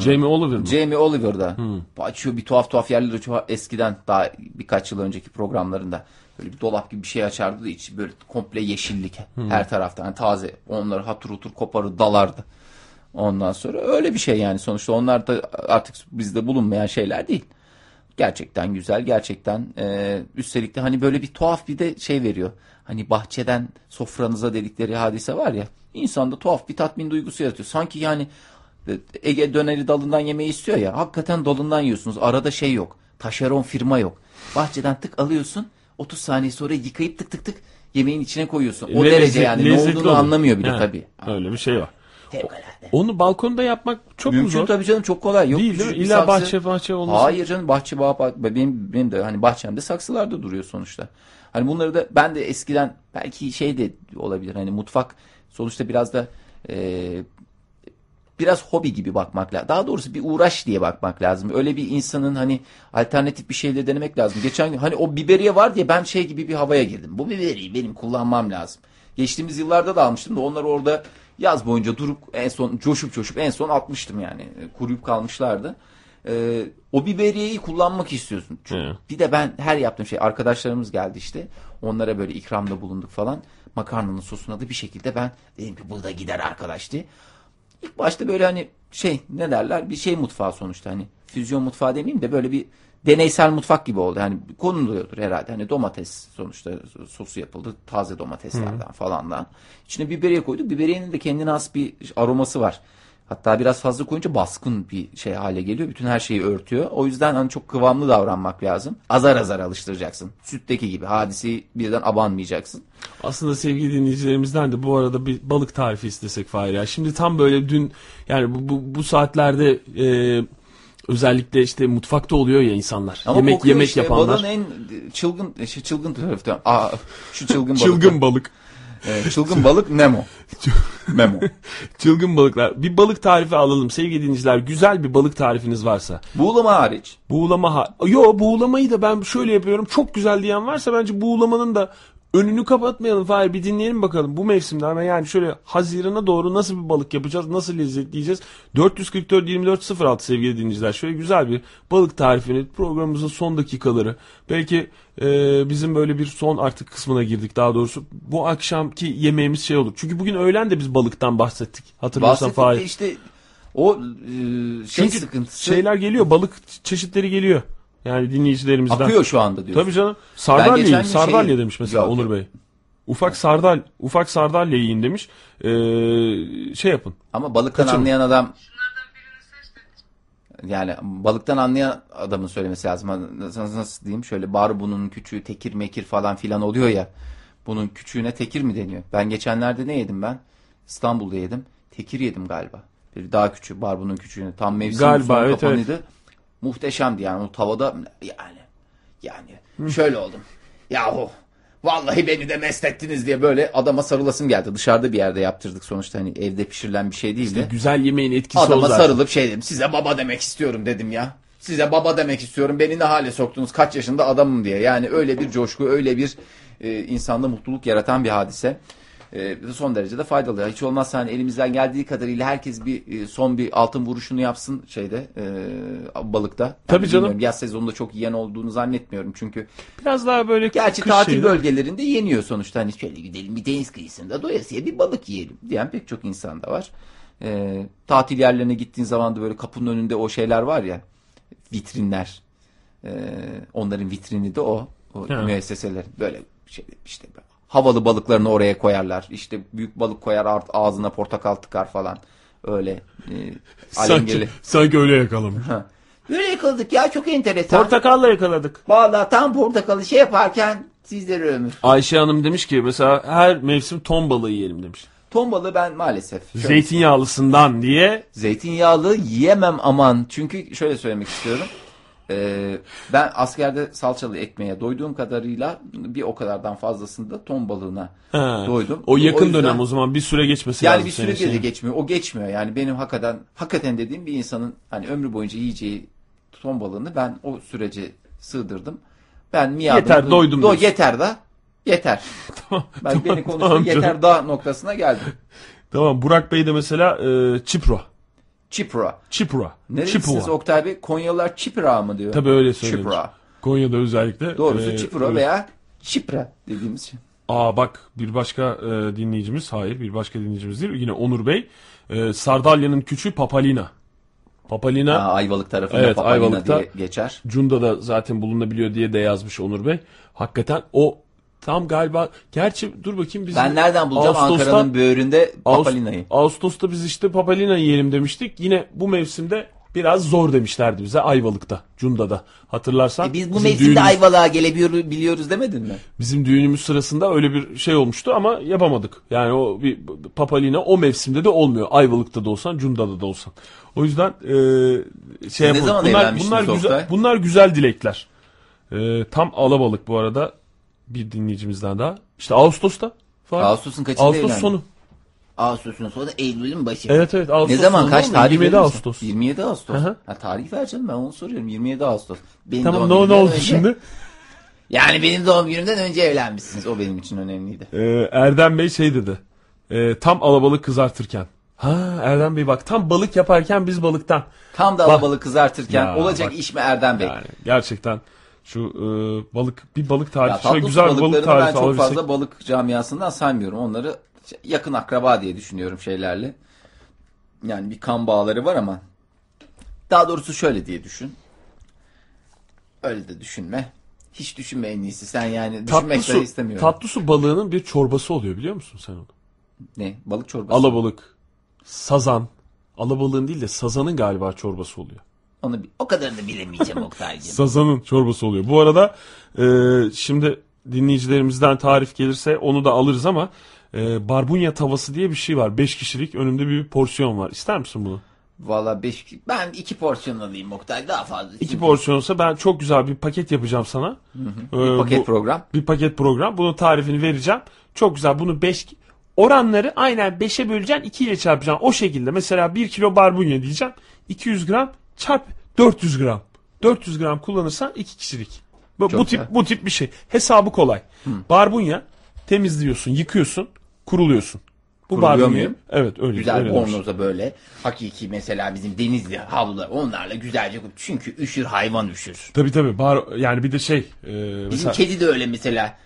Jamie Oliver mı? Jamie Oliver'da. Açıyor bir tuhaf tuhaf yerleri çok eskiden daha birkaç yıl önceki programlarında böyle bir dolap gibi bir şey açardı da içi böyle komple yeşillik her taraftan yani taze onları hatır hutur koparır dalardı. Ondan sonra öyle bir şey yani sonuçta onlar da artık bizde bulunmayan şeyler değil. Gerçekten güzel gerçekten e, üstelik de hani böyle bir tuhaf bir de şey veriyor. Hani bahçeden sofranıza dedikleri hadise var ya insanda tuhaf bir tatmin duygusu yaratıyor. Sanki yani e, Ege döneri dalından yemeyi istiyor ya hakikaten dalından yiyorsunuz. Arada şey yok. Taşeron firma yok. Bahçeden tık alıyorsun 30 saniye sonra yıkayıp tık tık tık yemeğin içine koyuyorsun. O Ve derece lezzet- yani ne lezzetli olduğunu olur. anlamıyor bile tabii. Öyle bir şey var. Fevkalade. Onu balkonda yapmak çok mu Mümkün zor? tabii canım çok kolay. Yok, Değil değil mi? küçük bir İlla saksı- bahçe bahçe olması. Hayır canım bahçe bağ, bağ- benim, benim de hani bahçemde saksılarda duruyor sonuçta. Hani bunları da ben de eskiden belki şey de olabilir hani mutfak sonuçta biraz da e, biraz hobi gibi bakmak lazım. Daha doğrusu bir uğraş diye bakmak lazım. Öyle bir insanın hani alternatif bir şeyle denemek lazım. Geçen gün hani o biberiye var diye ben şey gibi bir havaya girdim. Bu biberiyi benim kullanmam lazım. Geçtiğimiz yıllarda da almıştım da onlar orada yaz boyunca durup en son coşup coşup en son atmıştım yani. Kuruyup kalmışlardı. Ee, o biberiyeyi kullanmak istiyorsun. Çünkü Hı. bir de ben her yaptığım şey arkadaşlarımız geldi işte. Onlara böyle ikramda bulunduk falan. Makarnanın sosuna da bir şekilde ben dedim ki bu da gider arkadaş diye. İlk başta böyle hani şey ne derler bir şey mutfağı sonuçta hani füzyon mutfağı demeyeyim de böyle bir deneysel mutfak gibi oldu. Hani konuluyordur herhalde. Hani domates sonuçta sosu yapıldı. Taze domateslerden falandan. İçine biberiye koyduk. Biberiyenin de kendine has bir aroması var. Hatta biraz fazla koyunca baskın bir şey hale geliyor. Bütün her şeyi örtüyor. O yüzden hani çok kıvamlı davranmak lazım. Azar azar alıştıracaksın. Sütteki gibi hadiseyi birden abanmayacaksın. Aslında sevgili dinleyicilerimizden de bu arada bir balık tarifi istesek Fahir ya. Şimdi tam böyle dün yani bu, bu, bu saatlerde e, özellikle işte mutfakta oluyor ya insanlar. Ama yemek yemek işte. yapanlar. Balığın en çılgın, şey, çılgın tarafı. Aa, şu çılgın balık. Çılgın balık. Evet, çılgın balık Nemo. Memo. Çılgın balıklar. Bir balık tarifi alalım sevgili dinleyiciler. Güzel bir balık tarifiniz varsa. Buğulama hariç. Buğulama ha Yo buğulamayı da ben şöyle yapıyorum. Çok güzel diyen varsa bence buğulamanın da önünü kapatmayalım. Fahir bir dinleyelim bakalım bu mevsimde ama yani şöyle Haziran'a doğru nasıl bir balık yapacağız? Nasıl lezzetleyeceğiz? 444 24 06 sevgili dinleyiciler. Şöyle güzel bir balık tarifini programımızın son dakikaları. Belki e, bizim böyle bir son artık kısmına girdik daha doğrusu. Bu akşamki yemeğimiz şey olur. Çünkü bugün öğlen de biz balıktan bahsettik. Hatırlıyorsan Bahsettik de Fahir. işte o e, şey Çünkü sıkıntısı şeyler geliyor. Balık çeşitleri geliyor. Yani dinleyicilerimizden. akıyor şu anda diyorsun. Tabii canım. Ben Sardalya şey- demiş mesela Yok, Onur. Bey. Ufak sardal, ufak sardalya yiyin demiş. Ee, şey yapın. Ama balıktan Kaçırma. anlayan adam yani balıktan anlayan adamın söylemesi lazım. Nasıl, nasıl diyeyim? Şöyle bar bunun küçüğü tekir mekir falan filan oluyor ya. Bunun küçüğüne tekir mi deniyor? Ben geçenlerde ne yedim ben? İstanbul'da yedim. Tekir yedim galiba. Bir daha küçüğü bar bunun küçüğüne. Tam mevsim Galiba, evet, kapanıydı. Muhteşemdi yani o tavada yani yani şöyle oldum. Yahu vallahi beni de meslettiniz diye böyle adama sarılasım geldi. Dışarıda bir yerde yaptırdık sonuçta hani evde pişirilen bir şey değildi. Güzel yemeğin etkisi o Adama sarılıp şey dedim. Size baba demek istiyorum dedim ya. Size baba demek istiyorum. Beni ne hale soktunuz kaç yaşında adamım diye. Yani öyle bir coşku öyle bir e, insanda mutluluk yaratan bir hadise. E, son derece de faydalı. Hiç olmazsa hani elimizden geldiği kadarıyla herkes bir e, son bir altın vuruşunu yapsın şeyde e, balıkta. Yani Tabii canım. Yaz sezonunda çok yiyen olduğunu zannetmiyorum. Çünkü Biraz daha böyle Gerçi tatil şeyi- bölgelerinde yeniyor sonuçta. Hani şöyle gidelim bir deniz kıyısında doyasıya bir balık yiyelim diyen pek çok insan da var. Ee, tatil yerlerine gittiğin zaman da böyle kapının önünde o şeyler var ya vitrinler. Ee, onların vitrini de o. O Ha. müesseseler böyle şey işte havalı balıklarını oraya koyarlar. İşte büyük balık koyar art- ağzına portakal tıkar falan. Öyle e, Sanki, sanki öyle yakalamış. Böyle yakaladık ya çok enteresan. Portakalla yakaladık. Vallahi tam portakalı şey yaparken sizlere ömür. Ayşe Hanım demiş ki mesela her mevsim ton balığı yiyelim demiş. Ton balığı ben maalesef. şöyle- Zeytinyağlısından diye. Zeytinyağlı yiyemem aman. Çünkü şöyle söylemek istiyorum. Ee, ben askerde salçalı ekmeğe doyduğum kadarıyla bir o kadardan fazlasında ton balığına Ha. doydum. O yakın yüzden- dönem o zaman bir süre geçmesi Yani lazım. bir senin süre de geçmiyor. O geçmiyor. Yani benim hakikaten hakikaten dediğim bir insanın hani ömrü boyunca yiyeceği ton balığını ben o sürece sığdırdım. Ben miyadım. Yeter, doydum Do, yeter da. Yeter. Tamam, Ben tamam, beni konuştum tamam yeter da noktasına geldim. Tamam Burak Bey de mesela e, Çipro. Çipra. Çipura. Nerelisiniz Çipura. Oktay Bey? Konyalılar Çipra mı diyor? Tabii öyle söylenir. Çipra. Konya'da özellikle. Doğrusu e, Çipra öyle. veya Çipra dediğimiz şey. Aa bak bir başka e, dinleyicimiz hayır bir başka dinleyicimiz değil yine Onur Bey e, Sardalya'nın küçüğü Papalina. Papalina Ha, Ayvalık tarafında Evet, Papalina Ayvalık'ta. diye geçer. Cunda'da zaten bulunabiliyor diye de yazmış Onur Bey. Hakikaten o tam galiba gerçi dur bakayım biz Ben nereden bulacağım Ağustos'ta- Ankara'nın böğründe Papalina'yı? Ağustos'ta biz işte Papalina yiyelim demiştik. Yine bu mevsimde biraz zor demişlerdi bize Ayvalık'ta, Cunda'da. Hatırlarsan. E biz bu mevsimde düğünümüz- Ayvalık'a gelebiliyoruz biliyoruz demedin mi? Bizim düğünümüz sırasında öyle bir şey olmuştu ama yapamadık. Yani o bir Papalina o mevsimde de olmuyor. Ayvalık'ta da olsan, Cunda'da da olsan. O yüzden e, şey yapalım. bunlar, bunlar güzel, bunlar güzel dilekler. E, tam alabalık bu arada bir dinleyicimizden daha. İşte Ağustos'ta falan. Ağustos'un kaçında Ağustos evlendin? sonu. Ağustos'un sonu Eylül'ün başı. Evet evet Ağustos Ne zaman kaç tarih 27 verir misin? Ağustos. 27 Ağustos. Hı hı. Ha, tarih ver canım ben onu soruyorum. 27 Ağustos. Benim Tamam doğum ne, ne günümden oldu önce- şimdi? Yani benim doğum günümden önce evlenmişsiniz. O benim için önemliydi. Ee, Erdem Bey şey dedi. Ee, tam alabalık kızartırken. Ha Erdem Bey bak tam balık yaparken biz balıktan. Tam da Bak- alabalık kızartırken Ya, olacak bak. iş mi Erdem Bey? Yani gerçekten şu e, balık bir balık tarifi şöyle güzel bir balık balıklarını ben tarifi çok alabilsek. fazla balık camiasından saymıyorum. Onları yakın akraba diye düşünüyorum şeylerle. Yani bir kan bağları var ama daha doğrusu şöyle diye düşün. Öyle de düşünme. Hiç düşünme en iyisi. Sen yani düşünmek su, istemiyorum. tatlı su balığının bir çorbası oluyor biliyor musun sen onu? ne? Balık çorbası. Alabalık, sazan. Alabalığın değil de sazanın galiba çorbası oluyor. Onu bi- o kadarını bilemeyeceğim Oktay'cığım. Sazanın çorbası oluyor. Bu arada e, şimdi dinleyicilerimizden tarif gelirse onu da alırız ama e, barbunya tavası diye bir şey var. 5 kişilik önümde bir porsiyon var. İster misin bunu? Valla beş, ben iki porsiyon alayım Oktay daha fazla. İki porsiyonsa ben çok güzel bir paket yapacağım sana. Ee, Bir paket bu- program. Bir paket program. Bunun tarifini vereceğim. Çok güzel. Bunu 5 oranları aynen 5'e böleceksin 2 ile çarpacaksın. O şekilde mesela 1 kilo barbunya diyeceğim. 200 gram çarp 400 gram. 400 gram kullanırsan 2 kişilik. Bu, Çok bu tip güzel. bu tip bir şey. Hesabı kolay. Barbunya temizliyorsun, yıkıyorsun, kuruluyorsun. Bu Kuruluyor barbunya. muyum? Evet öyle. Güzel öyle bornoza böyle. Hakiki mesela bizim denizli havlular onlarla güzelce çünkü üşür hayvan üşür. Tabii tabii. Bar, yani bir de şey. e, Bizim mesela, kedi de öyle mesela.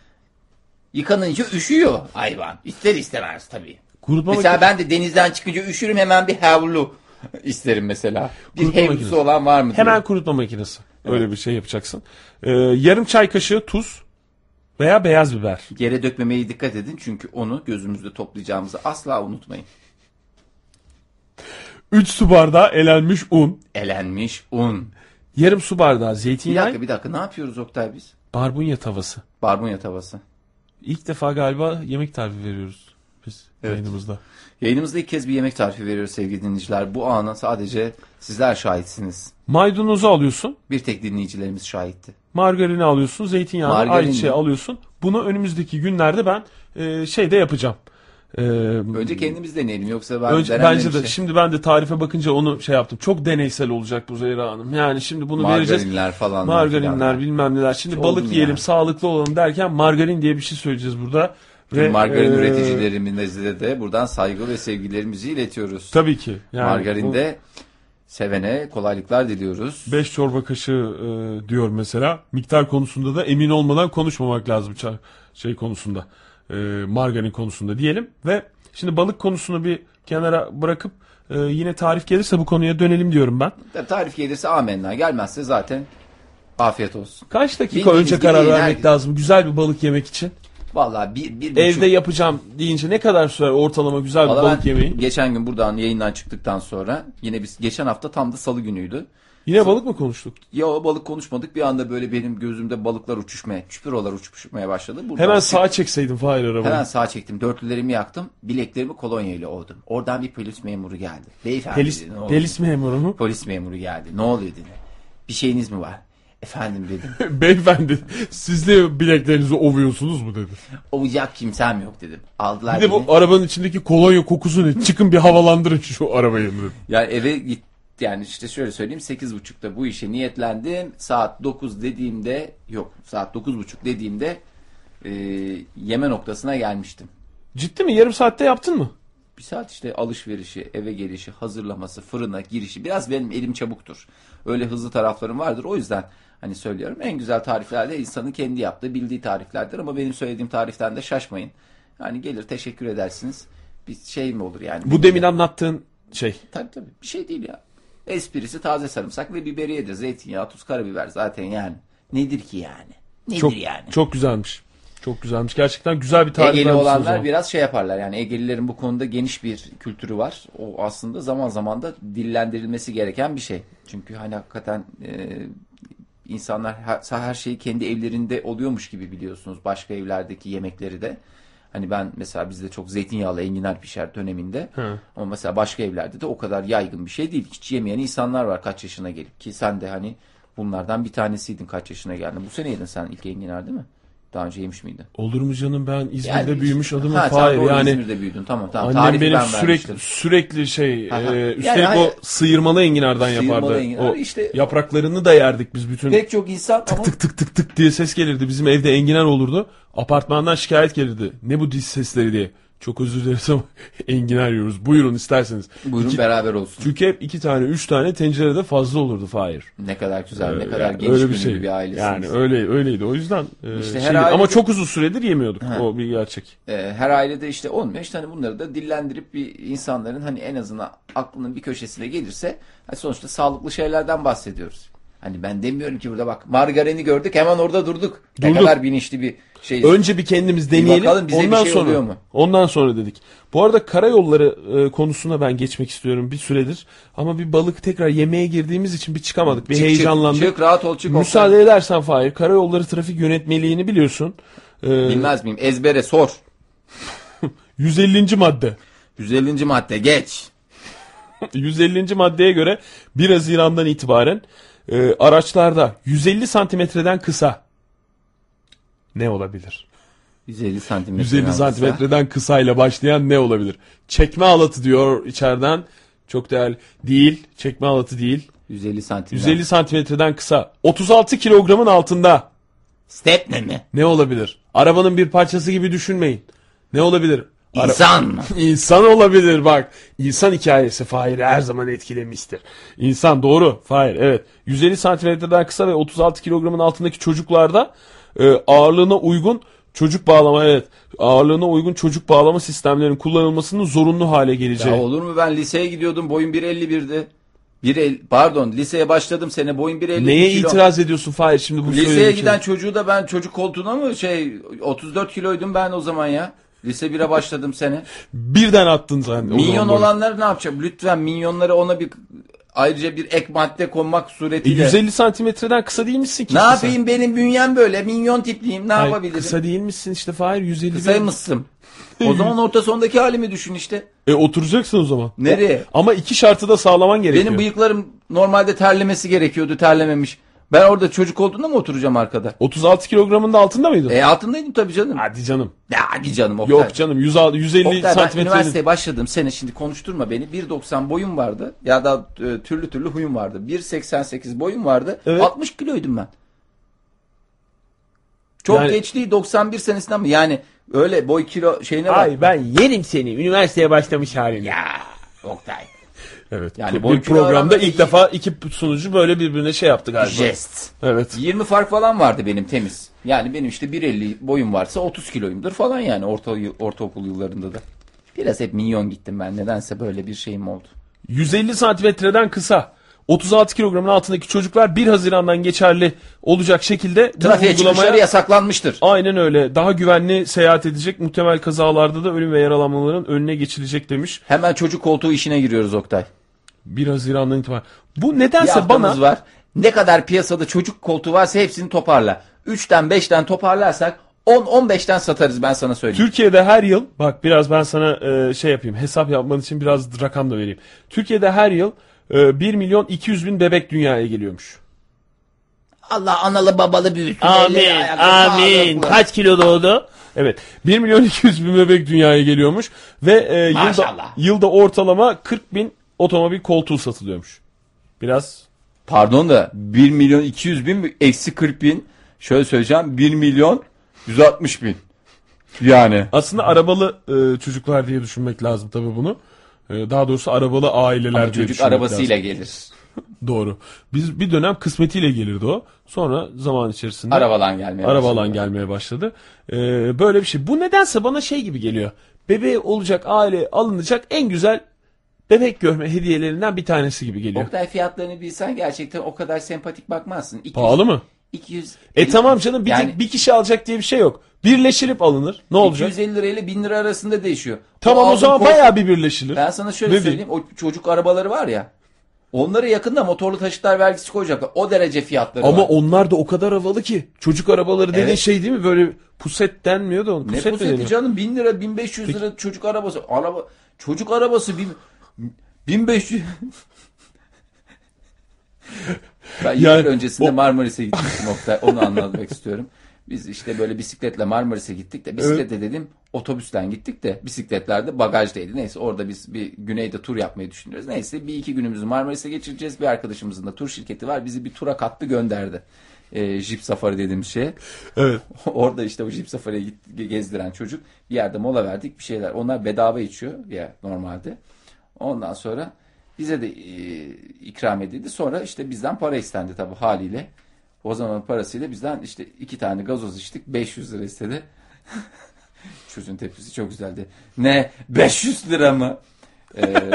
Yıkanınca üşüyor hayvan. İster istemez tabii. kurutma mesela makine- ben de denizden çıkınca üşürüm hemen bir havlu isterim mesela. Bir Kurutma makinesi. olan var mı diye. Hemen kurutma makinesi. Öyle bir şey yapacaksın. Ee, yarım çay kaşığı tuz veya beyaz biber. Yere dökmemeye dikkat edin çünkü onu gözümüzde toplayacağımızı asla unutmayın. 3 su bardağı elenmiş un. Elenmiş un. Yarım su bardağı Bir zeytinyağı. dakika bir dakika ne yapıyoruz Oktay biz? Barbunya tavası. Barbunya tavası. İlk defa galiba yemek tarifi veriyoruz biz Evet. yayınımızda. Yayınımızda ilk kez bir yemek tarifi veriyoruz sevgili dinleyiciler. Bu ana sadece sizler şahitsiniz. Maydanozu alıyorsun. Bir tek dinleyicilerimiz şahitti. Margarini alıyorsun. Zeytinyağını Margarin ayçiçeği alıyorsun. Bunu önümüzdeki günlerde ben e, şeyde yapacağım. E, Önce kendimiz deneyelim yoksa ben Önce, bence de işte. şimdi ben de tarife bakınca onu şey yaptım. Çok deneysel olacak bu Zehra Hanım. Yani şimdi bunu vereceğiz. Margarinler falan. Margarinler bilmem neler. Şimdi Hiç balık yiyelim ya. sağlıklı olalım derken margarin diye bir şey söyleyeceğiz burada. Tüm margarin e, üreticilerimize de buradan saygı ve sevgilerimizi iletiyoruz. Tabii ki. Yani Margarinde sevene kolaylıklar diliyoruz. 5 çorba kaşığı e, diyor mesela. Miktar konusunda da emin olmadan konuşmamak lazım şey konusunda. E, margarin konusunda diyelim ve şimdi balık konusunu bir kenara bırakıp e, yine tarif gelirse bu konuya dönelim diyorum ben. Tarif gelirse amenna gelmezse zaten afiyet olsun. Kaç dakika Bildiğiniz önce karar vermek herkes- lazım güzel bir balık yemek için? Vallahi bir, bir Evde buçuk- yapacağım deyince ne kadar sürer ortalama güzel bir Valla balık yemeği? geçen gün buradan yayından çıktıktan sonra yine biz geçen hafta tam da salı günüydü. Yine balık mı konuştuk? Ya balık konuşmadık bir anda böyle benim gözümde balıklar uçuşmaya, çüpürolar uçuşmaya başladı. Buradan Hemen sağa çekseydin Fahir arabayı. Hemen sağa çektim. Dörtlülerimi yaktım. Bileklerimi kolonya ile ovdum. Oradan bir polis memuru geldi. Beyefendi Polis, dedi. Ne oluyor? polis memuru mu? Polis memuru geldi. Ne oluyor dedi. Bir şeyiniz mi var? Efendim dedim. Beyefendi siz de bileklerinizi ovuyorsunuz mu dedi. Ovacak kimsem yok dedim. Aldılar Bir de beni. bu arabanın içindeki kolonya kokusu ne? Çıkın bir havalandırın şu arabayı dedi. Yani eve git yani işte şöyle söyleyeyim 8.30'da bu işe niyetlendim. Saat 9 dediğimde yok saat 9.30 dediğimde e, yeme noktasına gelmiştim. Ciddi mi? Yarım saatte yaptın mı? Bir saat işte alışverişi, eve gelişi, hazırlaması, fırına girişi. Biraz benim elim çabuktur. Öyle hızlı taraflarım vardır. O yüzden hani söylüyorum en güzel tarifler de insanın kendi yaptığı, bildiği tariflerdir. Ama benim söylediğim tariften de şaşmayın. Yani gelir teşekkür edersiniz. Bir şey mi olur yani? Bu demin anlattığın şey. Tabii tabii. Bir şey değil ya. Esprisi taze sarımsak ve biberiyedir. Zeytinyağı, tuz, karabiber zaten yani. Nedir ki yani? Nedir Çok yani? çok güzelmiş. Çok güzelmiş. Gerçekten güzel bir tarif Egeli olanlar biraz şey yaparlar yani Egelilerin bu konuda geniş bir kültürü var. O aslında zaman zaman da dillendirilmesi gereken bir şey. Çünkü hani hakikaten e, insanlar her, her şeyi kendi evlerinde oluyormuş gibi biliyorsunuz başka evlerdeki yemekleri de. Hani ben mesela bizde çok zeytinyağlı enginar pişer döneminde. Hı. Ama mesela başka evlerde de o kadar yaygın bir şey değil. Hiç yemeyen insanlar var kaç yaşına gelip ki sen de hani bunlardan bir tanesiydin kaç yaşına geldin. Bu sene yedin sen ilk enginar değil mi? Daha önce yemiş miydin? Olur mu canım ben İzmir'de Yani- büyümüş adamım. Ha, Hayır doğru yani. İzmir'de büyüdün tamam tamam. Annem benim ben sürekli vermiştim. sürekli şey Aha. e, Yani üstelik hayır- o sıyırmalı enginardan Sıyırmalı yapardı. enginar o işte- yapraklarını da yerdik biz bütün. Pek çok insan ama tık tık tık tık diye ses gelirdi. Bizim evde enginar olurdu. Apartmandan şikayet gelirdi. Ne bu diz sesleri diye. Çok özür dileriz ama enginar yiyoruz. Buyurun isterseniz. buyurun İki- beraber olsun. Çünkü hep iki tane, üç tane tencerede fazla olurdu Fahir. Ne kadar güzel, ne Ee, kadar yani öyle bir, bir şey. bir ailesiniz. Yani öyle öyleydi. O yüzden e, İşte her şeydi. ailede- ama çok uzun süredir yemiyorduk. O bir gerçek. Ee, her ailede işte olmuyor. İşte hani bunları da dillendirip bir insanların hani en azından aklının bir köşesine gelirse hani sonuçta sağlıklı şeylerden bahsediyoruz. Hani ben demiyorum ki burada bak margarini gördük hemen orada durduk. Ne Durduk. kadar bilinçli bir şey. Önce bir kendimiz deneyelim. bakalım bize bir ondan şey sonra oluyor mu? ondan sonra dedik. Bu arada karayolları e, konusuna ben geçmek istiyorum bir süredir. Ama bir balık tekrar yemeğe girdiğimiz için bir çıkamadık. Bir Çık, çık, heyecanlandık. çık, rahat ol, çık, Müsaade edersen Fahir. Karayolları trafik yönetmeliğini biliyorsun. E, Bilmez miyim? Ezbere sor. 150. madde. 150. madde geç. 150. maddeye göre 1 Haziran'dan itibaren e, araçlarda 150 santimetreden kısa ne olabilir? 150 santimetre. 150 santimetreden kısayla başlayan ne olabilir? Çekme alatı diyor içeriden. Çok değerli. Değil. Çekme alatı değil. 150 santimetre. 150 santimetreden kısa. 36 kilogramın altında. Step ne mi? Ne olabilir? Arabanın bir parçası gibi düşünmeyin. Ne olabilir? Ara- İnsan mı? İnsan olabilir bak. İnsan hikayesi Fahir'i her zaman etkilemiştir. İnsan doğru Fahir evet. 150 santimetreden kısa ve 36 kilogramın altındaki çocuklarda e, ağırlığına uygun çocuk bağlama evet ağırlığına uygun çocuk bağlama sistemlerinin kullanılmasının zorunlu hale geleceği. Ya olur mu ben liseye gidiyordum boyum 1.51'di. 1.50 pardon liseye başladım sene boyum 1.50 Neye kilo. itiraz ediyorsun Fahir şimdi bu Liseye giden çocuğu da ben çocuk koltuğuna mı şey 34 kiloydum ben o zaman ya. Lise 1'e başladım sene. Birden attın sen. Minyon olanları ne yapacağım? Lütfen minyonları ona bir ayrıca bir ek madde konmak E, suretiyle. 150 santimetreden kısa değil misin ki? ne işte yapayım benim bünyem böyle minyon tipliyim ne? Hayır, yapabilirim? Kısa değil misin işte Fahir 150 Kısaymışsın. o zaman orta sondaki halimi düşün işte. E oturacaksın o zaman. Nereye? Ama iki şartı da sağlaman gerekiyor. Benim bıyıklarım normalde terlemesi gerekiyordu terlememiş. Ben orada çocuk olduğunda mı oturacağım arkada? 36 kilogramın da altında mıydın? E altındaydım tabii canım. Hadi canım. Ya hadi canım Oktay. Yok canım 150 150 Oktay ben santimetre. üniversiteye başladığım sene şimdi konuşturma beni. 1.90 boyum vardı. Ya da e, türlü türlü huyum vardı. 1.88 boyum vardı. Evet. 60 kiloydum ben. Çok Yani- geç değil 91 senesinden mi? Yani öyle boy kilo şeyine bak. Ay ben yerim seni üniversiteye başlamış halini. Ya Oktay. Evet. Yani bir programda ilk iyi. defa iki sunucu böyle birbirine şey yaptı galiba. Jest. Evet. 20 fark falan vardı benim temiz. Yani benim işte 1.50 boyum varsa 30 kiloyumdur falan yani orta ortaokul yıllarında da. Biraz hep minyon gittim ben. Nedense böyle bir şeyim oldu. 150 santimetreden kısa. 36 kilogramın altındaki çocuklar 1 Haziran'dan geçerli olacak şekilde bu Trafiğe çıkışları yasaklanmıştır. aynen öyle daha güvenli seyahat edecek muhtemel kazalarda da ölüm ve yaralanmaların önüne geçilecek demiş. Hemen çocuk koltuğu işine giriyoruz Oktay. 1 Haziran'dan itibaren. Bu Bir nedense haftamız bana var. Ne kadar piyasada çocuk koltuğu varsa hepsini toparla. 3'ten 5'ten toparlarsak 10-15'ten satarız ben sana söyleyeyim. Türkiye'de her yıl bak biraz ben sana e, şey yapayım hesap yapman için biraz rakam da vereyim. Türkiye'de her yıl e, 1 milyon 200 bin bebek dünyaya geliyormuş. Allah analı babalı büyüsün. Amin amin. sağlıklı. Kaç kilo doğdu? Evet 1 milyon 200 bin bebek dünyaya geliyormuş ve e, yılda, Maşallah. yılda ortalama 40 bin otomobil koltuğu satılıyormuş. Biraz Pardon da 1 milyon 200 bin eksi 40 bin. Şöyle söyleyeceğim 1 milyon 160 bin. Yani. Aslında arabalı e, çocuklar diye düşünmek lazım tabii bunu. E, daha doğrusu arabalı aileler Ama diye çocuk düşünmek arabasıyla lazım. gelir. Doğru. Biz bir dönem kısmetiyle gelirdi o. Sonra zaman içerisinde Arabalan gelmeye arabalan başladı. gelmeye başladı. E, böyle bir şey. Bu nedense bana şey gibi geliyor. Bebeği olacak aile alınacak en güzel bebek görme hediyelerinden bir tanesi gibi geliyor. Oktay fiyatlarını bilsen gerçekten o kadar sempatik bakmazsın. 200, Pahalı mı? 200. E tamam canım bir, Yani- bir kişi alacak diye bir şey yok. Birleşilip alınır. Ne olacak? 250 lira ile 1000 lira arasında değişiyor. Tamam o aldığın zaman koltuk- bayağı bir birleşilir. Ben sana şöyle Ne söyleyeyim. O çocuk arabaları var ya. Onları yakında motorlu taşıtlar vergisi koyacaklar. O derece fiyatları Ama var. onlar da o kadar havalı ki. Çocuk arabaları dediğin Evet. şey değil mi? Böyle puset denmiyor da onu. Ne Puset mi puseti canım 1000 lira 1500 lira çocuk arabası. Araba çocuk arabası bin, 1500 Ben Yani öncesinde o- Marmaris'e gitmiştim Oktay. Onu anlatmak istiyorum. Biz işte böyle bisikletle Marmaris'e gittik de bisikletle dedim otobüsten gittik de bisikletlerde bagajdaydı. Neyse orada biz bir güneyde tur yapmayı düşünüyoruz. Neyse bir iki günümüzü Marmaris'e geçireceğiz. Bir arkadaşımızın da tur şirketi var. Bizi bir tura kattı gönderdi. Ee, Jeep Safari dediğimiz şeye. Evet. Orada işte o Jeep Safari'ye gezdiren çocuk bir yerde mola verdik bir şeyler. Onlar bedava içiyor ya normalde. Ondan sonra bize de e, ikram edildi. Sonra işte bizden para istendi tabii haliyle. O zaman parasıyla bizden işte iki tane gazoz içtik. 500 lira istedi. Çocuğun tepkisi çok güzeldi. Ne? 500 lira mı? Ee,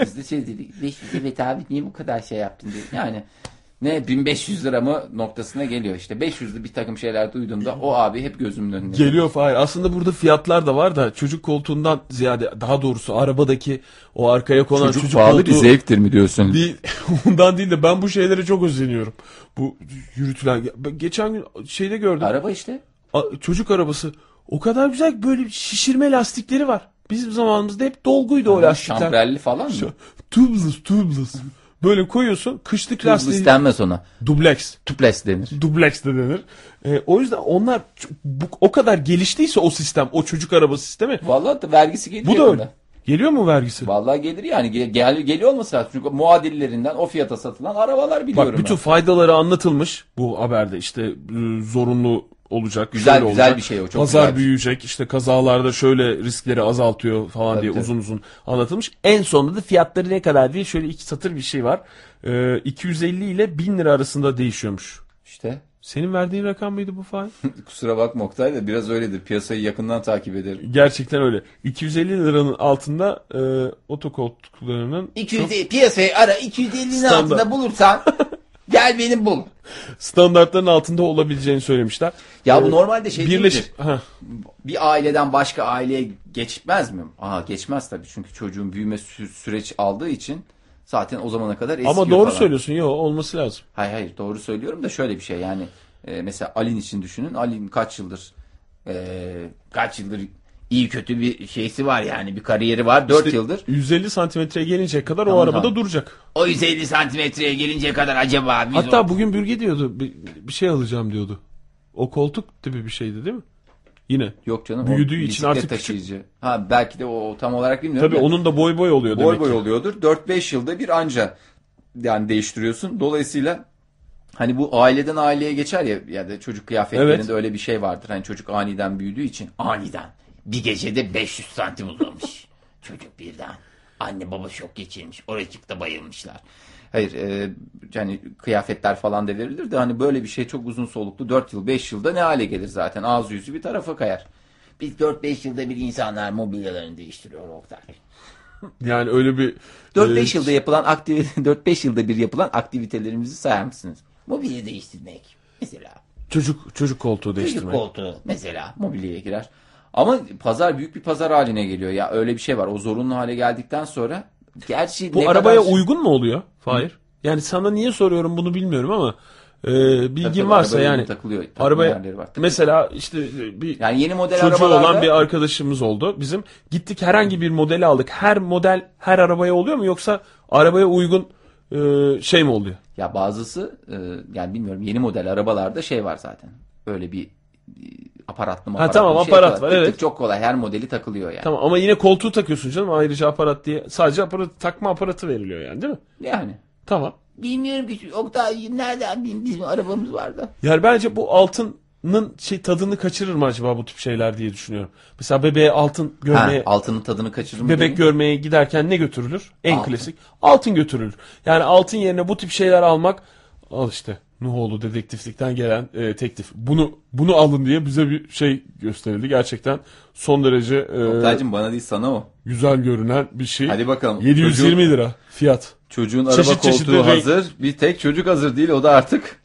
biz de şey dedik. 500 evet abi niye bu kadar şey yaptın diye. Yani ne 1500 lira mı noktasına geliyor işte. 500'lü bir takım şeyler duyduğumda o abi hep gözümün önünde. Geliyor Fahir. Aslında burada fiyatlar da var da çocuk koltuğundan ziyade daha doğrusu arabadaki o arkaya konan Çocuk, çocuk, pahalı bir koltuğu zevktir mi diyorsun? değil. Ondan değil de ben bu şeylere çok özeniyorum. Bu yürütülen geçen gün şeyde gördüm. Araba işte. A- çocuk arabası o kadar güzel böyle şişirme lastikleri var. Bizim zamanımızda hep dolguydu o lastikler. Şambrelli falan mı? Tubeless, tubeless. Böyle koyuyorsun kışlık lastiği. denmez ona. Dublex. Tuples denir. Dublex de denir. Ee, o yüzden onlar ç- bu, o kadar geliştiyse o sistem, o çocuk araba sistemi. Vallahi da vergisi geliyor. Bu da öyle. Geliyor mu vergisi? Vallahi gelir yani. Gel, gel- geliyor olması lazım. Çünkü muadillerinden o fiyata satılan arabalar biliyorum Bak bütün ben. faydaları anlatılmış bu haberde. İşte e, zorunlu olacak. Güzel- güzel olacak. bir şey o, çok Pazar güzel şey. büyüyecek. işte kazalarda şöyle riskleri azaltıyor falan Tabii, diye tabii. uzun uzun anlatılmış. En sonunda da fiyatları ne kadar diye şöyle iki satır bir şey var. Ee, 250 ile 1000 lira arasında değişiyormuş. İşte Senin verdiğin rakam mıydı bu Fahir? kusura bakma Oktay da biraz öyledir. Piyasayı yakından takip ederim. Gerçekten öyle. 250 liranın altında e, otokoltuklarının 200 piyasayı ara 250'nin Standart. altında bulursan gel beni bul. standartların altında olabileceğini söylemişler. Ya bu Ee, normalde şey birleş değildir. Bir aileden başka aileye geçmez mi? Aa geçmez tabii çünkü çocuğun büyüme sü- süreç aldığı için zaten o zamana kadar eskiyor ama doğru falan. söylüyorsun. Yok olması lazım. Hayır hayır doğru söylüyorum da şöyle bir şey yani e, mesela Alin için düşünün. Alin kaç yıldır e, kaç yıldır iyi kötü bir şeysi var yani bir kariyeri var 4 İşte yıldır. 150 santimetreye gelinceye kadar o Tamam, arabada tamam. duracak. O 150 santimetreye gelinceye kadar acaba biz Hatta o- bugün Bürge diyordu bir, bir şey alacağım diyordu. O koltuk gibi bir şeydi değil mi? Yine. Yok canım. Büyüdüğü o için artık küçük. taşıyıcı. Ha belki de o tam olarak bilmiyorum. Tabii da onun da boy boy oluyor boy demek boy ki. oluyordur. 4-5 yılda bir anca yani değiştiriyorsun. Dolayısıyla hani bu aileden aileye geçer ya ya da çocuk kıyafetlerinde Evet. öyle bir şey vardır. Hani çocuk aniden büyüdüğü için aniden bir gecede 500 santim uzamış. çocuk birden. Anne baba şok geçirmiş. Oracıkta bayılmışlar. Hayır e, yani kıyafetler falan da verilir de hani böyle bir şey çok uzun soluklu 4 yıl 5 yılda ne hale gelir zaten ağzı yüzü bir tarafa kayar. Biz 4-5 yılda bir insanlar mobilyalarını değiştiriyor Oktay. Yani öyle bir 4-5 e, yılda yapılan aktivite 4-5 yılda bir yapılan aktivitelerimizi sayar mısınız? Mobilya değiştirmek mesela. çocuk çocuk koltuğu Çocuk değiştirmek. koltuğu mesela mobilyaya girer. Ama pazar büyük bir pazar haline geliyor ya. Öyle bir şey var. O zorunlu hale geldikten sonra gerçi Bu arabaya kadar... uygun mu oluyor? Hayır. Yani sana niye soruyorum bunu bilmiyorum ama e, bilgin Tabii tabii, varsa yani takılıyor. Takma arabaya var. mesela işte bir Yani yeni model çocuğu arabalarda olan bir arkadaşımız oldu. Bizim gittik herhangi bir modeli aldık. Her model her arabaya oluyor mu yoksa arabaya uygun e, şey mi oluyor? ya bazısı e, yani bilmiyorum yeni model arabalarda şey var zaten. Öyle bir aparatlı mı Ha, tamam, şey aparat yapıyorlar. var, evet. tık çok kolay. Her modeli takılıyor yani. Tamam ama yine koltuğu takıyorsun canım ayrıca aparat diye. Sadece aparat takma aparatı veriliyor yani değil mi? Yani. Tamam. Bilmiyorum ki Oktay nereden bileyim bizim arabamız vardı. Yani bence bu altın şey tadını kaçırır mı acaba bu tip şeyler diye düşünüyorum. Mesela bebeğe altın Ha, görmeye altının tadını kaçırır mı? bebek demin? görmeye giderken ne götürülür? En Altın. klasik altın götürülür. Yani altın yerine bu tip şeyler almak al işte Nuhoğlu dedektiflikten gelen e, teklif. Bunu bunu alın diye bize bir şey gösterildi. Gerçekten son derece e, Oktay'cım bana değil sana o. güzel görünen bir şey. Hadi bakalım. 720 Çocuğun- lira fiyat. Çocuğun araba çeşit koltuğu renk. hazır. Bir tek çocuk hazır değil. O da artık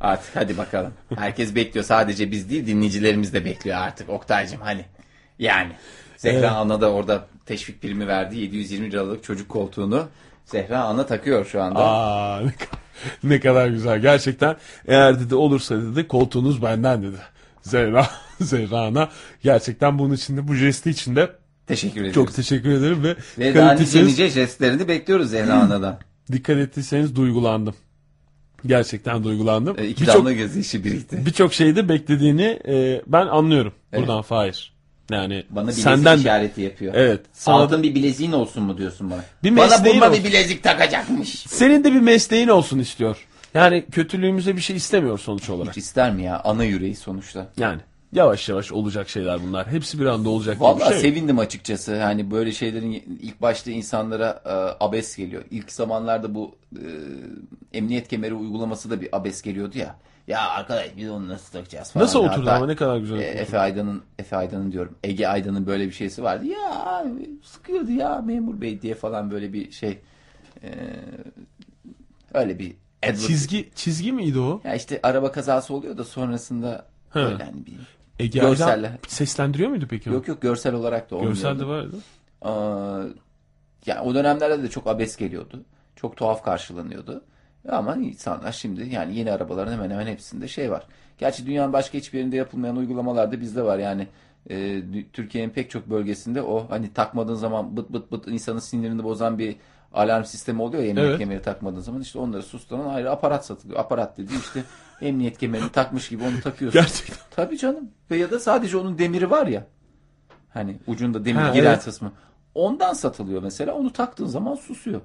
Artık hadi bakalım. Herkes bekliyor. Sadece biz değil dinleyicilerimiz de bekliyor artık Oktay'cım hani. Yani. Zehra Evet. Ana da orada teşvik primi verdi. 720 liralık çocuk koltuğunu Zehra Ana takıyor şu anda. Aa ne, ne kadar güzel. Gerçekten eğer dedi olursa dedi koltuğunuz benden dedi. Zehra, Zehra Ana. Gerçekten bunun içinde bu jesti içinde Teşekkür ederiz. çok teşekkür ederim ve Ve daha nice nice jestlerini bekliyoruz Zehra Ana'dan. dikkat ettiyseniz duygulandım. Gerçekten duygulandım. E, İki Birçok damla gözyaşı birikti. birçok şeyde beklediğini e, ben anlıyorum. Evet. Buradan Fahir. Yani Bana bilezik senden de- işareti yapıyor. Evet. Sana Altın bir bileziğin olsun mu diyorsun bana? Bir bana bununla olsun. bir bilezik takacakmış. senin de bir mesleğin olsun istiyor. Yani kötülüğümüze bir şey istemiyor sonuç olarak. Hiç ister mi ya? Ana yüreği sonuçta. Yani yavaş yavaş olacak şeyler bunlar. Hepsi bir anda olacak Vallahi şey. sevindim açıkçası. Yani böyle şeylerin ilk başta insanlara e, abes geliyor. İlk zamanlarda bu e, emniyet kemeri uygulaması da bir abes geliyordu ya. Ya arkadaş biz onu nasıl takacağız falan. Nasıl oturdu hatta, ama ne kadar güzel e. Efe Aydın'ın Efe Aydın'ın diyorum. Ege Aydın'ın böyle bir şeysi vardı. Ya abi, sıkıyordu ya memur bey diye falan böyle bir şey. E, öyle bir Edward- Çizgi çizgi miydi o? Ya işte araba kazası oluyor da sonrasında He. böyle hani bir Ege Görselle. Aydan seslendiriyor muydu peki o? Yok yok görsel olarak da olmuyordu. Görsel de vardı. Aa, yani o dönemlerde de çok abes geliyordu. Çok tuhaf karşılanıyordu. Ama insanlar şimdi yani yeni arabaların hemen hemen hepsinde şey var. Gerçi dünyanın başka hiçbir yerinde yapılmayan uygulamalar da bizde var. Yani e, Türkiye'nin pek çok bölgesinde o hani takmadığın zaman bıt bıt bıt insanın sinirini bozan bir alarm sistemi oluyor ya emniyet Evet. kemeri takmadığın zaman işte onları susturan ayrı aparat satılıyor. Aparat dedi işte emniyet kemerini takmış gibi onu takıyorsun. Gerçekten. Tabii canım. Ve ya da sadece onun demiri var ya. Hani ucunda demir Ha, giren evet. kısmı. Ondan satılıyor mesela. Onu taktığın zaman susuyor.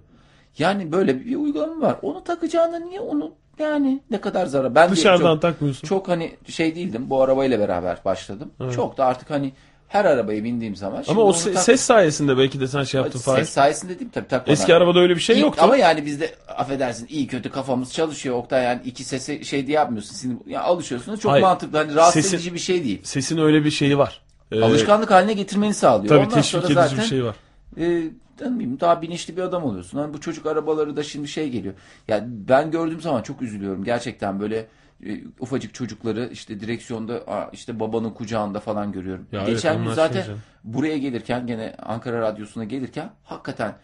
Yani böyle bir uygulama var. Onu takacağına niye onu yani ne kadar zarar. Ben Dışarıdan çok, takmıyorsun. çok hani şey değildim. Bu arabayla beraber başladım. Çok da artık hani her arabaya bindiğim zaman. Ama o se- tak- ses sayesinde belki de sen şey yaptın Fahir. Ses sayesinde değil tabii takmadan. Eski arabada öyle bir şey İyi- yoktu. Ama yani bizde affedersin iyi kötü kafamız çalışıyor Oktay yani iki sesi şey diye yapmıyorsun. Sinir, yani alışıyorsunuz çok Hayır. mantıklı. Hani rahatsız Sesin- edici bir şey değil. Sesin öyle bir şeyi var. Ee, Alışkanlık haline getirmeni sağlıyor. Tabii Ondan teşvik sonra edici zaten bir şey var. e, bileyim, daha bilinçli bir adam oluyorsun. Hani bu çocuk arabaları da şimdi şey geliyor. Yani ben gördüğüm zaman çok üzülüyorum. Gerçekten böyle e, ufacık çocukları işte direksiyonda işte babanın kucağında falan görüyorum. Ya evet, Geçen gün onlar zaten şey buraya gelirken gene Ankara Radyosu'na gelirken hakikaten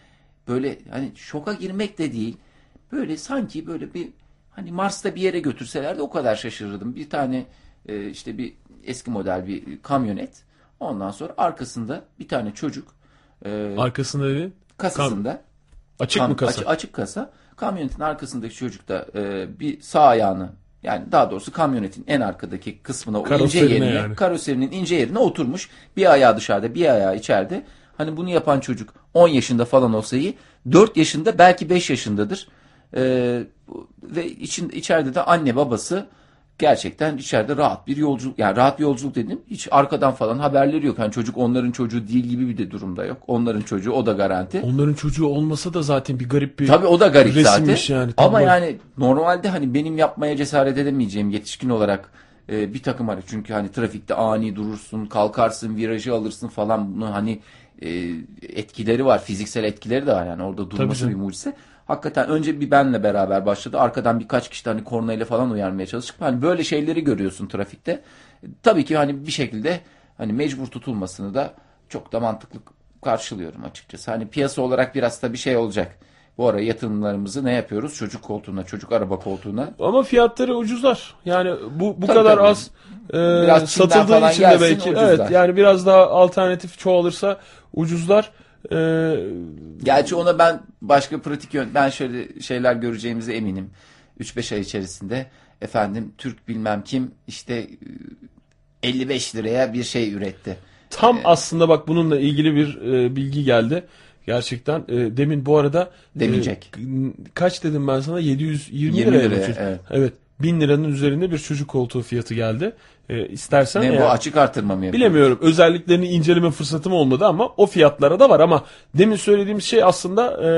böyle hani şoka girmek de değil. Böyle sanki böyle bir hani Mars'ta bir yere götürseler de o kadar şaşırırdım. Bir tane e, işte bir eski model bir kamyonet. Ondan sonra arkasında bir tane çocuk e, Arkasında dedi. kasasında Açık kam- mı kasa? açı- açık kasa. Kamyonetin arkasındaki çocuk da e, bir sağ ayağını yani daha doğrusu kamyonetin en arkadaki kısmına o ince yerine yani. karoserinin ince yerine oturmuş. Bir ayağı dışarıda bir ayağı içeride. Hani bunu yapan çocuk 10 yaşında falan olsa iyi. 4 yaşında belki 5 yaşındadır. E, bu- ve için, içeride de anne babası gerçekten içeride rahat bir yolculuk yani rahat bir yolculuk dedim hiç arkadan falan haberleri yok. Yani çocuk onların çocuğu değil gibi bir de durumda yok. Onların çocuğu o da garanti. Onların çocuğu olmasa da zaten bir garip bir Tabii o da garip zaten. yani. Ama Tablo. yani normalde hani benim yapmaya cesaret edemeyeceğim yetişkin olarak e, bir takım araç. Çünkü hani trafikte ani durursun, kalkarsın, virajı alırsın falan. Bunu hani e, etkileri var. Fiziksel etkileri de var yani orada durması bir mucize. Hakikaten önce bir benle beraber başladı. Arkadan birkaç kişi hani kornayla falan uyarmaya çalıştık. Hani böyle şeyleri görüyorsun trafikte. E, Tabii ki hani bir şekilde hani mecbur tutulmasını da çok da mantıklı karşılıyorum açıkçası. Hani piyasa olarak biraz da bir şey olacak. Bu ara yatırımlarımızı ne yapıyoruz? Çocuk koltuğuna, çocuk araba koltuğuna. Ama fiyatları ucuzlar. Yani bu bu Tabii, kadar tabii. az e, Biraz satıldığı için de belki ucuzlar. evet yani biraz daha alternatif çoğalırsa ucuzlar. E, Gerçi ona ben başka pratik yön, ben şöyle şeyler göreceğimize eminim. 3-5 ay içerisinde efendim Türk bilmem kim işte e, 55 liraya bir şey üretti. tam aslında bak bununla ilgili bir e, bilgi geldi. Gerçekten e, demin bu arada Demeyecek. e, kaç dedim ben sana 720 20 liraya liraya, evet. evet. 1000 liranın üzerinde bir çocuk koltuğu fiyatı geldi. E, istersen Ne bu eğer- açık artırma mı yapıyor? Bilemiyorum. Özelliklerini inceleme fırsatım olmadı ama o fiyatlara da var ama demin söylediğim şey aslında e,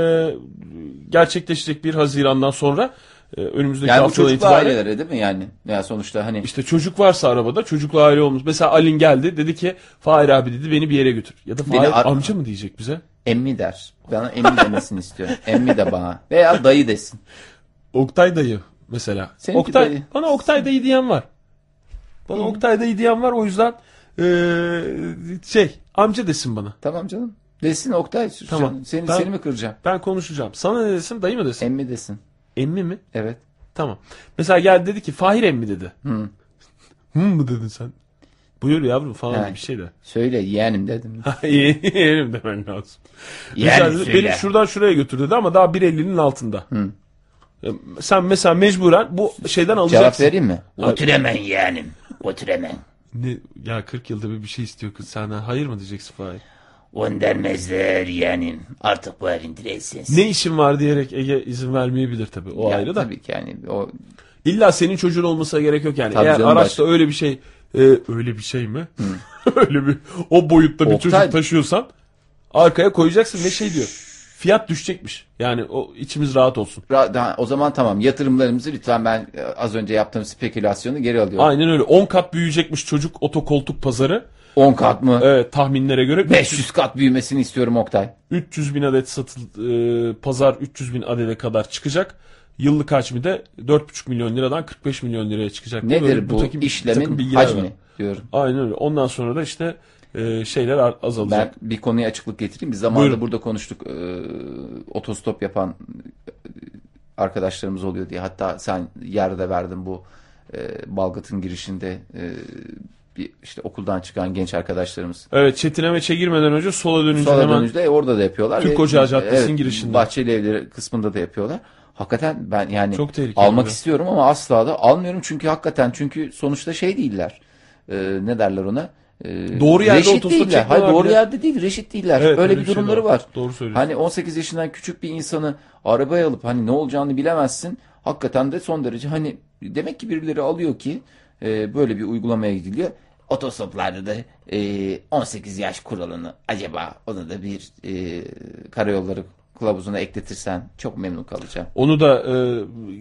gerçekleşecek bir Haziran'dan sonra e, önümüzdeki Yani bu çocuklu itibaren ailelere değil mi yani? Ya sonuçta hani işte çocuk varsa arabada çocuklu aile olmuş. Mesela Alin geldi dedi ki Fahir abi dedi beni bir yere götür. Ya da Fahir ar- amca mı diyecek bize? emmi der. Bana emmi demesini istiyorum. Emmi de bana. Veya dayı desin. Oktay dayı mesela. Seninki Oktay, dayı. Bana Oktay dayı diyen var. Bana Oktay dayı diyen var o yüzden e, şey amca desin bana. Tamam canım. Desin Oktay. Tamam. Seni, Ben- seni mi kıracağım? Ben konuşacağım. Sana ne desin dayı mı desin? Emmi desin. Emmi mi? Evet. Tamam. Mesela geldi dedi ki Fahir emmi dedi. Hı. Hı mı dedin sen? Buyur yavrum falan Ha. bir şey de. Söyle yeğenim dedim. Yeğenim demen lazım. Yeğenim Mesela söyle. beni şuradan şuraya götür dedi ama daha 1.50'nin altında. Hı. Sen mesela mecburen bu şeyden Cevap alacaksın. vereyim mi? Hayır. Otur hemen yeğenim. Otur hemen. Ne, ya 40 yılda bir bir şey istiyor kız senden. Hayır mı diyeceksin Fahir? On dermezler yeğenim. Artık bu evin direğisin. Ne işin var diyerek Ege izin vermeyebibir tabii. O Ya ayrı da. Tabii ki yani o İlla senin çocuğun olmasına gerek yok yani. Tabii Eğer araçta öyle bir şey e, öyle bir şey mi? öyle bir o boyutta bir Oktay- çocuk taşıyorsan arkaya koyacaksın ve şey diyor. Fiyat düşecekmiş. Yani o içimiz rahat olsun. Ra- o zaman tamam yatırımlarımızı lütfen ben e, az önce yaptığım spekülasyonu geri alıyorum. Aynen öyle. 10 kat büyüyecekmiş çocuk otokoltuk pazarı. 10 kat mı? Evet tahminlere göre 500 kat büyümesini istiyorum Oktay. 300 bin adet satıl e, pazar 300 bin adede kadar çıkacak. Yıllık hacmi de 4,5 milyon liradan 45 milyon liraya çıkacak. Nedir Böyle bu, takım- bir işlemin takım hacmi var. diyorum. Aynen öyle. Ondan sonra da işte e, şeyler ar- Ben azalacak. bir konuya açıklık getireyim. Bir zamanda Buyurun. burada konuştuk. e, otostop yapan e, arkadaşlarımız oluyor diye. Hatta sen yerde verdin bu e, Balgat'ın girişinde e, bir işte okuldan çıkan genç arkadaşlarımız. Evet Çetinemeç'e girmeden önce sola dönünce Sola hemen dönüşte orada da yapıyorlar. Türk Ocağı Caddesi'nin girişinde. Bahçeli evleri kısmında da yapıyorlar. Hakikaten ben yani Çok almak oluyor. istiyorum ama asla da almıyorum çünkü hakikaten çünkü sonuçta şey değiller. E, ne derler ona? E, Doğru yerde reşit değiller. Hayır doğru bile. yerde değil, reşit değiller. Evet, öyle öyle bir bir şey durumları var. var. Doğru söylüyorsun. Hani 18 yaşından küçük bir insanı arabaya alıp hani ne olacağını bilemezsin. Hakikaten de son derece hani demek ki birileri alıyor ki e, böyle bir uygulamaya gidiliyor. Otostoplarda da e, 18 yaş kuralını acaba onu da bir e, karayolları kılavuzuna ekletirsen çok memnun kalacağım. Onu da e,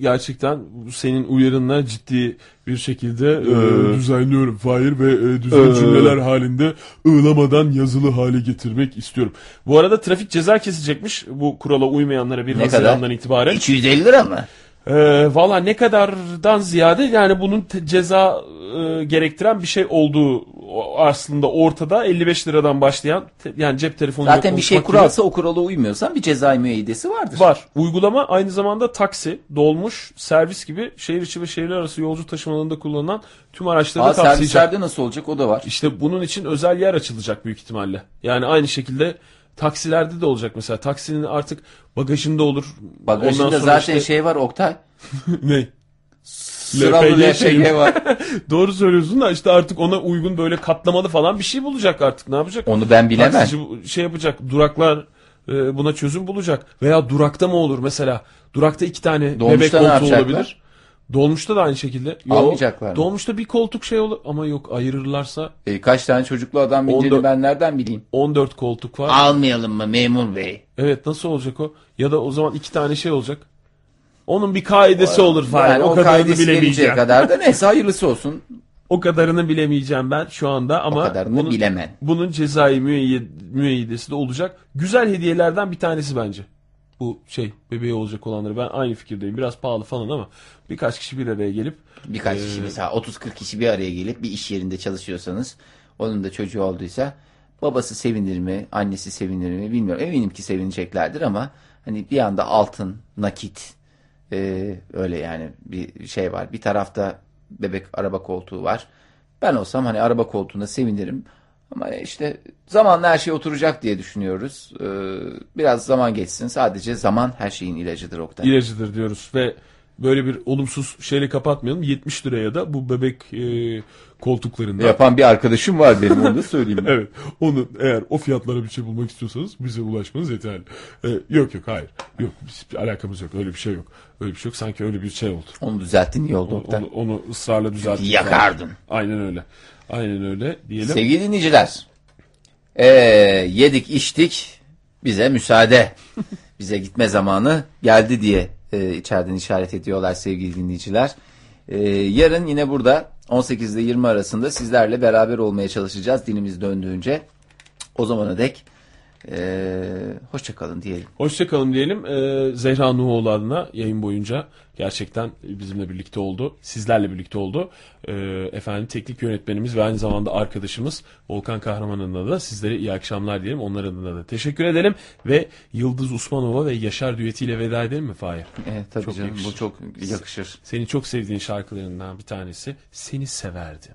gerçekten senin uyarınla ciddi bir şekilde e, düzenliyorum Fahir ve e, düzgün cümleler halinde ığlamadan yazılı hale getirmek istiyorum. Bu arada trafik ceza kesecekmiş bu kurala uymayanlara bir Ne Haziran'dan kadar? itibaren. 250 lira mı? E, Valla ne kadardan ziyade yani bunun ceza e, gerektiren bir şey olduğu aslında ortada 55 liradan başlayan te- yani cep telefonu Zaten bir şey kuralsa o kurala uymuyorsan bir cezai müeyyidesi vardır. Var. Uygulama aynı zamanda taksi, dolmuş, servis gibi şehir içi ve şehirler arası yolcu taşımalarında kullanılan tüm araçları Aa, kapsayacak. servislerde nasıl olacak o da var. İşte bunun için özel yer açılacak büyük ihtimalle. Yani aynı şekilde taksilerde de olacak mesela. Taksinin artık bagajında olur. Bagajında Ondan sonra zaten işte- şey var Oktay. ne? Sıralı LPG şey var. Doğru söylüyorsun da işte artık ona uygun böyle katlamalı falan bir şey bulacak artık. Ne yapacak? Onu ben bilemem. Taksici şey yapacak. Duraklar e, buna çözüm bulacak. Veya durakta mı olur mesela? Durakta iki tane Dolmuşta bebek koltuğu olabilir. Dolmuşta da aynı şekilde. Yo, Almayacaklar mı? Dolmuşta bir koltuk şey olur ama yok ayırırlarsa E, kaç tane çocuklu adam bineceğini 14 ben nereden bileyim? 14 koltuk var. Almayalım mı memur bey? Evet nasıl olacak o? Ya da o zaman iki tane şey olacak. Onun bir kaidesi olur falan. Yani o, o kadarını bilemeyeceğim. kadar da neyse hayırlısı olsun. O kadarını bilemeyeceğim ben şu anda ama o kadarını bunun, bilemem. bunun cezai müeyyide, müeyyidesi de olacak. Güzel hediyelerden bir tanesi bence. Bu şey bebeği olacak olanları ben aynı fikirdeyim. Biraz pahalı falan ama birkaç kişi bir araya gelip Birkaç Ee, kişi mesela 30-40 kişi bir araya gelip bir iş yerinde çalışıyorsanız onun da çocuğu olduysa babası sevinir mi, annesi sevinir mi bilmiyorum. Eminim ki sevineceklerdir ama hani bir anda altın, nakit e, öyle yani bir şey var. Bir tarafta bebek araba koltuğu var. Ben olsam hani araba koltuğunda sevinirim. Ama işte zamanla her şey oturacak diye düşünüyoruz. Ee, biraz zaman geçsin. Sadece zaman her şeyin ilacıdır Oktay. ilacıdır diyoruz ve böyle bir olumsuz şeyle kapatmayalım. 70 liraya da bu bebek e, koltuklarında. Yapan bir arkadaşım var benim onu da söyleyeyim. Evet. Onu eğer o fiyatlara bir şey bulmak istiyorsanız bize ulaşmanız yeterli. Ee, yok yok hayır. Yok biz, bir alakamız yok. Öyle bir şey yok. Öyle bir şey yok. Sanki öyle bir şey oldu. Onu düzelttin iyi oldu. Onu, onu, onu ısrarla düzelttik. yakardın. Aynen öyle. Aynen öyle diyelim. Sevgili dinleyiciler, ee, yedik içtik bize müsaade. bize gitme zamanı geldi diye e, içeriden işaret ediyorlar sevgili dinleyiciler. E, yarın yine burada 18 ile 20 arasında sizlerle beraber olmaya çalışacağız dilimiz döndüğünce. O zamana dek e, hoşçakalın diyelim. Hoşçakalın diyelim. Ee, Zehra Nuhoğlu adına yayın boyunca gerçekten bizimle birlikte oldu. Sizlerle birlikte oldu. Ee, efendim teknik yönetmenimiz ve aynı zamanda arkadaşımız Volkan Kahraman adına da sizlere iyi akşamlar diyelim. Onlar adına da teşekkür edelim. Ve Yıldız Usmanova ve Yaşar düetiyle veda edelim mi Fahir? Evet tabii Çok canım yakışır. bu çok yakışır. Senin çok sevdiğin şarkılarından bir tanesi. Seni severdim.